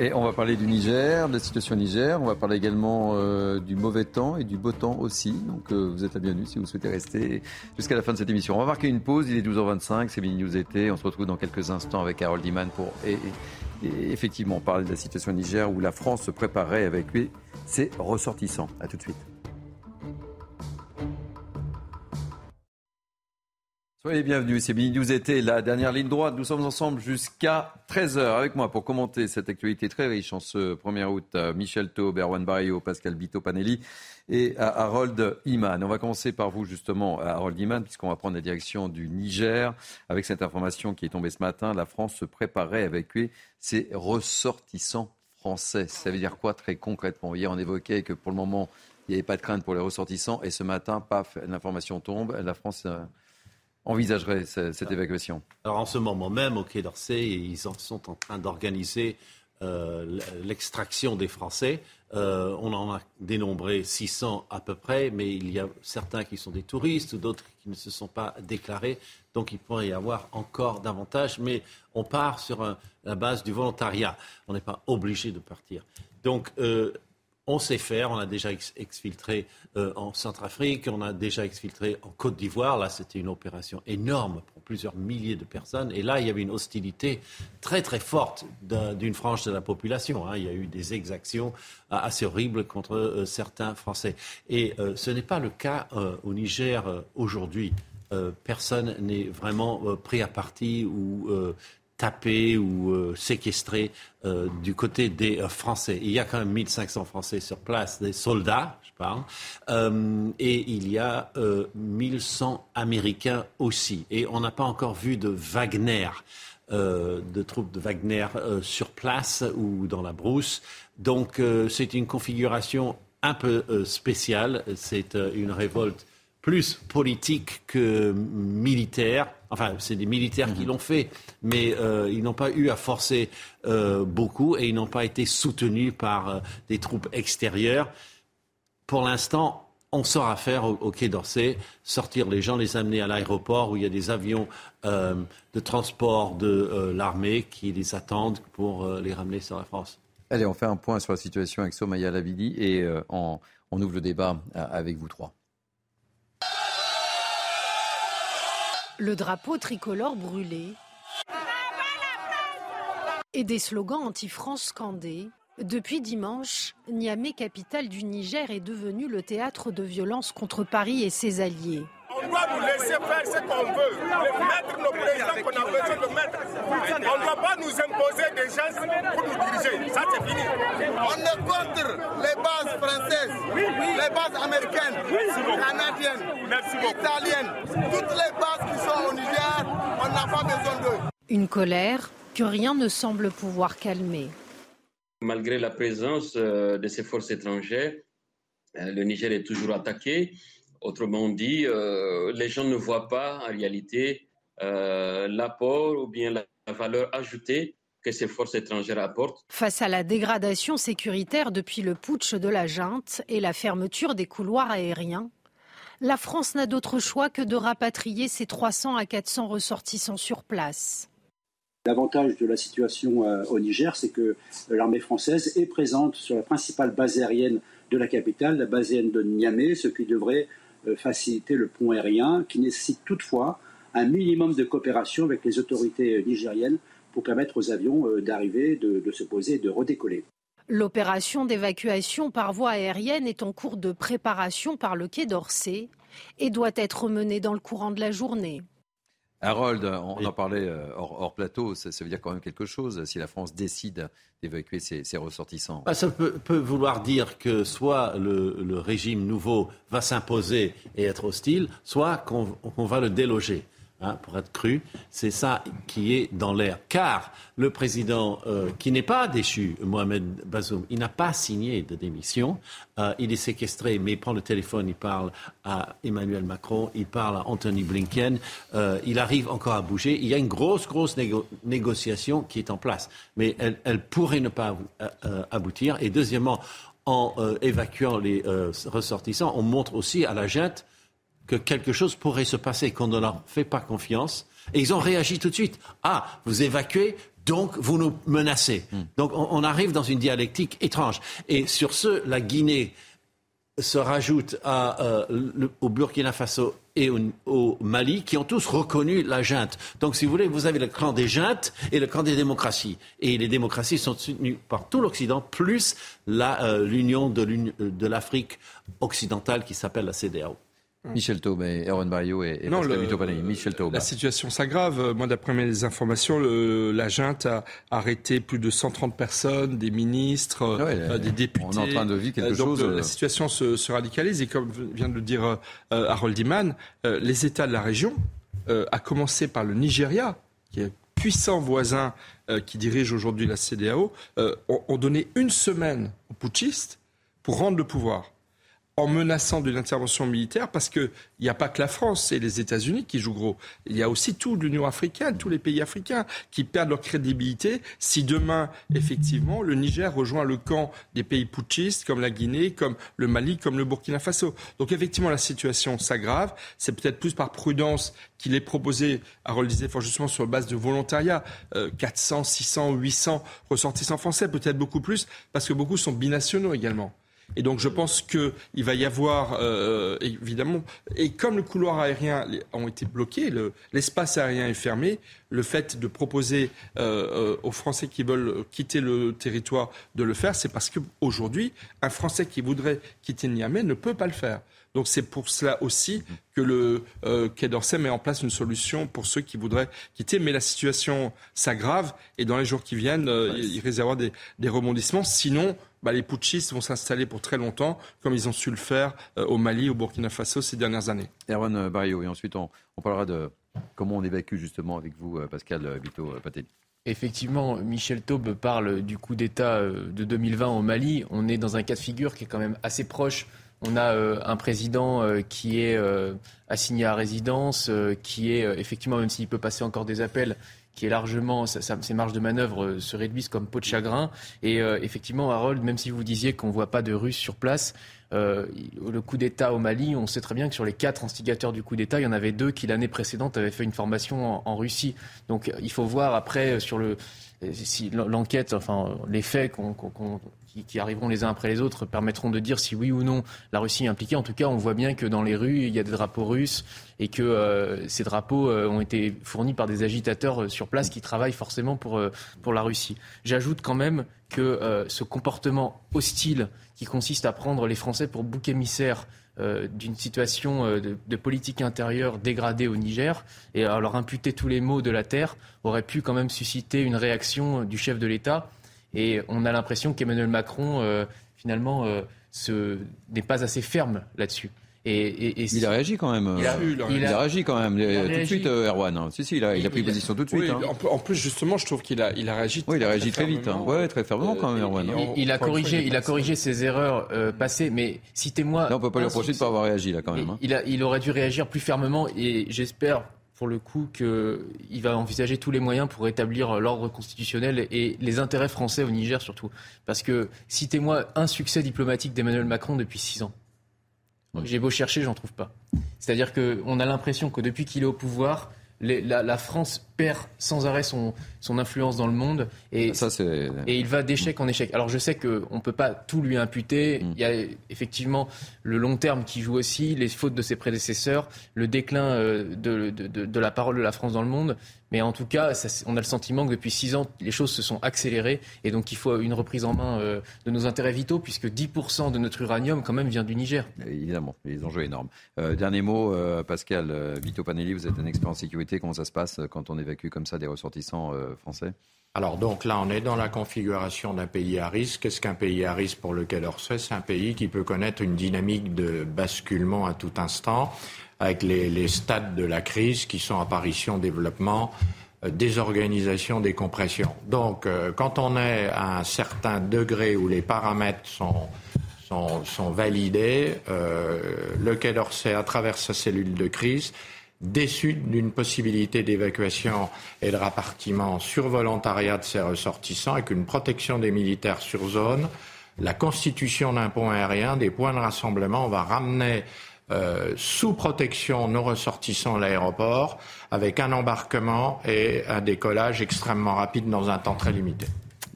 Et on va parler du Niger, de la situation au Niger. On va parler également euh, du mauvais temps et du beau temps aussi. Donc euh, vous êtes la bienvenue si vous souhaitez rester jusqu'à la fin de cette émission. On va marquer une pause. Il est 12h25. C'est Mini News été. On se retrouve dans quelques instants avec Harold Iman pour et, effectivement parler de la situation au Niger où la France se préparerait avec lui ses ressortissants. À tout de suite. Soyez bienvenus, c'est Mini News été, la dernière ligne droite. Nous sommes ensemble jusqu'à 13h avec moi pour commenter cette actualité très riche en ce 1er août. Michel Taube, Erwan Barrio, Pascal Bito Panelli et Harold Iman. On va commencer par vous justement, Harold Iman, puisqu'on va prendre la direction du Niger. Avec cette information qui est tombée ce matin, la France se préparait à évacuer ses ressortissants français. Ça veut dire quoi très concrètement? Hier, on évoquait que pour le moment, il n'y avait pas de crainte pour les ressortissants. Et ce matin, paf, l'information tombe. La France euh, envisagerait cette évacuation Alors en ce moment même, au Quai d'Orsay, ils sont en train d'organiser euh, l'extraction des Français. Euh, on en a dénombré 600 à peu près, mais il y a certains qui sont des touristes ou d'autres qui ne se sont pas déclarés. Donc il pourrait y avoir encore davantage, mais on part sur la base du volontariat. On n'est pas obligé de partir. Donc euh, on sait faire, on a déjà exfiltré euh, en Centrafrique, on a déjà exfiltré en Côte d'Ivoire. Là, c'était une opération énorme pour plusieurs milliers de personnes. Et là, il y avait une hostilité très très forte d'une frange de la population. Hein. Il y a eu des exactions euh, assez horribles contre euh, certains Français. Et ce n'est pas le cas au Niger aujourd'hui. personne n'est vraiment pris à partie ou tapés ou euh, séquestrés euh, du côté des euh, Français. Il y a quand même 1500 Français sur place, des soldats, je parle, et il y a 1100 Américains aussi. Et on n'a pas encore vu de Wagner. de troupes de Wagner sur place ou dans la brousse. Donc c'est une configuration un peu spéciale. C'est une révolte plus politique que militaire. Enfin, c'est des militaires qui mhm. l'ont fait, mais euh, ils n'ont pas eu à forcer euh, beaucoup et ils n'ont pas été soutenus par euh, des troupes extérieures. Pour l'instant, on saura faire au, Quai d'Orsay, sortir les gens, les amener à l'aéroport où il y a des avions de transport de l'armée qui les attendent pour les ramener sur la France. Allez, on fait un point sur la situation avec Somaya Labidi et on ouvre le débat avec vous trois. Le drapeau tricolore brûlé et des slogans anti-France scandés. Depuis dimanche, Niamey, capitale du Niger, est devenu le théâtre de violences contre Paris et ses alliés. On doit nous laisser faire ce qu'on veut, mettre nos présidents qu'on a besoin de mettre. On ne doit pas nous imposer des gens pour nous diriger. Ça, c'est fini. On est contre les bases françaises, les bases américaines, canadiennes, italiennes. Toutes les bases qui sont au Niger, on n'a pas besoin d'eux. Une colère que rien ne semble pouvoir calmer. Malgré la présence euh, de ces forces étrangères, euh, le Niger est toujours attaqué. Autrement dit, euh, les gens ne voient pas en réalité euh, l'apport ou bien la, valeur ajoutée que ces forces étrangères apportent. Face à la dégradation sécuritaire depuis le putsch de la junte et la fermeture des couloirs aériens, la France n'a d'autre choix que de rapatrier ses 300 à 400 ressortissants sur place. L'avantage de la situation euh, au Niger, c'est que l'armée française est présente sur la principale base aérienne de la capitale, la base aérienne de Niamey, ce qui devrait faciliter le pont aérien, qui nécessite toutefois un minimum de coopération avec les autorités nigériennes pour permettre aux avions euh, d'arriver, de, se poser et de redécoller. L'opération d'évacuation par voie aérienne est en cours de préparation par le Quai d'Orsay et doit être menée dans le courant de la journée. Harold, on en parlait euh, hors, plateau, ça, veut dire quand même quelque chose si la France décide d'évacuer ses, ressortissants. Bah, ça peut, vouloir dire que soit le, régime nouveau va s'imposer et être hostile, soit qu'on va le déloger. Hein, pour être cru, c'est ça qui est dans l'air. Car le président, euh, qui n'est pas déchu, Mohamed Bazoum, il n'a pas signé de démission. Euh, il est séquestré, mais il prend le téléphone, il parle à Emmanuel Macron, il parle à Anthony Blinken. Euh, il arrive encore à bouger. Il y a une grosse, grosse négociation qui est en place. Mais elle, pourrait ne pas aboutir. Et deuxièmement, en évacuant les ressortissants, on montre aussi à la junte que quelque chose pourrait se passer, qu'on ne leur fait pas confiance. Et ils ont réagi tout de suite. Ah, vous évacuez, donc vous nous menacez. Hmm. Donc on, arrive dans une dialectique étrange. Et sur ce, la Guinée se rajoute à, euh, au Burkina Faso et au, Mali, qui ont tous reconnu la junte. Donc, si vous voulez, vous avez le clan des juntes et le clan des démocraties. Et les démocraties sont soutenues par tout l'Occident, plus euh, l'union de l'Afrique occidentale qui s'appelle la CDAO. Michel Taube et Erwan Barrio et, et non, Pascal Michel Taube. La situation s'aggrave. Moi, d'après mes informations, le, la junte a arrêté plus de 130 personnes, des ministres, euh, des députés. On est en train de vivre quelque euh, chose. la situation se, se, radicalise et comme vient de le dire Harold Iman, les États de la région, à commencer par le Nigeria, qui est puissant voisin qui dirige aujourd'hui la CDAO, ont, ont donné une semaine aux putschistes pour rendre le pouvoir en menaçant de l'intervention militaire, parce qu'il n'y a pas que la France et les États-Unis qui jouent gros. Il y a aussi toute l'Union africaine, tous les pays africains qui perdent leur crédibilité si demain, effectivement, le Niger rejoint le camp des pays putschistes comme la Guinée, comme le Mali, comme le Burkina Faso. Donc effectivement, la situation s'aggrave. C'est peut-être plus par prudence qu'il est proposé, Harold disait fort justement, sur base de volontariat, 400, 600, 800 ressortissants français, peut-être beaucoup plus, parce que beaucoup sont binationaux également. Et donc je pense qu'il va y avoir, euh, évidemment, et comme le couloir aérien ont été bloqués, l'espace aérien est fermé, le fait de proposer euh, euh, aux Français qui veulent quitter le territoire de le faire, c'est parce qu'aujourd'hui, un Français qui voudrait quitter Niamey ne peut pas le faire. Donc c'est pour cela aussi que le euh, Quai d'Orsay met en place une solution pour ceux qui voudraient quitter. Mais la situation s'aggrave et dans les jours qui viennent, euh, il risque d'y avoir des, des, rebondissements. Sinon, bah, les putschistes vont s'installer pour très longtemps, comme ils ont su le faire euh, au Mali, au Burkina Faso ces dernières années. Erwan Barrio, et ensuite on, on, parlera de comment on évacue justement avec vous, Pascal Vito Patelli. Effectivement, Michel Taube parle du coup d'État de 2020 au Mali. On est dans un cas de figure qui est quand même assez proche on a euh, un président euh, qui est euh, assigné à résidence, qui est effectivement, même s'il peut passer encore des appels, qui est largement, ses marges de manœuvre se réduisent comme peau de chagrin. Et effectivement, Harold, même si vous disiez qu'on ne voit pas de Russes sur place, le coup d'État au Mali, on sait très bien que sur les quatre instigateurs du coup d'État, il y en avait deux qui l'année précédente avaient fait une formation en, Russie. Donc il faut voir après sur le si l'enquête, enfin les faits qu'on qui, arriveront les uns après les autres permettront de dire si oui ou non la Russie est impliquée. En tout cas, on voit bien que dans les rues, il y a des drapeaux russes et que euh, ces drapeaux euh, ont été fournis par des agitateurs euh, sur place qui travaillent forcément pour, pour la Russie. J'ajoute quand même que ce comportement hostile qui consiste à prendre les Français pour bouc émissaire d'une situation de, de, politique intérieure dégradée au Niger et à leur imputer tous les maux de la terre aurait pu quand même susciter une réaction du chef de l'État et on a l'impression qu'Emmanuel Macron, euh, finalement, euh, n'est pas assez ferme là-dessus. Et, il a réagi quand même. Il a, réagi quand même tout de suite, euh, Erwan. Hein. Si, si, il a, il a pris position tout de suite. Hein. En, plus, justement, je trouve qu'il a, il a réagi. Oui, il a réagi très, vite. Hein. Ouais, très fermement quand même, Erwan. Il, a corrigé, il a corrigé ses erreurs passées, mais citez-moi. Non, on peut pas lui reprocher de pas avoir réagi là quand même. Il, a, il aurait dû réagir plus fermement, et j'espère pour le coup qu'il va envisager tous les moyens pour rétablir l'ordre constitutionnel et les intérêts français au Niger surtout. Parce que citez-moi un succès diplomatique d'Emmanuel Macron depuis six ans. J'ai beau chercher, j'en trouve pas. C'est-à-dire qu'on a l'impression que depuis qu'il est au pouvoir, la, France perd sans arrêt son, son influence dans le monde et, Ça, et il va d'échec en échec. Alors je sais qu'on ne peut pas tout lui imputer. Mm. Il y a effectivement le long terme qui joue aussi, les fautes de ses prédécesseurs, le déclin euh, de, de, de, la parole de la France dans le monde. Mais en tout cas, on a le sentiment que depuis six ans, les choses se sont accélérées et donc il faut une reprise en main euh, de nos intérêts vitaux puisque 10% de notre uranium quand même vient du Niger. Évidemment, les enjeux énormes. Euh, dernier mot, Pascal Vito Panelli, vous êtes un expert en sécurité. Comment ça se passe quand on évacue comme ça des ressortissants français? Alors donc là, on est dans la configuration d'un pays à risque. Qu'est-ce qu'un pays à risque pour lequel Orsay C'est un pays qui peut connaître une dynamique de basculement à tout instant, avec les, stades de la crise qui sont apparition, développement, euh, désorganisation, décompression. Donc euh, quand on est à un certain degré où les paramètres sont, validés, euh, le Quai d'Orsay, à travers sa cellule de crise, déçu d'une possibilité d'évacuation et de rapartiment sur volontariat de ses ressortissants avec une protection des militaires sur zone, la constitution d'un pont aérien, des points de rassemblement. On va ramener euh, sous protection nos ressortissants à l'aéroport avec un embarquement et un décollage extrêmement rapide dans un temps très limité.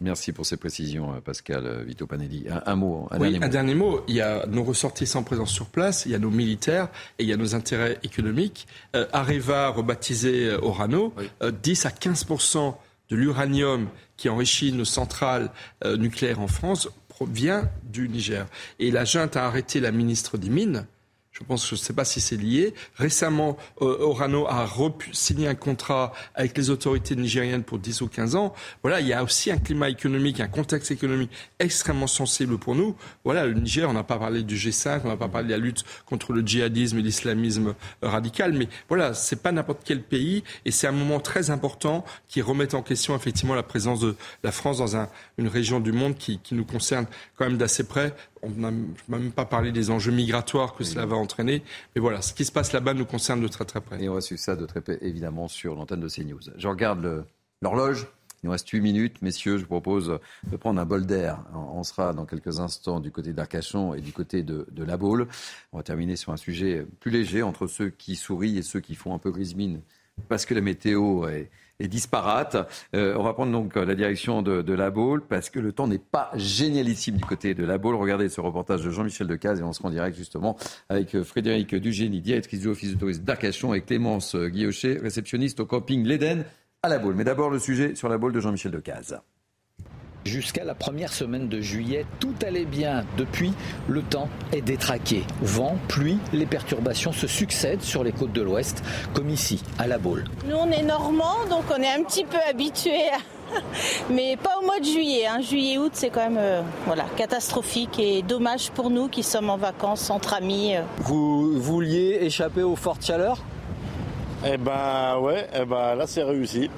Merci pour ces précisions, euh, Pascal euh, Vito Panelli. Un, mot, un, dernier mot. un dernier mot. Il y a nos ressortissants présents sur place, il y a nos militaires et il y a nos intérêts économiques. Euh, Areva, rebaptisé Orano, 10 à 15 de l'uranium qui enrichit nos centrales nucléaires en France provient du Niger. Et la junte a arrêté la ministre des Mines Je pense, je ne sais pas si c'est lié. Récemment, euh, Orano a signé un contrat avec les autorités nigériennes pour 10 ou 15 ans. Voilà, il y a aussi un climat économique, un contexte économique extrêmement sensible pour nous. Voilà, le Niger, on n'a pas parlé du G5, on n'a pas parlé de la lutte contre le djihadisme et l'islamisme radical, mais voilà, c'est pas n'importe quel pays et c'est un moment très important qui remet en question effectivement la présence de la France dans un, une région du monde qui, qui nous concerne quand même d'assez près. On n'a même pas parlé des enjeux migratoires que cela va entraîner. Mais voilà, ce qui se passe là-bas nous concerne de très très près. Et on va suivre ça de très près, évidemment, sur l'antenne de CNews. Je regarde l'horloge. Il nous reste 8 minutes. Messieurs, je vous propose de prendre un bol d'air. On sera dans quelques instants du côté d'Arcachon et du côté de, de La Baule. On va terminer sur un sujet plus léger entre ceux qui sourient et ceux qui font un peu grise mine parce que la météo est, est disparate. Euh, on va prendre donc la direction de, de, la Baule parce que le temps n'est pas génialissime du côté de la Baule. Regardez ce reportage de Jean-Michel Decaze et on se rend direct justement avec euh, Frédéric Dugénie, directrice du Office de tourisme d'Arcachon et Clémence Guillochet, réceptionniste au camping L'Éden à la Baule. Mais d'abord le sujet sur la Baule de Jean-Michel Decaze. Jusqu'à la première semaine de juillet, tout allait bien. Depuis, le temps est détraqué. Vent, pluie, les perturbations se succèdent sur les côtes de l'Ouest, comme ici, à La Baule. Nous, on est normands, donc on est un petit peu habitués [LAUGHS] mais pas au mois de juillet. Hein. Juillet-août, c'est quand même euh, voilà, catastrophique et dommage pour nous qui sommes en vacances entre amis. Euh. Vous vouliez échapper aux fortes chaleurs? Eh ben ouais, eh ben là c'est réussi.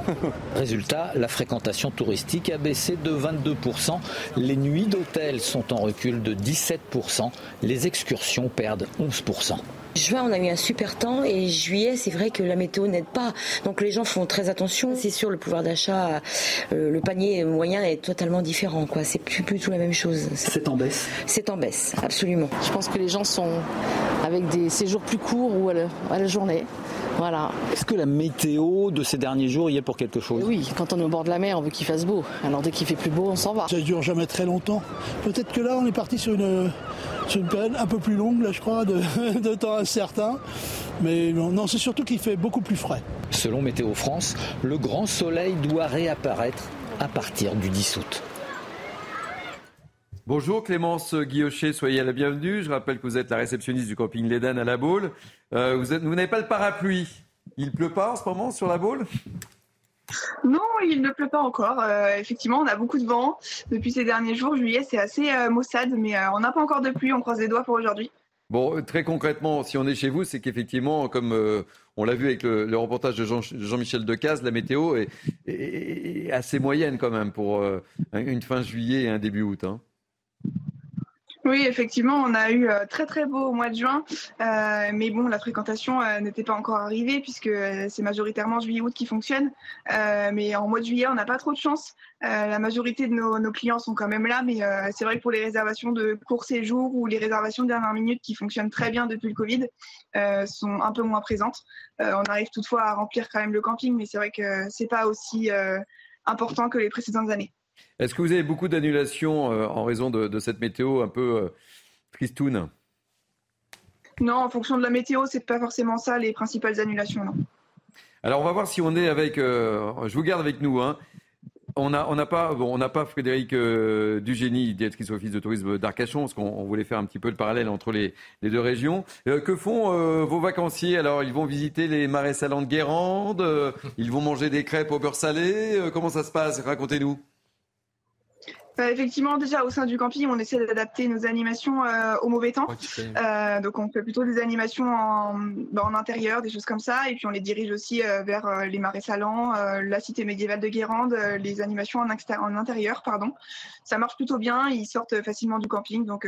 [LAUGHS] Résultat, la fréquentation touristique a baissé de 22%, les nuits d'hôtel sont en recul de 17%, les excursions perdent 11%. Juin, on a eu un super temps et juillet, c'est vrai que la météo n'aide pas. Donc les gens font très attention. C'est sûr, le pouvoir d'achat, euh, le panier moyen est totalement différent. Quoi. C'est plus, plus tout la même chose. C'est en baisse? C'est en baisse, absolument. Je pense que les gens sont avec des séjours plus courts ou à la journée. Voilà. Est-ce que la météo de ces derniers jours y est pour quelque chose? Oui, quand on est au bord de la mer, on veut qu'il fasse beau. Alors dès qu'il fait plus beau, on s'en va. Ça ne dure jamais très longtemps. Peut-être que là, on est parti sur une, une période un peu plus longue, là, je crois, de, [LAUGHS] de temps incertain. Mais non, non c'est surtout qu'il fait beaucoup plus frais. Selon Météo France, le grand soleil doit réapparaître à partir du 10 août. Bonjour Clémence Guillochet, soyez la bienvenue. Je rappelle que vous êtes la réceptionniste du camping L'Eden à La Baule. Euh, vous, vous n'avez pas le parapluie. Il pleut pas en ce moment sur La Baule? Non, il ne pleut pas encore. Euh, effectivement, on a beaucoup de vent depuis ces derniers jours. Juillet, c'est assez euh, maussade, mais on n'a pas encore de pluie. On croise les doigts pour aujourd'hui. Bon, très concrètement, si on est chez vous, c'est qu'effectivement, comme on l'a vu avec le, reportage de Jean-Michel Decaze, la météo est, assez moyenne quand même pour une fin juillet et un début août. Hein. Oui, effectivement, on a eu euh, très très beau au mois de juin, euh, mais bon, la fréquentation euh, n'était pas encore arrivée puisque c'est majoritairement juillet-août qui fonctionne. mais en mois de juillet, on n'a pas trop de chance. la majorité de nos, clients sont quand même là, mais c'est vrai que pour les réservations de court séjour ou les réservations de dernière minute qui fonctionnent très bien depuis le Covid, sont un peu moins présentes. on arrive toutefois à remplir quand même le camping, mais c'est vrai que c'est pas aussi important que les précédentes années. Est-ce que vous avez beaucoup d'annulations euh, en raison de, cette météo un peu euh, tristoune? Non, en fonction de la météo, c'est pas forcément ça les principales annulations, non. Alors on va voir si on est avec. Euh, je vous garde avec nous. Hein. On n'a on pas, bon, pas Frédéric Dugénie, directrice office de tourisme d'Arcachon, parce qu'on voulait faire un petit peu le parallèle entre les, deux régions. que font vos vacanciers? Alors, ils vont visiter les marais salants de Guérande, ils vont manger des crêpes au beurre salé. comment ça se passe? Racontez-nous. Bah, effectivement, déjà au sein du camping, on essaie d'adapter nos animations euh, au mauvais temps. Euh, donc on fait plutôt des animations en, bah, en, intérieur, des choses comme ça, et puis on les dirige aussi euh, vers les marais salants, la cité médiévale de Guérande, les animations en, en, intérieur, pardon. Ça marche plutôt bien, ils sortent facilement du camping, donc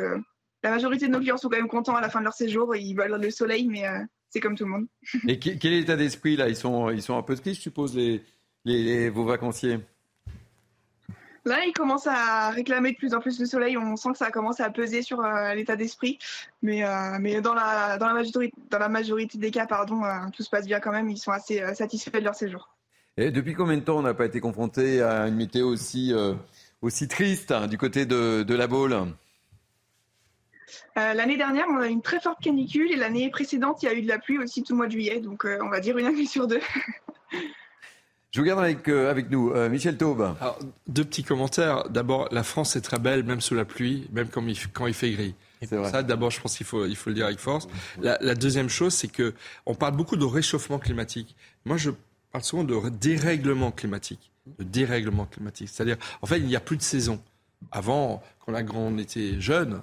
la majorité de nos clients sont quand même contents à la fin de leur séjour, ils veulent le soleil, mais c'est comme tout le monde. et quel est l'état d'esprit là? Ils sont, ils sont un peu tristes, je suppose, les, les vos vacanciers? Là, il commence à réclamer de plus en plus de soleil. On sent que ça commence à peser sur euh, l'état d'esprit. Mais, euh, mais dans, la, dans, la majorité, dans la majorité des cas, pardon, euh, tout se passe bien quand même. Ils sont assez satisfaits de leur séjour. Et depuis combien de temps on n'a pas été confronté à une météo aussi, aussi triste hein, du côté de, de la Baule? L'année dernière, on a eu une très forte canicule et l'année précédente, il y a eu de la pluie aussi tout le mois de juillet. Donc, on va dire une année sur deux. [LAUGHS] Je vous garde avec, euh, avec nous. Euh, Michel Taube. deux petits commentaires. D'abord, la France est très belle, même sous la pluie, même quand il, quand il fait gris. Ça, d'abord, je pense qu'il faut, il faut le dire avec force. La, la deuxième chose, c'est que on parle beaucoup de réchauffement climatique. Moi, je parle souvent de dérèglement climatique. De dérèglement climatique. C'est-à-dire, en fait, il n'y a plus de saison. Avant, quand on était jeune,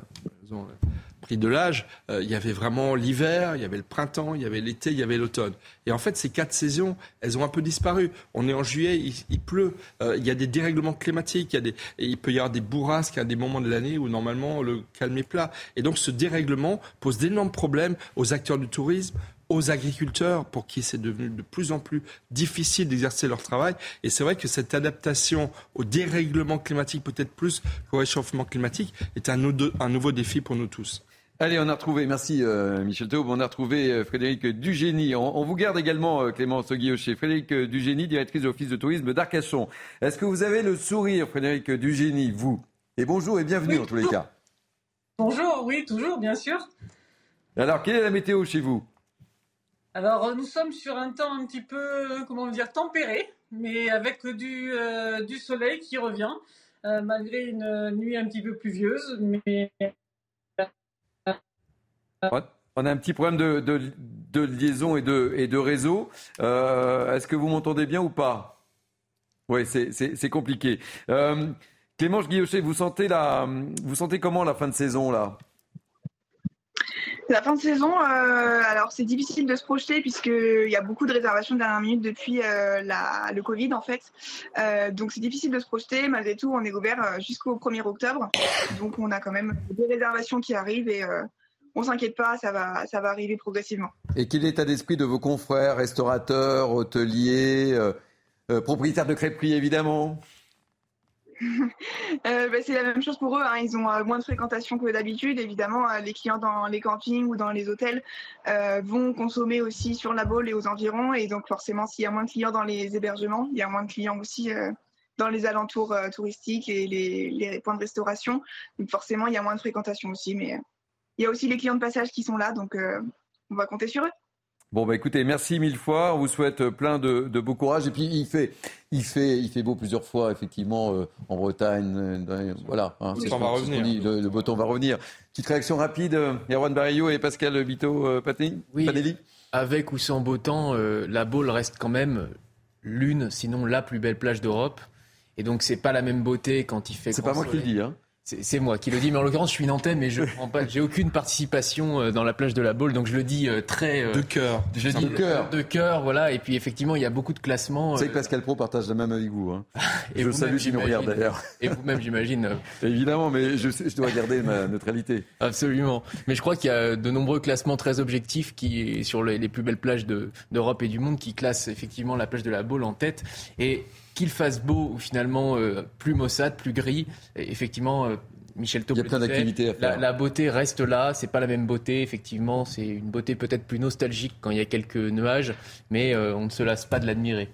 pris de l'âge, euh, il y avait vraiment l'hiver, il y avait le printemps, il y avait l'été, il y avait l'automne. Et en fait, ces quatre saisons, elles ont un peu disparu. On est en juillet, il, pleut, euh, il y a des dérèglements climatiques, il, y a des, il peut y avoir des bourrasques à des moments de l'année où normalement le calme est plat. Et donc ce dérèglement pose d'énormes problèmes aux acteurs du tourisme, aux agriculteurs pour qui c'est devenu de plus en plus difficile d'exercer leur travail. Et c'est vrai que cette adaptation au dérèglement climatique, peut-être plus qu'au réchauffement climatique, est un nouveau défi pour nous tous. Allez, on a retrouvé, merci euh, Michel Théo, on a retrouvé euh, Frédéric Dugénie. On, vous garde également, euh, Clémence Guillochet. Frédéric Dugénie, directrice de l'Office de tourisme d'Arcachon. Est-ce que vous avez le sourire, Frédéric Dugénie, vous? Et bonjour et bienvenue en tous les cas. Bonjour, oui, toujours, bien sûr. Alors, quelle est la météo chez vous? Alors, nous sommes sur un temps un petit peu, comment dire, tempéré, mais avec du, du soleil qui revient, malgré une nuit un petit peu pluvieuse. Mais... On a un petit problème de, liaison et de, réseau. Est-ce que vous m'entendez bien ou pas? Oui, c'est compliqué. Clémence Guillochet, vous sentez, comment la fin de saison là? La fin de saison, euh, alors c'est difficile de se projeter puisqu'il y a beaucoup de réservations de dernière minute depuis euh, la, le Covid en fait. Euh, donc c'est difficile de se projeter. Malgré tout, on est ouvert jusqu'au 1er octobre. Donc on a quand même des réservations qui arrivent on s'inquiète pas, ça va, ça va arriver progressivement. Et quel est l'état d'esprit de vos confrères, restaurateurs, hôteliers, propriétaires de crêperies évidemment? [LAUGHS] Euh, bah, c'est la même chose pour eux. Hein. Ils ont euh, moins de fréquentation que d'habitude. Évidemment, euh, les clients dans les campings ou dans les hôtels vont consommer aussi sur la Baule et aux environs. Et donc, forcément, s'il y a moins de clients dans les hébergements, il y a moins de clients aussi dans les alentours touristiques et les, les, points de restauration. Donc, forcément, il y a moins de fréquentation aussi. Mais il y a aussi les clients de passage qui sont là. Donc, on va compter sur eux. Bon, bah écoutez, merci mille fois. On vous souhaite plein de, de beau courage. Et puis, il fait, il fait, il fait beau plusieurs fois, effectivement, euh, en Bretagne. Euh, voilà. Hein, le, temps va revenir. le, beau temps va revenir. Petite réaction rapide, euh, Erwan Barrio et Pascal Bito Panelli oui, Avec ou sans beau temps, la Baule reste quand même l'une, sinon la plus belle plage d'Europe. Et donc, c'est pas la même beauté quand il fait. C'est pas moi qui le dis, hein. C'est moi qui le dis, mais en l'occurrence, je suis nantais, mais je prends pas, j'ai aucune participation euh, dans la plage de la Baule, donc je le dis euh, très euh, de cœur. Je dis de cœur, de cœur, voilà. Et puis effectivement, il y a beaucoup de classements. Vous savez que Pascal Pro partage la même avec vous. Hein. [LAUGHS] et je le salue s'il nous regarde d'ailleurs. Et vous-même, j'imagine. [LAUGHS] Évidemment, mais je, je, dois garder ma neutralité. Absolument. Mais je crois qu'il y a de nombreux classements très objectifs qui sur les, les plus belles plages d'Europe et du monde qui classent effectivement la plage de la Baule en tête. Et qu'il fasse beau ou finalement plus maussade, plus gris, effectivement, Michel Il y a plein d'activités à faire. La, beauté reste là, c'est pas la même beauté, effectivement, c'est une beauté peut-être plus nostalgique quand il y a quelques nuages, mais euh, on ne se lasse pas de l'admirer.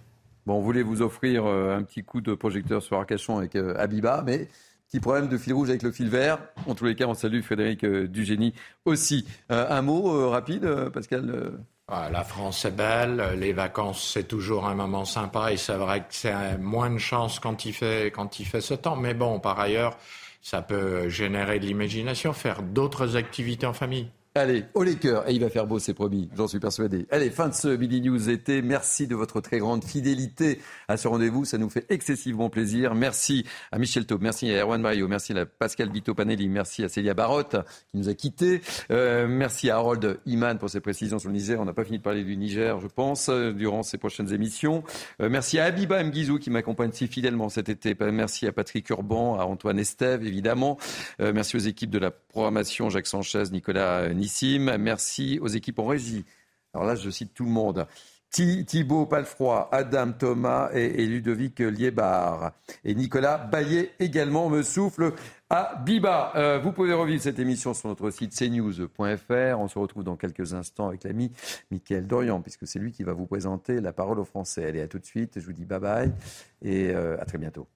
Bon, on voulait vous offrir euh, un petit coup de projecteur sur Arcachon avec euh, Abiba, mais petit problème de fil rouge avec le fil vert. En tous les cas, on salue Frédéric Dugénie aussi. un mot rapide, Pascal ah, la France est belle, les vacances c'est toujours un moment sympa et c'est vrai que c'est moins de chance quand il fait quand il fait ce temps. Mais bon, par ailleurs, ça peut générer de l'imagination, faire d'autres activités en famille. Allez, au les cœurs, et il va faire beau, c'est promis, j'en suis persuadé. Allez, fin de ce Midi News été. Merci de votre très grande fidélité à ce rendez-vous, ça nous fait excessivement plaisir. Merci à Michel Taub, merci à Erwan Mario, merci à Pascal Vito Panelli, merci à Célia Barotte qui nous a quittés, euh, merci à Harold Iman pour ses précisions sur le Niger. On n'a pas fini de parler du Niger, je pense, euh, durant ces prochaines émissions. Euh, merci à Abiba Mguizou qui m'accompagne si fidèlement cet été. Merci à Patrick Urban, à Antoine Estève, évidemment. merci aux équipes de la programmation, Jacques Sanchez, Nicolas Nice Merci aux équipes en régie. Alors là, je cite tout le monde. Thibaut Palfroy, Adam Thomas et, Ludovic Liébar. Et Nicolas Baillet également me souffle à Biba. Euh, vous pouvez revivre cette émission sur notre site cnews.fr. On se retrouve dans quelques instants avec l'ami Mickaël Dorian, puisque c'est lui qui va vous présenter la parole aux Français. Allez, à tout de suite. Je vous dis bye bye et euh, à très bientôt.